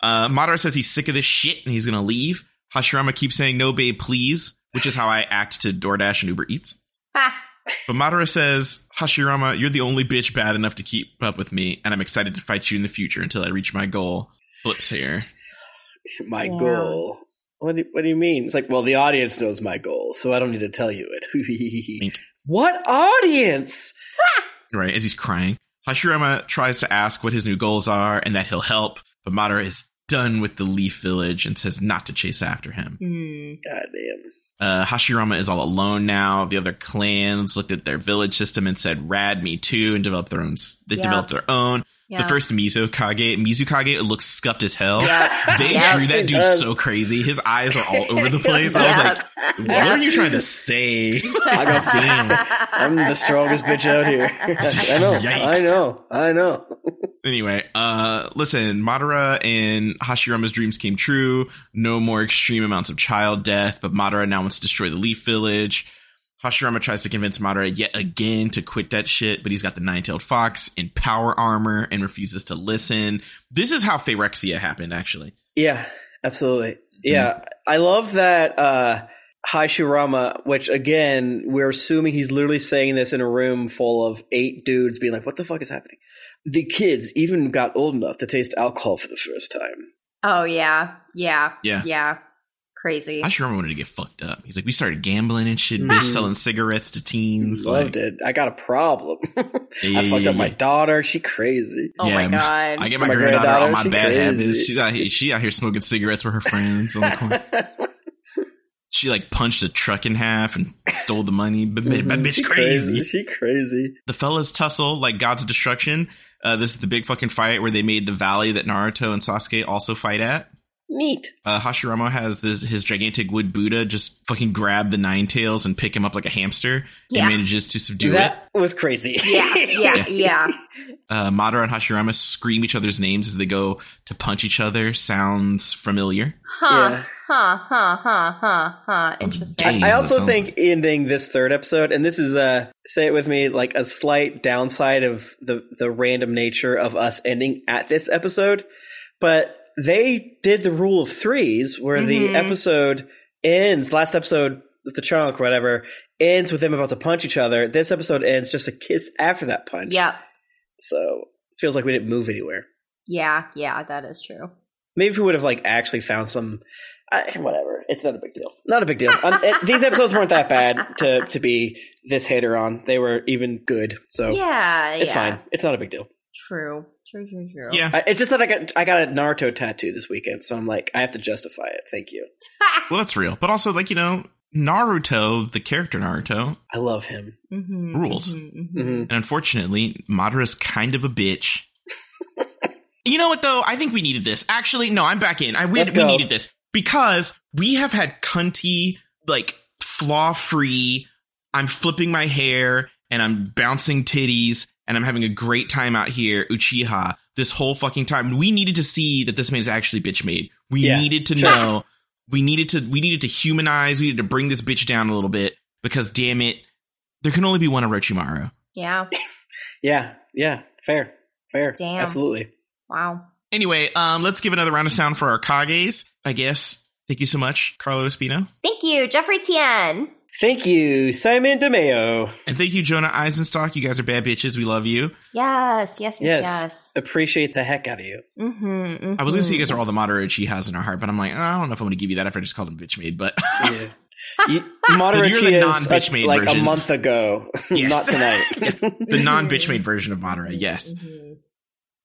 Uh, Madara says he's sick of this shit and he's gonna leave. Hashirama keeps saying no, babe, please, which is how I act to DoorDash and Uber Eats. But Madara says, Hashirama, you're the only bitch bad enough to keep up with me, and I'm excited to fight you in the future until I reach my goal. Flips here. My Yeah. goal. What do, what do you mean? It's like, well, the audience knows my goal, so I don't need to tell you it. What audience? Right, as he's crying. Hashirama tries to ask what his new goals are and that he'll help, but Madara is done with the Leaf Village and says not to chase after him. Mm. God damn. Uh, Hashirama is all alone now. The other clans looked at their village system and said, "Rad, me too," and developed their own. They Yeah. developed their own. Yeah. The first Mizukage, Mizukage looks scuffed as hell. Yep. They Yep. drew that dude does. so crazy. His eyes are all over the place. I was like, "What Yep. are you trying to say?" I got Damn. I'm the strongest bitch out here. I know. Yikes. I know. I know. Anyway, uh, listen, Madara and Hashirama's dreams came true. No more extreme amounts of child death, but Madara now wants to destroy the Leaf Village. Hashirama tries to convince Madara yet again to quit that shit, but he's got the nine-tailed fox in power armor and refuses to listen. This is how Phyrexia happened, actually. Yeah, absolutely. Yeah, I love that uh Hashirama, which again, we're assuming he's literally saying this in a room full of eight dudes being like, what the fuck is happening? The kids even got old enough to taste alcohol for the first time. Oh yeah, yeah, Yeah. yeah. Crazy. Hashirama wanted to get fucked up. He's like, we started gambling and shit, bitch, Mhm. selling cigarettes to teens. Loved like, it. I got a problem. Yeah, I fucked yeah, up my daughter. She crazy. oh Yeah, my I'm- god. I get my, My granddaughter all granddaughter, my bad crazy. habits. She's out here. She out here smoking cigarettes with her friends on the corner. she like punched a truck in half and stole the money. But my Mhm. bitch She crazy. She crazy. The fellas tussle like gods of destruction. Uh, this is the big fucking fight where they made the valley that Naruto and Sasuke also fight at. Neat. Uh, Hashirama has this his gigantic wood Buddha just fucking grab the nine tails and pick him up like a hamster Yeah. and manages to subdue it. that was crazy. yeah, yeah, yeah. Uh, Madara and Hashirama scream each other's names as they go to punch each other. Sounds familiar. Huh, Yeah. huh, huh, huh, huh, huh. Interesting. gay. I also sounds think ending this third episode, and this is uh say it with me, like a slight downside of the the random nature of us ending at this episode, but they did the rule of threes where the Mhm. episode ends, last episode with the chunk or whatever, ends with them about to punch each other. This episode ends just a kiss after that punch. Yep. So feels like we didn't move anywhere. Yeah, yeah, that is true. Maybe if we would have like actually found some, whatever. It's not a big deal. Not a big deal. Um, it- these episodes weren't that bad to to be this hater on. They were even good. So yeah, it's yeah. fine. It's not a big deal. True. True, true, true. Yeah. I, it's just that I got I got a Naruto tattoo this weekend, so I'm like I have to justify it. Thank you. Well, that's real. But also, like, you know, Naruto, the character Naruto, I love him. Mhm, Rules. mhm, mhm. hmm and unfortunately, Madara's kind of a bitch. you know what, though? I think we needed this. Actually, no, I'm back in. I we, we needed this because we have had cunty, like flaw free. I'm flipping my hair and I'm bouncing titties and I'm having a great time out here, Uchiha, this whole fucking time. We needed to see that this man is actually bitch made. We Yeah, needed to sure. know. We needed to we needed to humanize, we needed to bring this bitch down a little bit because damn it, there can only be one Orochimaru. Yeah. Yeah, yeah, fair, fair, Damn. absolutely. Wow. Anyway, um, let's give another round of sound for our Kages, I guess. Thank you so much, Carlo Espino. Thank you, Jeffrey Tien. Thank you, Simon DeMeo. And thank you, Jonah Eisenstock. You guys are bad bitches. We love you. Yes, yes, yes, Yes, yes. appreciate the heck out of you. Mm-hmm, mm-hmm. I was going to say you guys are all the moderate she has in her heart, but I'm like, oh, I don't know if I'm going to give you that if I just called him bitch made. But Yeah. You, Moderate You're the non-bitch uh, a- made like version. a month ago, Yes. not tonight. the non bitch made version of moderate, yes. Mm-hmm.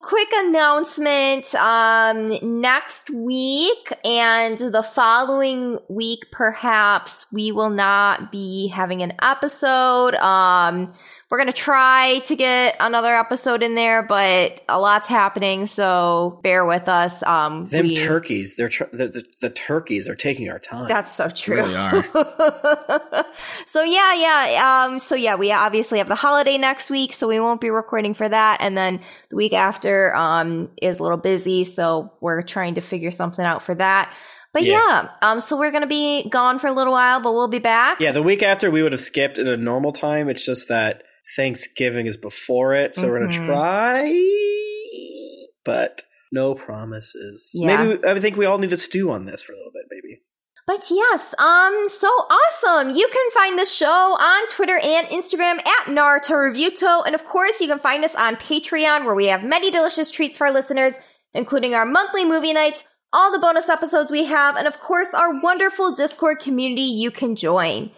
Quick announcement um next week and the following week perhaps we will not be having an episode. Um we're going to try to get another episode in there but a lot's happening so bear with us um Them we- turkeys, they're tr- the, the, the turkeys are taking our time. That's so true. really are. so yeah, yeah. Um, so yeah, we obviously have the holiday next week, so we won't be recording for that. And then the week after um is a little busy, so we're trying to figure something out for that. But Yeah. yeah, um, so we're gonna be gone for a little while, but we'll be back. yeah, the week after we would have skipped at a normal time. It's just that Thanksgiving is before it, so we're Mhm. gonna try, but no promises. Yeah. Maybe I think we all need to stew on this for a little bit, maybe. But yes, um, so awesome. You can find the show on Twitter and Instagram at Naruto Reviewto. And of course, you can find us on Patreon where we have many delicious treats for our listeners, including our monthly movie nights, all the bonus episodes we have, and of course, our wonderful Discord community you can join.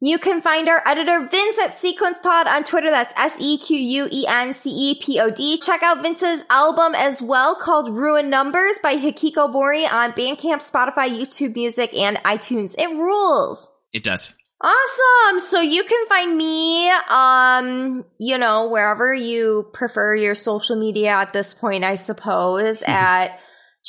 You can find our editor Vince at Sequence Pod on Twitter. That's S E Q U E N C E P O D. Check out Vince's album as well called Ruin Numbers by Hikiko Mori on Bandcamp, Spotify, YouTube Music, and iTunes. It rules. It does. Awesome. So you can find me, um, you know, wherever you prefer your social media at this point, I suppose, at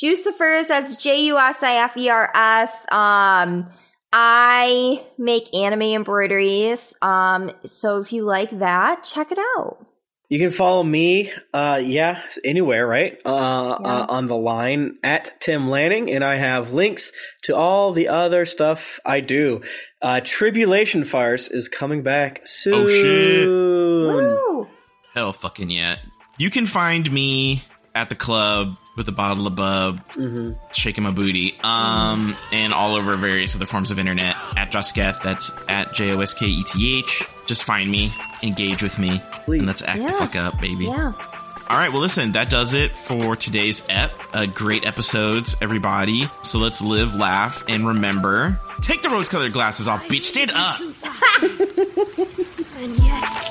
Jusifers. That's J U S I F E R S. Um, I make anime embroideries. Um, so if you like that, check it out. You can follow me, uh, yeah, anywhere, right? Uh, Yeah. uh, on the line at Tim Lanning, and I have links to all the other stuff I do. Uh, Tribulation Farce is coming back soon. Oh, shit. Woo! Hell fucking yeah. You can find me at the club with a bottle of bub, Mhm. shaking my booty, um, and all over various other forms of internet at Josketh. That's at J O S K E T H. Just find me, engage with me, Please. and let's act the fuck up, baby. Yeah. All right, well, listen, that does it for today's ep. Uh, great episodes, everybody. So let's live, laugh, and remember take the rose colored glasses off, bitch. Stand up. and yet